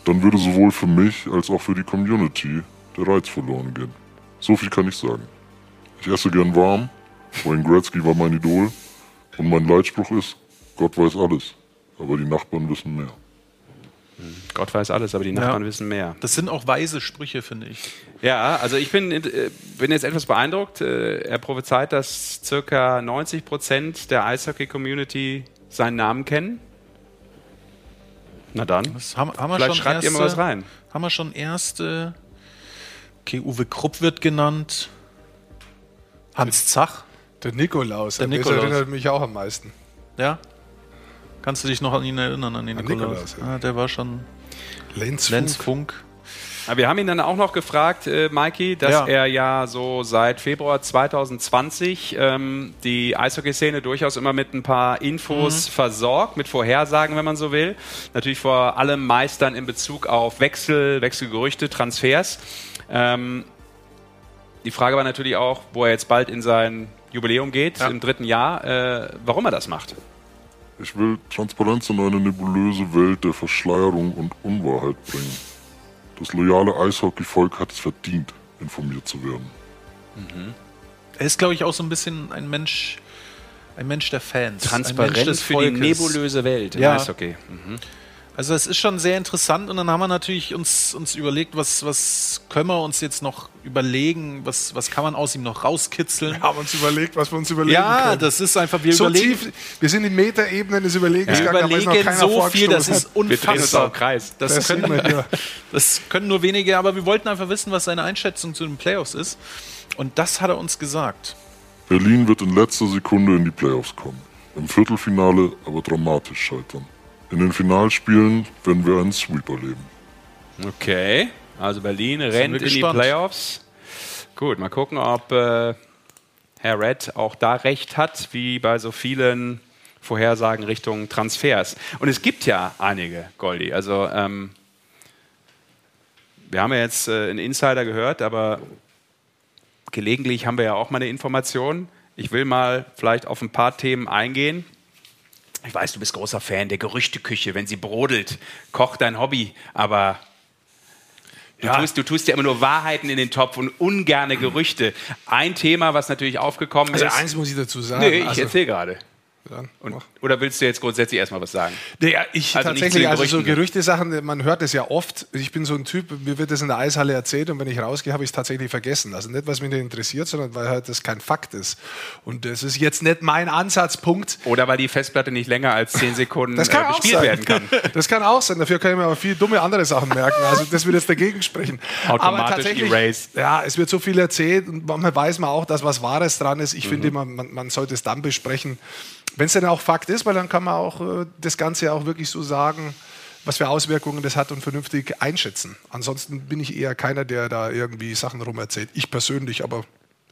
Dann würde sowohl für mich als auch für die Community der Reiz verloren gehen. So viel kann ich sagen. Ich esse gern warm, Wayne Gretzky war mein Idol und mein Leitspruch ist, Gott weiß alles, aber die Nachbarn wissen mehr. Gott weiß alles, aber die Nachbarn wissen mehr. Das sind auch weise Sprüche, finde ich. Ja, also ich bin, äh, bin jetzt etwas beeindruckt. Äh, Er prophezeit, dass circa 90 Prozent der Eishockey-Community seinen Namen kennen. Na dann. Das haben, haben wir Vielleicht schon schreibt ihr mal erste- was rein. Haben wir schon erste. Okay, Uwe Krupp wird genannt. Hans Zach. Der Nikolaus. Der an das Nikolaus. erinnert mich auch am meisten. Ja. Kannst du dich noch an ihn erinnern, an den An Nikolaus? Nikolaus, ja. ah, der war schon. Lenz, Lenz Funk. Aber wir haben ihn dann auch noch gefragt, äh, Mikey, dass Ja. er ja so seit Februar 2020 ähm, die Eishockey-Szene durchaus immer mit ein paar Infos Mhm. versorgt, mit Vorhersagen, wenn man so will. Natürlich vor allem Meistern in Bezug auf Wechsel, Wechselgerüchte, Transfers. Ähm, die Frage war natürlich auch, wo er jetzt bald in sein Jubiläum geht, im dritten Jahr, äh, warum er das macht. Ich will Transparenz in eine nebulöse Welt der Verschleierung und Unwahrheit bringen. Das loyale Eishockey-Volk hat es verdient, informiert zu werden. Er ist, glaube ich, auch so ein bisschen ein Mensch, ein Mensch der Fans. ein Mensch für die Volkes. nebulöse Welt im ja. Eishockey. Mhm. Also es ist schon sehr interessant und dann haben wir natürlich uns, uns überlegt, was, was können wir uns jetzt noch überlegen, was, was kann man aus ihm noch rauskitzeln. Wir haben uns überlegt, was wir uns überlegen Ja, können. das ist einfach, wir so überlegen- tief, wir sind in Metaebenen des Überlegens Wir gegangen, aber ist noch überlegen so viel, das ist unfassbar. Kreis. Das, Das können, ja. das können nur wenige, aber wir wollten einfach wissen, was seine Einschätzung zu den Playoffs ist. Und das hat er uns gesagt. Berlin wird in letzter Sekunde in die Playoffs kommen. Im Viertelfinale aber dramatisch scheitern. In den Finalspielen werden wir einen Sweep erleben. Okay, also Berlin rennt in die gespannt. Playoffs. Gut, mal gucken, ob äh, Herr Red auch da recht hat, wie bei so vielen Vorhersagen Richtung Transfers. Und es gibt ja einige, Goldi. Also ähm, wir haben ja jetzt äh, einen Insider gehört, aber gelegentlich haben wir ja auch mal eine Information. Ich will mal vielleicht auf ein paar Themen eingehen. Ich weiß, du bist großer Fan der Gerüchteküche, wenn sie brodelt, kocht dein Hobby, aber du, tust, du tust ja immer nur Wahrheiten in den Topf und ungerne Gerüchte. Ein Thema, was natürlich aufgekommen Also ist. eins muss ich dazu sagen. Nee, ich also- erzähle gerade. Und, oder willst du jetzt grundsätzlich erstmal was sagen? Naja, ich Also nicht tatsächlich, also so. Gerüchte-Sachen, man hört es ja oft. Ich bin so ein Typ, mir wird das in der Eishalle erzählt und wenn ich rausgehe, habe ich es tatsächlich vergessen. Also nicht, was mich interessiert, sondern weil halt das kein Fakt ist. Und das ist jetzt nicht mein Ansatzpunkt. Oder weil die Festplatte nicht länger als 10 Sekunden Das kann äh, bespielt sein. werden kann. Das kann auch sein. Dafür kann ich mir aber viel dumme andere Sachen merken. Also das wird jetzt dagegen sprechen. Automatisch erased. Ja, es wird so viel erzählt und manchmal weiß man auch, dass was Wahres dran ist. Ich Mhm. finde, man, man, man sollte es dann besprechen, wenn es denn auch Fakt ist, weil dann kann man auch äh, das Ganze auch wirklich so sagen, was für Auswirkungen das hat und vernünftig einschätzen. Ansonsten bin ich eher keiner, der da irgendwie Sachen rum erzählt. Ich persönlich, aber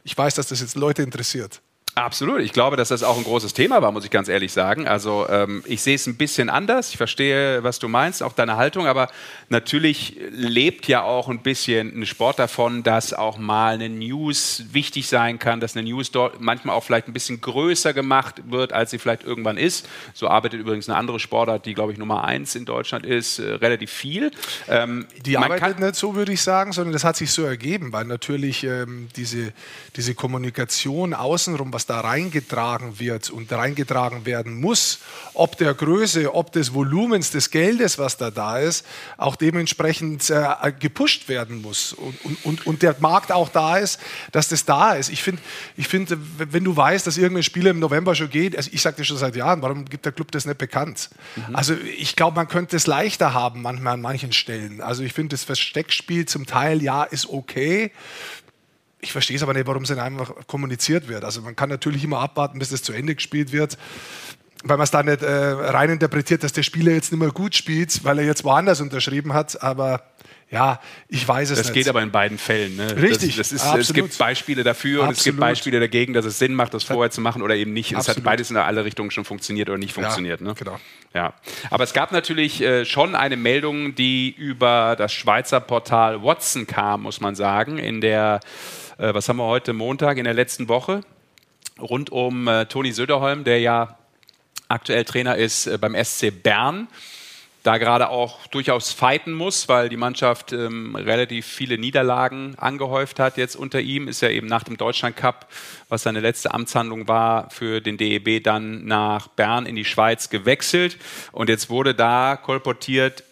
ich weiß, dass das jetzt Leute interessiert. Absolut. Ich glaube, dass das auch ein großes Thema war, muss ich ganz ehrlich sagen. Also ähm, ich sehe es ein bisschen anders. Ich verstehe, was du meinst, auch deine Haltung. Aber natürlich lebt ja auch ein bisschen ein Sport davon, dass auch mal eine News wichtig sein kann, dass eine News dort manchmal auch vielleicht ein bisschen größer gemacht wird, als sie vielleicht irgendwann ist. So arbeitet übrigens eine andere Sportart, die, glaube ich, Nummer eins in Deutschland ist, äh, relativ viel. Ähm, Die arbeitet nicht so, würde ich sagen, sondern das hat sich so ergeben, weil natürlich ähm, diese, diese Kommunikation außenrum, was da reingetragen wird und reingetragen werden muss, ob der Größe, ob des Volumens des Geldes, was da da ist, auch dementsprechend äh, gepusht werden muss und, und, und, der Markt auch da ist, dass das da ist. Ich finde, ich find, wenn du weißt, dass irgendein Spieler im November schon geht, also ich sage dir schon seit Jahren, warum gibt der Club das nicht bekannt? Mhm. Also ich glaube, man könnte es leichter haben manchmal an manchen Stellen. Also ich finde, das Versteckspiel zum Teil, ja, ist okay. Ich verstehe es aber nicht, warum es nicht einfach kommuniziert wird. Also man kann natürlich immer abwarten, bis es zu Ende gespielt wird weil man es da nicht äh, rein interpretiert, dass der Spieler jetzt nicht mehr gut spielt, weil er jetzt woanders unterschrieben hat. Aber ja, ich weiß es das nicht. geht aber in beiden Fällen. Ne? Richtig, Das, das ist, absolut. es gibt Beispiele dafür und es gibt Absolut. Beispiele dagegen, dass es Sinn macht, das vorher zu machen oder eben nicht. Es hat Absolut. beides in alle Richtungen schon funktioniert oder nicht Ja, funktioniert. ne? genau. Ja. Aber es gab natürlich äh, schon eine Meldung, die über das Schweizer Portal Watson kam, muss man sagen, in der, äh, was haben wir heute, Montag, in der letzten Woche, rund um äh, Toni Söderholm, der ja aktuell Trainer ist äh, beim SC Bern da gerade auch durchaus fighten muss, weil die Mannschaft ähm, relativ viele Niederlagen angehäuft hat jetzt unter ihm. Ist ja eben nach dem Deutschland Cup, was seine letzte Amtshandlung war, für den DEB dann nach Bern in die Schweiz gewechselt. Und jetzt wurde da kolportiert,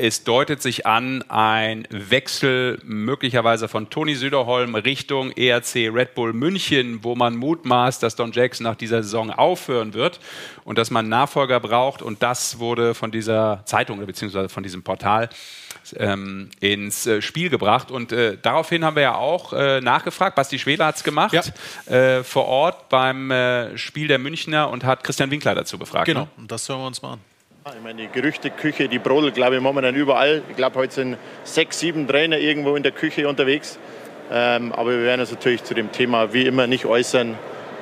es deutet sich an, ein Wechsel möglicherweise von Toni Söderholm Richtung ERC Red Bull München, wo man mutmaßt, dass Don Jackson nach dieser Saison aufhören wird und dass man Nachfolger braucht. Und das wurde von dieser Zeitung bzw. von diesem Portal ähm, ins äh, Spiel gebracht. Und äh, daraufhin haben wir ja auch äh, nachgefragt. Basti Schwede hat es gemacht äh, vor Ort beim äh, Spiel der Münchner und hat Christian Winkler dazu befragt. Genau, Ne? und das hören wir uns mal an. Ich meine, die Gerüchteküche, die brodelt, glaube ich, momentan überall. Ich glaube, heute sind sechs, sieben Trainer irgendwo in der Küche unterwegs. Ähm, aber wir werden uns natürlich zu dem Thema wie immer nicht äußern,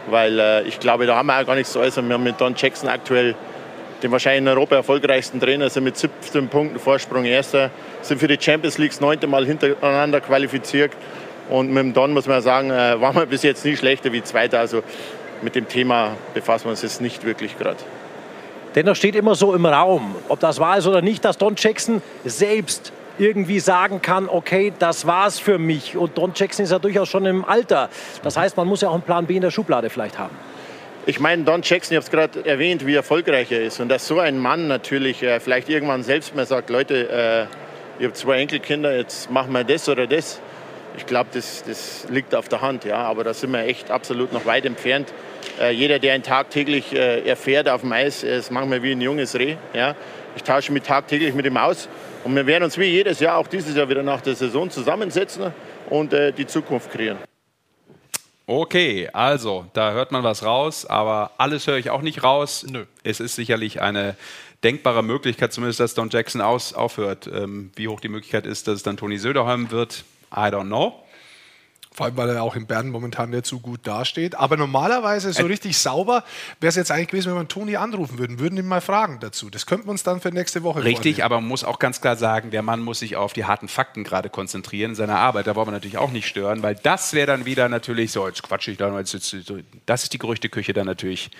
weil äh, ich glaube, da haben wir auch gar nichts zu äußern. Wir haben mit Don Jackson aktuell den wahrscheinlich in Europa erfolgreichsten Trainer, sind mit 17 Punkten Vorsprung Erster, sind für die Champions League neunte Mal hintereinander qualifiziert. Und mit dem Don muss man sagen, äh, waren wir bis jetzt nie schlechter wie Zweiter. Also mit dem Thema befassen wir uns jetzt nicht wirklich gerade. Dennoch steht immer so im Raum, ob das wahr ist oder nicht, dass Don Jackson selbst irgendwie sagen kann, okay, das war's für mich. Und Don Jackson ist ja durchaus schon im Alter. Das heißt, man muss ja auch einen Plan B in der Schublade vielleicht haben. Ich meine, Don Jackson, ich habe es gerade erwähnt, wie erfolgreich er ist. Und dass so ein Mann natürlich äh, vielleicht irgendwann selbst mal sagt, Leute, äh, ich habe zwei Enkelkinder, jetzt machen wir das oder das. Ich glaube, das, das liegt auf der Hand, ja. Aber da sind wir echt absolut noch weit entfernt. Äh, jeder, der ihn tagtäglich äh, erfährt auf dem Eis, er ist manchmal wie ein junges Reh. Ja. Ich tausche mich tagtäglich mit ihm aus. Und wir werden uns wie jedes Jahr, auch dieses Jahr wieder nach der Saison zusammensetzen und äh, die Zukunft kreieren. Okay, also da hört man was raus, aber alles höre ich auch nicht raus. Nö. Es ist sicherlich eine denkbare Möglichkeit, zumindest, dass Don Jackson aus, aufhört. Ähm, wie hoch die Möglichkeit ist, dass es dann Toni Söderholm wird, I don't know. Vor allem, weil er auch in Bern momentan nicht so gut dasteht. Aber normalerweise so richtig sauber wäre es jetzt eigentlich gewesen, wenn wir Toni anrufen würden. Würden ihn mal fragen dazu. Das könnten wir uns dann für nächste Woche Richtig, aber man muss auch ganz klar sagen, der Mann muss sich auf die harten Fakten gerade konzentrieren in seiner Arbeit. Da wollen wir natürlich auch nicht stören, weil das wäre dann wieder natürlich so, jetzt quatsche ich da, jetzt, jetzt, das ist die Gerüchteküche dann natürlich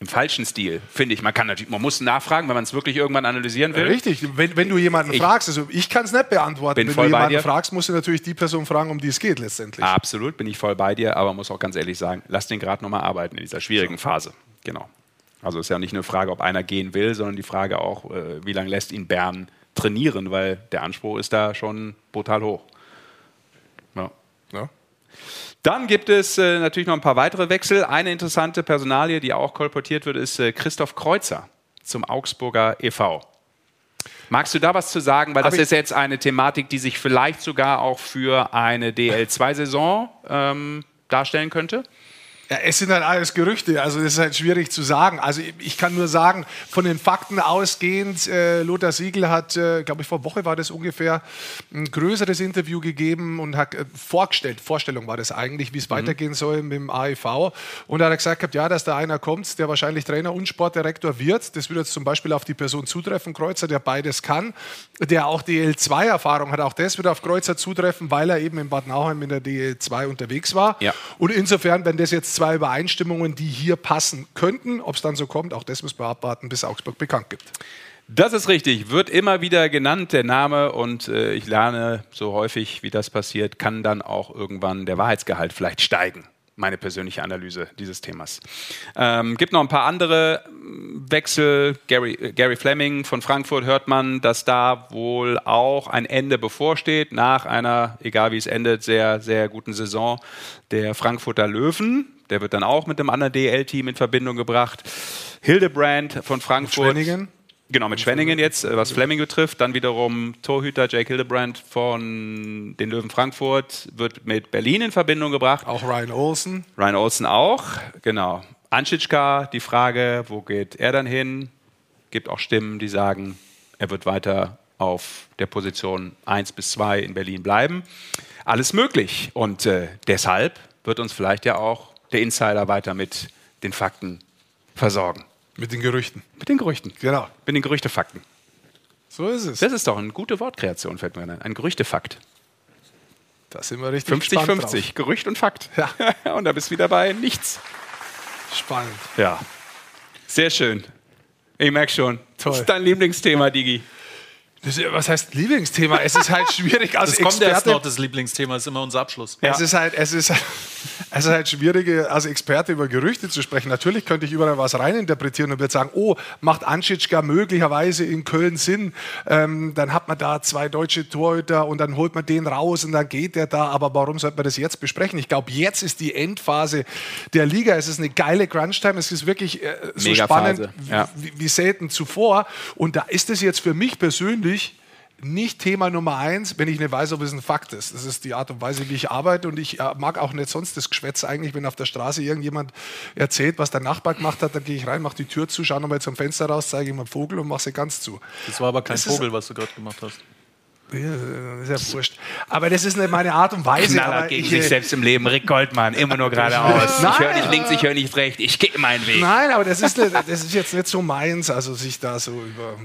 im falschen Stil, finde ich. Man kann natürlich, man muss nachfragen, wenn man es wirklich irgendwann analysieren will. Richtig, wenn, wenn du jemanden Ich- fragst, also ich kann es nicht beantworten. Wenn du jemanden fragst, musst du natürlich die Person fragen, um die es geht letztendlich. Absolut, bin ich voll bei dir, aber muss auch ganz ehrlich sagen, lass den gerade nochmal arbeiten in dieser schwierigen Phase. Genau. Also ist ja nicht eine Frage, ob einer gehen will, sondern die Frage auch, äh, wie lange lässt ihn Bern trainieren, weil der Anspruch ist da schon brutal hoch. Ja. Dann gibt es äh, natürlich noch ein paar weitere Wechsel. Eine interessante Personalie, die auch kolportiert wird, ist äh, Christoph Kreuzer zum Augsburger e.V. Magst du da was zu sagen? Weil das ist jetzt eine Thematik, die sich vielleicht sogar auch für eine DL2-Saison ähm, darstellen könnte. Ja, es sind halt alles Gerüchte, also das ist halt schwierig zu sagen. Also ich, kann nur sagen, von den Fakten ausgehend, äh, Lothar Siegel hat, äh, glaube ich, vor Woche war das ungefähr, ein größeres Interview gegeben und hat äh, vorgestellt, Vorstellung war das eigentlich, wie es weitergehen soll mit dem AEV. Und da hat er gesagt, gehabt, ja, dass da einer kommt, der wahrscheinlich Trainer und Sportdirektor wird. Das würde jetzt zum Beispiel auf die Person zutreffen, Kreuzer, der beides kann, der auch DL2-Erfahrung hat. Auch das würde auf Kreuzer zutreffen, weil er eben in Bad Nauheim in der DL2 unterwegs war. Ja. Und insofern, wenn das jetzt zwei Übereinstimmungen, die hier passen könnten, ob es dann so kommt, auch das müssen wir abwarten, bis Augsburg bekannt gibt. Das ist richtig, wird immer wieder genannt, der Name, und äh, ich lerne so häufig, wie das passiert, kann dann auch irgendwann der Wahrheitsgehalt vielleicht steigen. Meine persönliche Analyse dieses Themas. Ähm, gibt noch ein paar andere mm, Wechsel. Gary, äh, Gary Fleming von Frankfurt hört man, dass da wohl auch ein Ende bevorsteht nach einer, egal wie es endet, sehr, sehr guten Saison der Frankfurter Löwen. Der wird dann auch mit einem anderen DL-Team in Verbindung gebracht. Hildebrand von Frankfurt. Schwenningen? Genau, mit Schwenningen jetzt, äh, was Fleming betrifft. Dann wiederum Torhüter Jake Hildebrand von den Löwen Frankfurt wird mit Berlin in Verbindung gebracht. Auch Ryan Olsen. Ryan Olsen auch, genau. Anschitschka, die Frage, wo geht er dann hin? Gibt auch Stimmen, die sagen, er wird weiter auf der Position 1 bis 2 in Berlin bleiben. Alles möglich. Und äh, deshalb wird uns vielleicht ja auch der Insider weiter mit den Fakten versorgen. Mit den Gerüchten. Mit den Gerüchten. Genau. Mit den Gerüchtefakten. So ist es. Das ist doch eine gute Wortkreation, fällt mir ein. Ein Gerüchtefakt. Da sind wir richtig gespannt 50-50. Gerücht und Fakt. Ja. und da bist du wieder bei nichts. Spannend. Ja. Sehr schön. Ich merke schon. Toll. Das ist dein Lieblingsthema, Digi. Das, was heißt Lieblingsthema? Es ist halt schwierig als Das kommt erst Experte. noch, das Lieblingsthema ist immer unser Abschluss. Es ist halt, es ist, es ist halt schwierig, als Experte über Gerüchte zu sprechen. Natürlich könnte ich überall was reininterpretieren und würde sagen, oh, macht Anschitschka möglicherweise in Köln Sinn? Ähm, dann hat man da zwei deutsche Torhüter und dann holt man den raus und dann geht der da. Aber warum sollte man das jetzt besprechen? Ich glaube, jetzt ist die Endphase der Liga. Es ist eine geile Crunch-Time. Es ist wirklich äh, so Mega spannend ja. wie, wie selten zuvor. Und da ist es jetzt für mich persönlich nicht Thema Nummer eins, wenn ich nicht weiß, ob es ein Fakt ist. Das ist die Art und Weise, wie ich arbeite. Und ich äh, mag auch nicht sonst das Geschwätz eigentlich, wenn auf der Straße irgendjemand erzählt, was der Nachbar gemacht hat, dann gehe ich rein, mache die Tür zu, schaue nochmal zum Fenster raus, zeige ihm einen Vogel und mache sie ganz zu. Das war aber kein Das Vogel, was du gerade gemacht hast. Ist ja wurscht. Aber das ist nicht meine Art und Weise. Knaller gegen ich, sich äh, selbst im Leben. Rick Goldmann, immer nur geradeaus. Nein. Ich höre nicht links, ich höre nicht rechts. Ich gehe meinen Weg. Nein, aber das ist, nicht- das ist jetzt nicht so meins, also sich da so über,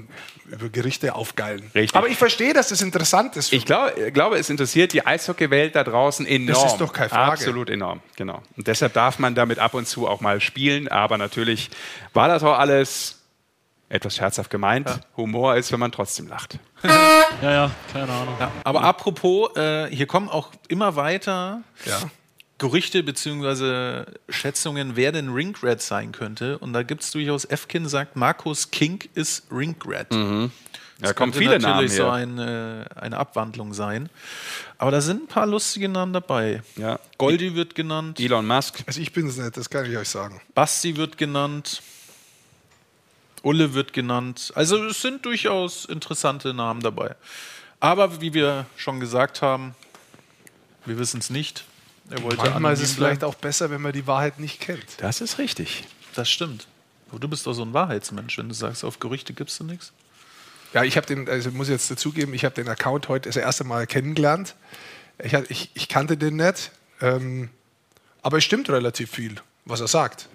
über Gerichte aufgeilen. Richtig. Aber ich verstehe, dass das interessant ist. Ich glaube, glaube, es interessiert die Eishockeywelt da draußen enorm. Das ist doch keine Frage. Absolut enorm, genau. Und deshalb darf man damit ab und zu auch mal spielen. Aber natürlich war das auch alles etwas scherzhaft gemeint. Humor ist, wenn man trotzdem lacht. Ja, ja, keine Ahnung. Ja, aber apropos, äh, hier kommen auch immer weiter Ja. Gerüchte bzw. Schätzungen, wer denn Ringrat sein könnte. Und da gibt es durchaus, Efkin sagt, Markus Kink ist Ringrat. Mhm. Da Das kommen könnte viele natürlich Namen so her. eine, eine Abwandlung sein. Aber da sind ein paar lustige Namen dabei. Ja. Goldi wird genannt. Elon Musk. Also ich bin es nicht, das kann ich euch sagen. Basti wird genannt. Ulle wird genannt. Also es sind durchaus interessante Namen dabei. Aber wie wir schon gesagt haben, wir wissen es nicht. Er wollte Manchmal ist es vielleicht bleiben. auch besser, wenn man die Wahrheit nicht kennt. Das ist richtig. Das stimmt. Aber du bist doch so ein Wahrheitsmensch, wenn du sagst, auf Gerüchte gibst du nichts. Ja, ich habe den, also muss ich jetzt dazugeben, ich habe den Account heute das erste Mal kennengelernt. Ich, ich, ich kannte den nicht, ähm, aber es stimmt relativ viel, was er sagt.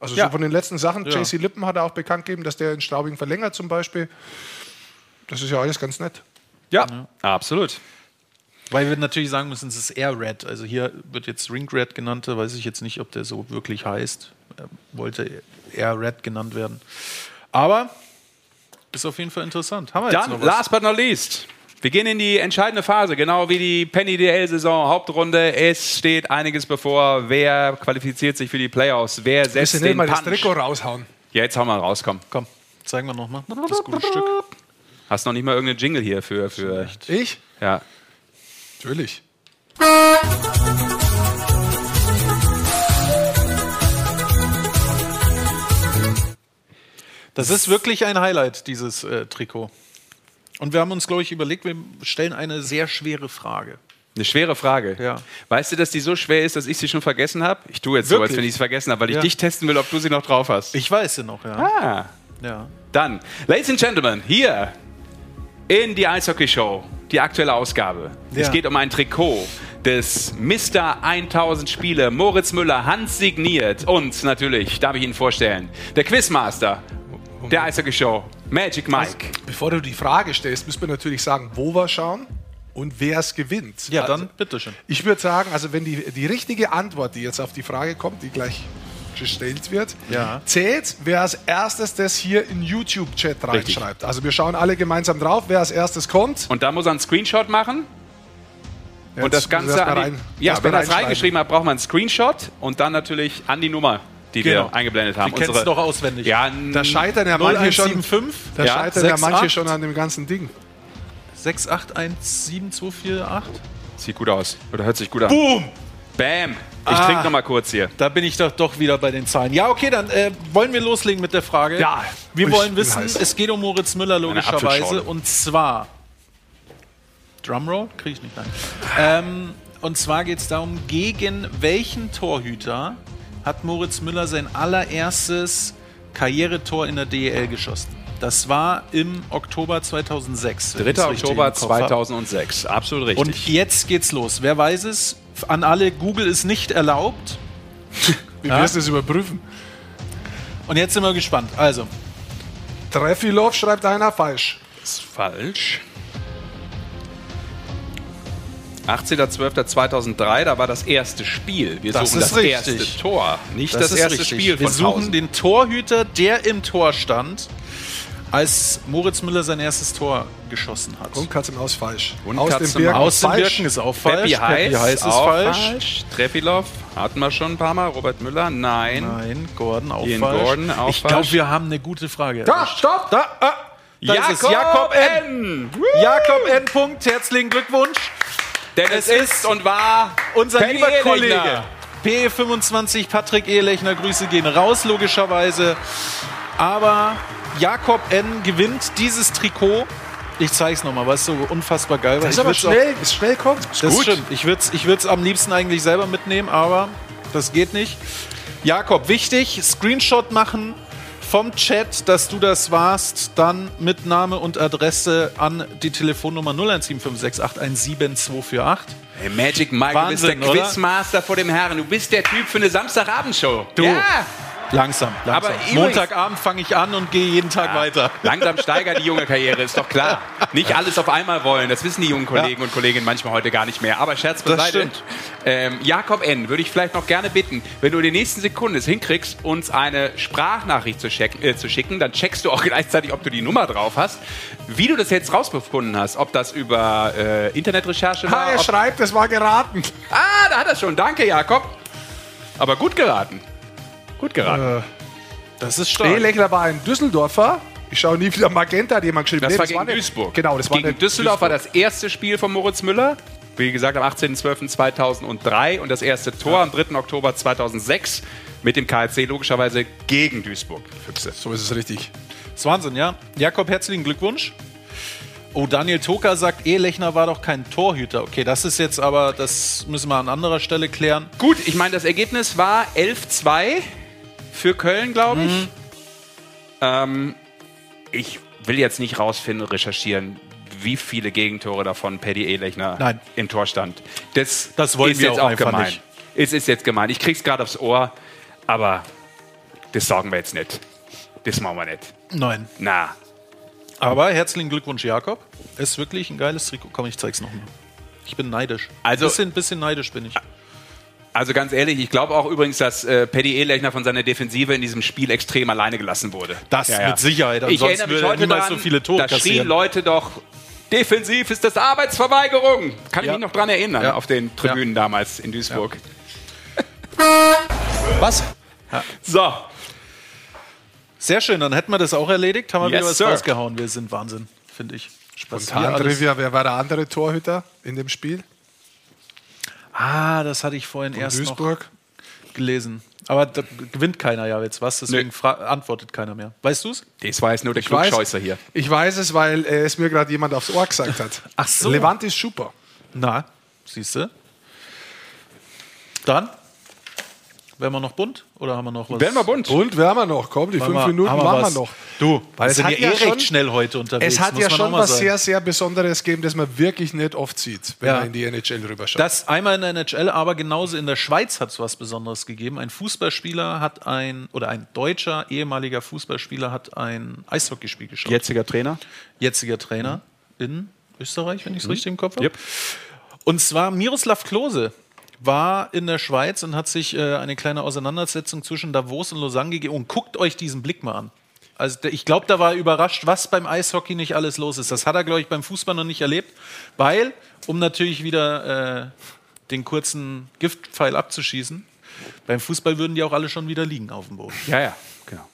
Also Ja. so von den letzten Sachen, Ja. JC Lippen hat er auch bekannt gegeben, dass der in Straubing verlängert zum Beispiel. Das ist ja alles ganz nett. Ja, absolut. Weil wir natürlich sagen müssen, es ist Air Red. Also hier wird jetzt Ring Red genannt, da weiß ich jetzt nicht, ob der so wirklich heißt. Er wollte Air Red genannt werden. Aber ist auf jeden Fall interessant. Haben wir jetzt Dann, noch was? last but not least, wir gehen in die entscheidende Phase, genau wie die Penny DL-Saison, Hauptrunde. Es steht einiges bevor. Wer qualifiziert sich für die Playoffs? Wer setzt Müssen nicht den mal das Punch? Trikot raushauen. Ja, jetzt hauen wir raus, komm. Komm, zeigen wir nochmal das gute Stück. Hast noch nicht mal irgendeinen Jingle hier für. für Ich? ja. Natürlich. Das ist wirklich ein Highlight, dieses äh, Trikot. Und wir haben uns, glaube ich, überlegt, wir stellen eine sehr schwere Frage. Eine schwere Frage. Ja. Weißt du, dass die so schwer ist, dass ich sie schon vergessen habe? Ich tue jetzt so, als Wirklich? wenn ich sie vergessen habe, weil ich Ja. dich testen will, ob du sie noch drauf hast. Ich weiß sie noch, ja. Ah. ja. Dann, Ladies and Gentlemen, hier in die Eishockey Show, die aktuelle Ausgabe. Ja. Es geht um ein Trikot des Mr. 1000 Spiele, Moritz Müller, handsigniert. Und natürlich, darf ich Ihnen vorstellen, der Quizmaster der Eishockey Show, Magic Mike. Bevor du die Frage stellst, müssen wir natürlich sagen, wo wir schauen und wer es gewinnt. Ja, Also, dann bitteschön. Ich würde sagen, also wenn die, die richtige Antwort, die jetzt auf die Frage kommt, die gleich gestellt wird, Ja. zählt, wer als erstes das hier in YouTube-Chat reinschreibt. Also wir schauen alle gemeinsam drauf, wer als erstes kommt. Und da muss er einen Screenshot machen. Jetzt und das Ganze er an die, rein- ja, wenn er es reingeschrieben hat, braucht man einen Screenshot und dann natürlich an die Nummer, die Genau. wir eingeblendet haben. Die kennst du doch auswendig. Ja, Da scheitern ja manche schon, 0175 da Ja, scheitern ja 68. manche schon an dem ganzen Ding. 6817248. Sieht gut aus. Oder hört sich gut an. Boom! Bam! Ich Ah. trinke noch mal kurz hier. Da bin ich doch, doch wieder bei den Zahlen. Ja, okay, dann äh, wollen wir loslegen mit der Frage. Ja, Wir wollen wissen, heiß. es geht um Moritz Müller logischerweise. Und zwar. Drumroll? Kriege ich nicht rein. Ähm, und zwar geht es darum, gegen welchen Torhüter hat Moritz Müller sein allererstes Karrieretor in der DEL geschossen? Das war im Oktober 2006. wenn ich's 3. richtig Oktober im Kopf hab. 2006. Absolut richtig. Und jetzt geht's los. Wer weiß es? An alle, Google ist nicht erlaubt. Wir Ja? müssen es überprüfen. Und jetzt sind wir gespannt. Also, Treffilov schreibt einer falsch. ist falsch. 18.12.2003, da war das erste Spiel. Wir Das suchen ist das richtig. erste Tor, nicht das, ist erste richtig. Spiel Wir von suchen 1000. den Torhüter, der im Tor stand, als Moritz Müller sein erstes Tor geschossen hat. Und Katzenhaus falsch. Und Aus Katzenmaus. dem Birken Aus dem falsch. Birken ist auch falsch. Peppi Heiß, Peppi Heiß ist auch falsch. Treffilov hatten wir schon ein paar Mal. Robert Müller, nein. Nein, Gordon auch Ian falsch. Gordon auch ich glaube, falsch. wir haben eine gute Frage. Da, stopp! Da, ah, da ist es. Jakob N. Jakob N. Punkt. Herzlichen Glückwunsch. Denn es ist und war Unser Penny lieber. Kollege P25 Patrick Ehlechner, Grüße gehen raus, logischerweise. Aber Jakob N. gewinnt dieses Trikot. Ich zeige es nochmal, weil es so unfassbar geil war. Das ist Ich aber würd's auch- schnell, es schnell kommt. das stimmt. Ich würde es ich würd's am liebsten eigentlich selber mitnehmen, aber das geht nicht. Jakob, wichtig, Screenshot machen vom Chat, dass du das warst, dann mit Name und Adresse an die Telefonnummer 017568177248. Hey, Magic Mike, Wahnsinn, du bist oder? der Quizmaster vor dem Herren. Du bist der Typ für eine Samstagabendshow. Du. Ja. Langsam, langsam. Aber Montagabend fange ich an und gehe jeden Tag weiter. Langsam steigert die junge Karriere, ist doch klar. Nicht alles auf einmal wollen, das wissen die jungen Kollegen und Kolleginnen manchmal heute gar nicht mehr. Aber Scherz Das beiseite. stimmt. Ähm, Jakob N., würde ich vielleicht noch gerne bitten, wenn du in den nächsten Sekunden es hinkriegst, uns eine Sprachnachricht zu, checken, äh, zu schicken, dann checkst du auch gleichzeitig, ob du die Nummer drauf hast. Wie du das jetzt rausgefunden hast, ob das über äh, Internetrecherche Ha, war. er ob, schreibt, es war geraten. ah, da hat er schon. Danke, Jakob. Aber gut geraten. Gut geraten. Das ist stark. Ehlechner war ein Düsseldorfer. Ich schaue nie wieder Magenta, hat jemand geschrieben. Das Nee, war gegen Duisburg. Genau, das war gegen nicht Düsseldorf war das erste Spiel von Moritz Müller. Wie gesagt, am 18.12.2003 und das erste Tor am 3. Oktober 2006 mit dem KSC logischerweise gegen Duisburg. Füchse. So ist es richtig. Das ist Wahnsinn, ja. Jakob, herzlichen Glückwunsch. Oh, Daniel Toka sagt, Ehlechner war doch kein Torhüter. Okay, das ist jetzt aber, das müssen wir an anderer Stelle klären. Gut, ich meine, das Ergebnis war 11-2 für Köln, glaube ich. Mhm. Ähm, ich will jetzt nicht rausfinden, recherchieren, wie viele Gegentore davon Paddy Ehlechner Nein. im Tor stand. Das, Das wollen ist wir jetzt auch auch gemein. nicht. Es ist jetzt gemein. Ich krieg's gerade aufs Ohr, aber das sagen wir jetzt nicht. Das machen wir nicht. Nein. Na, Aber herzlichen Glückwunsch, Jakob. Ist wirklich ein geiles Trikot. Komm, ich zeig's nochmal. Ich bin neidisch. Also- bisschen, bisschen neidisch bin ich. Also ganz ehrlich, ich glaube auch übrigens, dass äh, Paddy Ehlechner von seiner Defensive in diesem Spiel extrem alleine gelassen wurde. Das mit Sicherheit, Ich ansonsten erinnere mich würde er heute niemals daran, so viele Tore da schrien kassieren. Leute doch, defensiv ist das Arbeitsverweigerung. Kann ich Ja. mich noch dran erinnern, Ja. auf den Tribünen damals in Duisburg. Was? So, Sehr schön, dann hätten wir das auch erledigt. Haben wir Yes, wieder was sir. rausgehauen. Wir sind Wahnsinn, finde ich. Alles- Trivia, wer war der andere Torhüter in dem Spiel? Ah, das hatte ich vorhin Von erst Duisburg? noch gelesen. Aber da gewinnt keiner ja jetzt was, deswegen antwortet keiner mehr. Weißt du es? das war jetzt nur der Ich weiß, Klugscheißer hier. ich weiß es, weil äh, es mir gerade jemand aufs Ohr gesagt hat. Ach so. Levant ist super. Na, Siehst du? Dann? Wären wir noch bunt? Oder haben wir noch was? Werden wir bunt. Und werden wir noch. Komm, die fünf wir- Minuten haben wir machen wir noch. Du, Weil wir es sind hat ja eh schon- recht schnell heute unterwegs. Es hat muss ja man schon was sagen. sehr, sehr Besonderes gegeben, das man wirklich nicht oft sieht, wenn Ja. man in die NHL rüberschaut. Das einmal in der NHL, aber genauso in der Schweiz hat es was Besonderes gegeben. Ein Fußballspieler hat ein, oder ein deutscher ehemaliger Fußballspieler hat ein Eishockeyspiel geschaut. Jetziger Trainer. Jetziger Trainer in Österreich, wenn ich es Mhm. richtig im Kopf habe. Yep. Und zwar Miroslav Klose war in der Schweiz und hat sich äh, eine kleine Auseinandersetzung zwischen Davos und Lausanne gegeben. Und guckt euch diesen Blick mal an. Also ich glaube, da war er überrascht, was beim Eishockey nicht alles los ist. Das hat er, glaube ich, beim Fußball noch nicht erlebt. Weil, um natürlich wieder äh, den kurzen Giftpfeil abzuschießen, beim Fußball würden die auch alle schon wieder liegen auf dem Boden. Ja, ja, genau.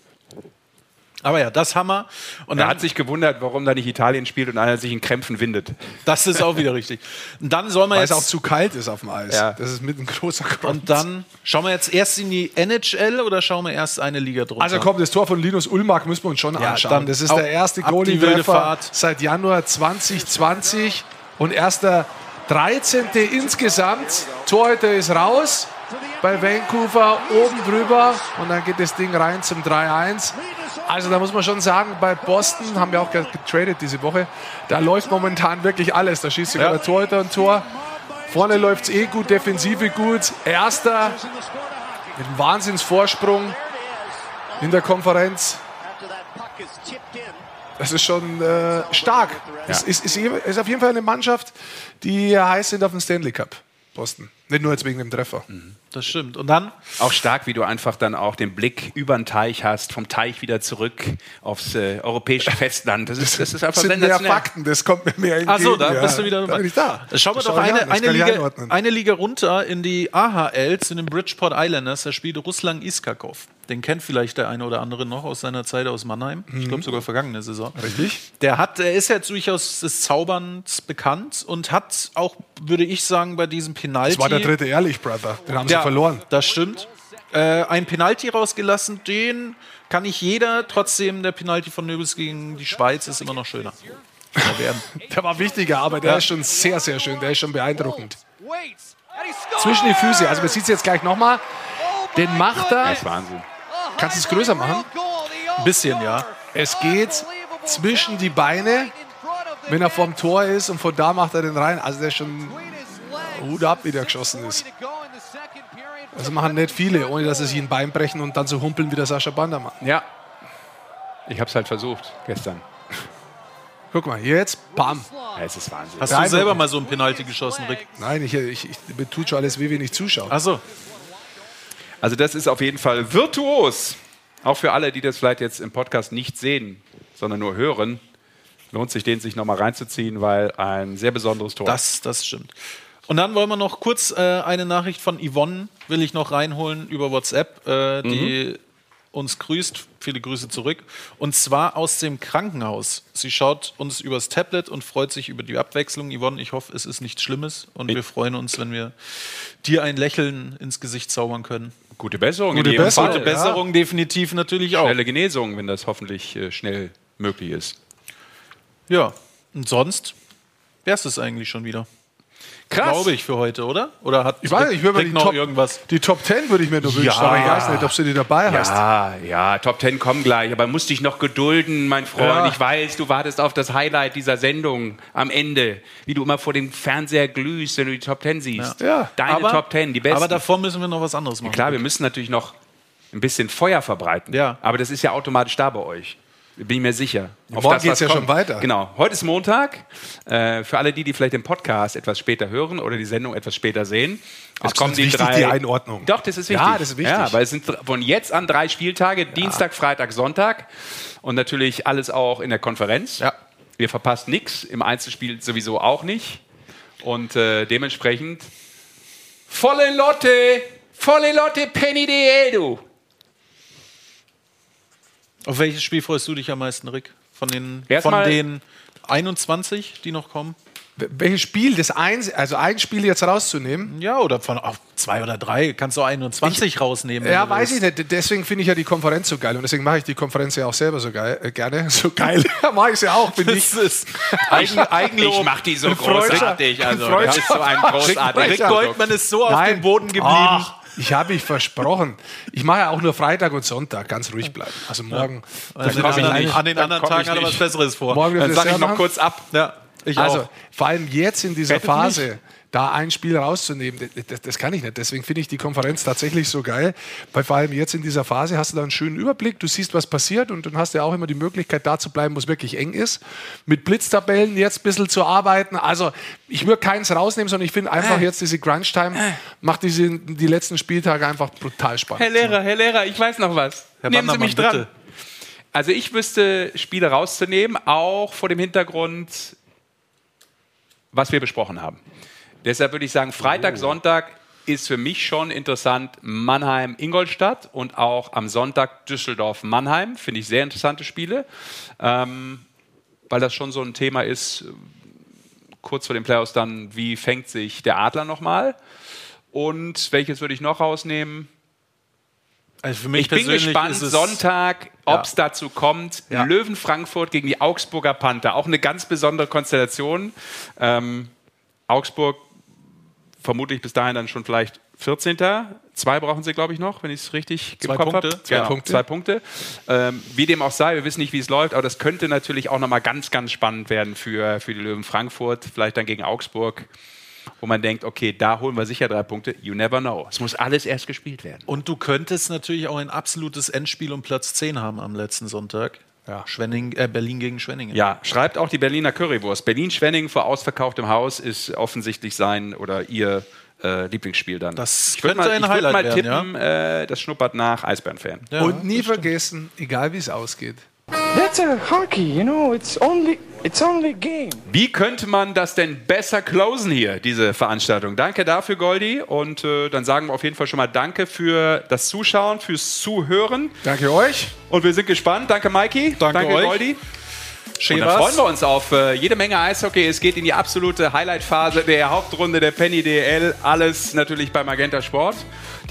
Aber ja, das Hammer. Und er dann- hat sich gewundert, warum da nicht Italien spielt und einer sich in Krämpfen windet. Das ist auch wieder richtig. Und dann soll man Weil es jetzt auch zu kalt ist auf dem Eis. Ja. Das ist mit ein großer Grund. Und dann schauen wir jetzt erst in die NHL oder schauen wir erst eine Liga drunter? Also komm, das Tor von Linus Ulmark müssen wir uns schon Ja, anschauen. dann Das ist der erste Goalie-Treffer seit Januar 2020 und erst der 13. insgesamt. Torhüter ist raus bei Vancouver, oben drüber und dann geht das Ding rein zum 3-1. Also da muss man schon sagen, bei Boston haben wir auch getradet diese Woche, da läuft momentan wirklich alles. Da schießt sogar Ja. der Torhüter ein Tor. Vorne läuft es eh gut, Defensive gut. Erster mit einem Wahnsinnsvorsprung in der Konferenz. Das ist schon äh, stark. Es ist, ist, ist auf jeden Fall eine Mannschaft, die heiß sind auf den Stanley Cup. Boston. Nicht nur jetzt wegen dem Treffer. Das stimmt. Und dann? Auch stark, wie du einfach dann auch den Blick über den Teich hast, vom Teich wieder zurück aufs äh, europäische Festland. Das ist, das ist einfach sind mehr. Fakten, das kommt mir mehr entgegen. Ach so, da ja. bist du wieder Da dabei. bin ich da. Schauen wir Das doch eine, das eine, Liga, eine Liga runter in die AHL zu den Bridgeport Islanders. Da spielt Ruslan Iskakov. Den kennt vielleicht der eine oder andere noch aus seiner Zeit aus Mannheim. Ich glaube sogar vergangene Saison. Mhm. Richtig. Der hat, er ist ja durchaus des Zauberns bekannt und hat auch, würde ich sagen, bei diesem Penalty. Das war der dritte Ehrlich, Brother. Den haben sie Ja, verloren. Das stimmt. Äh, ein Penalty rausgelassen, den kann nicht jeder. Trotzdem, der Penalty von Nöbels gegen die Schweiz ist immer noch schöner. Er. Der war wichtiger, aber der Ja. ist schon sehr, sehr schön. Der ist schon beeindruckend. Zwischen die Füße. Also man sieht es jetzt gleich nochmal. Den macht er. Das ist Wahnsinn. Kannst du es größer machen? Ein bisschen, ja. Es geht zwischen die Beine, wenn er vorm Tor ist und von da macht er den rein. Also der ist schon Hut ab, wie der geschossen ist. Also machen nicht viele, ohne dass sie sich ein Bein brechen und dann so humpeln wie der Sascha Bandermann. Ja. Ich habe es halt versucht gestern. Guck mal, jetzt, bam. Ja, es ist Wahnsinn. Hast du selber mal so ein Penalty geschossen, Rick? Nein, ich, ich, ich, mir tut schon alles weh, wenn ich zuschaue. Achso. Also das ist auf jeden Fall virtuos. Auch für alle, die das vielleicht jetzt im Podcast nicht sehen, sondern nur hören, lohnt sich den sich nochmal reinzuziehen, weil ein sehr besonderes Tor. Das, das stimmt. Und dann wollen wir noch kurz äh, eine Nachricht von Yvonne, will ich noch reinholen über WhatsApp, äh, die uns grüßt. Viele Grüße zurück. Und zwar aus dem Krankenhaus. Sie schaut uns übers Tablet und freut sich über die Abwechslung. Yvonne, ich hoffe, es ist nichts Schlimmes. Und wir freuen uns, wenn wir dir ein Lächeln ins Gesicht zaubern können. Gute Besserung. Gute Besserung, Fall. Gute Besserung definitiv natürlich auch. Schnelle Genesung, wenn das hoffentlich äh, schnell möglich ist. Ja, und sonst wäre es eigentlich schon wieder. Krass. Glaube ich für heute, oder? Oder hat Ich weiß nicht, ich würde noch Top, irgendwas? die Top 10 würde ich mir nur wünschen, Ja. aber ich weiß nicht, ob du die dabei hast. Ja, ja, Top Ten kommen gleich, aber musst dich noch gedulden, mein Freund. Ja. Ich weiß, du wartest auf das Highlight dieser Sendung am Ende, wie du immer vor dem Fernseher glühst, wenn du die Top Ten siehst. Ja. Deine Aber- Top Ten, die besten. Aber davor müssen wir noch was anderes machen. Klar, wir müssen natürlich noch ein bisschen Feuer verbreiten. Ja. Aber das ist ja automatisch da bei euch. Bin ich mir sicher. Auf morgen geht's was ja kommt. schon weiter. Genau. Heute ist Montag. Äh, für alle die, die vielleicht den Podcast etwas später hören oder die Sendung etwas später sehen. Es kommen die wichtig, drei. die Einordnung. Doch, das ist wichtig. Ja, das ist wichtig. Ja, weil es sind von jetzt an drei Spieltage: Dienstag, Freitag, Sonntag. Und natürlich alles auch in der Konferenz. Ja. Ihr verpasst nichts. Im Einzelspiel sowieso auch nicht. Und äh, dementsprechend volle Lotte, volle Lotte Penny de Edu. Auf welches Spiel freust du dich am meisten, Rick? Von den, von den 21, die noch kommen? welches Spiel, das eins, also ein Spiel jetzt rauszunehmen? Ja, oder von auf zwei oder drei kannst du 21 rausnehmen. wenn Ja, weiß willst. ich nicht. Deswegen finde ich ja die Konferenz so geil und deswegen mache ich die Konferenz ja auch selber so geil, äh, gerne. So geil. mache ich es ja auch, finde ich. Ist Eigen, Eigenlob. Ich mach die so großartig. Also, das ist so ein großartiger Rick Goldman ist so auf Nein. dem Boden geblieben. Ach, ich habe mich versprochen. Ich mache ja auch nur Freitag und Sonntag, ganz ruhig bleiben. Also morgen. An den, komm ich anderen, nicht. an den anderen Tagen hat er was nicht. Besseres vor. Morgen Dann sage ich noch machen. kurz ab. Ja, ich also auch. vor allem jetzt in dieser Wettet Phase, da ein Spiel rauszunehmen, das, das, kann ich nicht. Deswegen finde ich die Konferenz tatsächlich so geil, weil vor allem jetzt in dieser Phase hast du da einen schönen Überblick, du siehst, was passiert und dann hast du ja auch immer die Möglichkeit, da zu bleiben, wo es wirklich eng ist. Mit Blitztabellen jetzt ein bisschen zu arbeiten. Also ich würde keins rausnehmen, sondern ich finde einfach Äh. jetzt diese Crunch-Time macht diese, die letzten Spieltage einfach brutal spannend. Herr Lehrer, Herr Lehrer, ich weiß noch was. Herr Nehmen Sie mich dran. bitte. Also ich wüsste, Spiele rauszunehmen, auch vor dem Hintergrund, was wir besprochen haben. Deshalb würde ich sagen, Freitag, Sonntag ist für mich schon interessant Mannheim, Ingolstadt und auch am Sonntag Düsseldorf, Mannheim. Finde ich sehr interessante Spiele, ähm, weil das schon so ein Thema ist, kurz vor den Playoffs dann, wie fängt sich der Adler nochmal? Und welches würde ich noch rausnehmen? Also für mich Ich bin gespannt, ist es- Sonntag, ob Ja. es dazu kommt. Ja. Löwen Frankfurt gegen die Augsburger Panther. Auch eine ganz besondere Konstellation. Ähm, Augsburg vermutlich bis dahin dann schon vielleicht 14. Zwei brauchen sie, glaube ich, noch, wenn ich es richtig Zwei im Kopf Punkte. habe. Zwei Genau, Punkte. Zwei Punkte. Ähm, wie dem auch sei, wir wissen nicht, wie es läuft, aber das könnte natürlich auch nochmal ganz, ganz spannend werden für, für die Löwen Frankfurt. Vielleicht dann gegen Augsburg, wo man denkt, okay, da holen wir sicher drei Punkte. You never know. Es muss alles erst gespielt werden. Und du könntest natürlich auch ein absolutes Endspiel um Platz 10 haben am letzten Sonntag. Ja. Schwenning, äh, Berlin gegen Schwenningen. Ja, schreibt auch die Berliner Currywurst. Berlin-Schwenning vor ausverkauftem Haus ist offensichtlich sein oder ihr äh, Lieblingsspiel dann. Das ich würd könnte mal, ein ich würd mal werden, tippen, äh, das schnuppert nach Eisbären-Fan. und nie vergessen, egal wie es ausgeht. That's a hockey, you know. It's only it's only a game. Wie könnte man das denn besser closen hier, diese Veranstaltung? Danke dafür, Goldi. Und äh, dann sagen wir auf jeden Fall schon mal Danke für das Zuschauen, fürs Zuhören. Danke euch. Und wir sind gespannt. Danke, Mikey. Danke euch. Goldi. Schön Und dann freuen wir uns auf äh, jede Menge Eishockey. Es geht in die absolute Highlight-Phase der Hauptrunde der Penny DL. Alles natürlich bei Magenta Sport.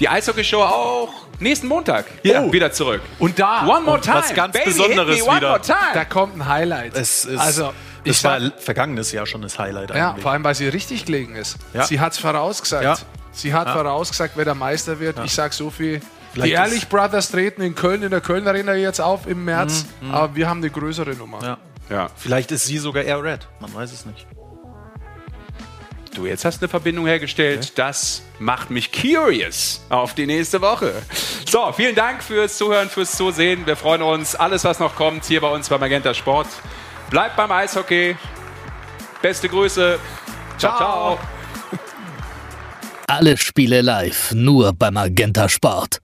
Die Eishockey-Show auch nächsten Montag Ja. wieder zurück. Und da, One more Und time. was ganz Baby, Besonderes hit me one wieder. More time. da kommt ein Highlight. Es ist, also, ich das war sag- vergangenes Jahr schon das Highlight Ja, eigentlich. vor allem, weil sie richtig gelegen ist. Ja. Sie hat es vorausgesagt. Ja. Sie hat Ja. vorausgesagt, wer der Meister wird. Ich sage so viel. Vielleicht die Ehrlich Brothers treten in Köln, in der Köln Arena jetzt auf im März. Mhm, mhm. Aber wir haben eine größere Nummer. Ja. Vielleicht ist sie sogar Air Red. Man weiß es nicht. Du, jetzt hast eine Verbindung hergestellt. Das macht mich curious auf die nächste Woche. So, vielen Dank fürs Zuhören, fürs Zusehen. Wir freuen uns. Alles, was noch kommt, hier bei uns bei Magenta Sport. Bleibt beim Eishockey. Beste Grüße. ciao. ciao. Alle Spiele live, nur beim Magenta Sport.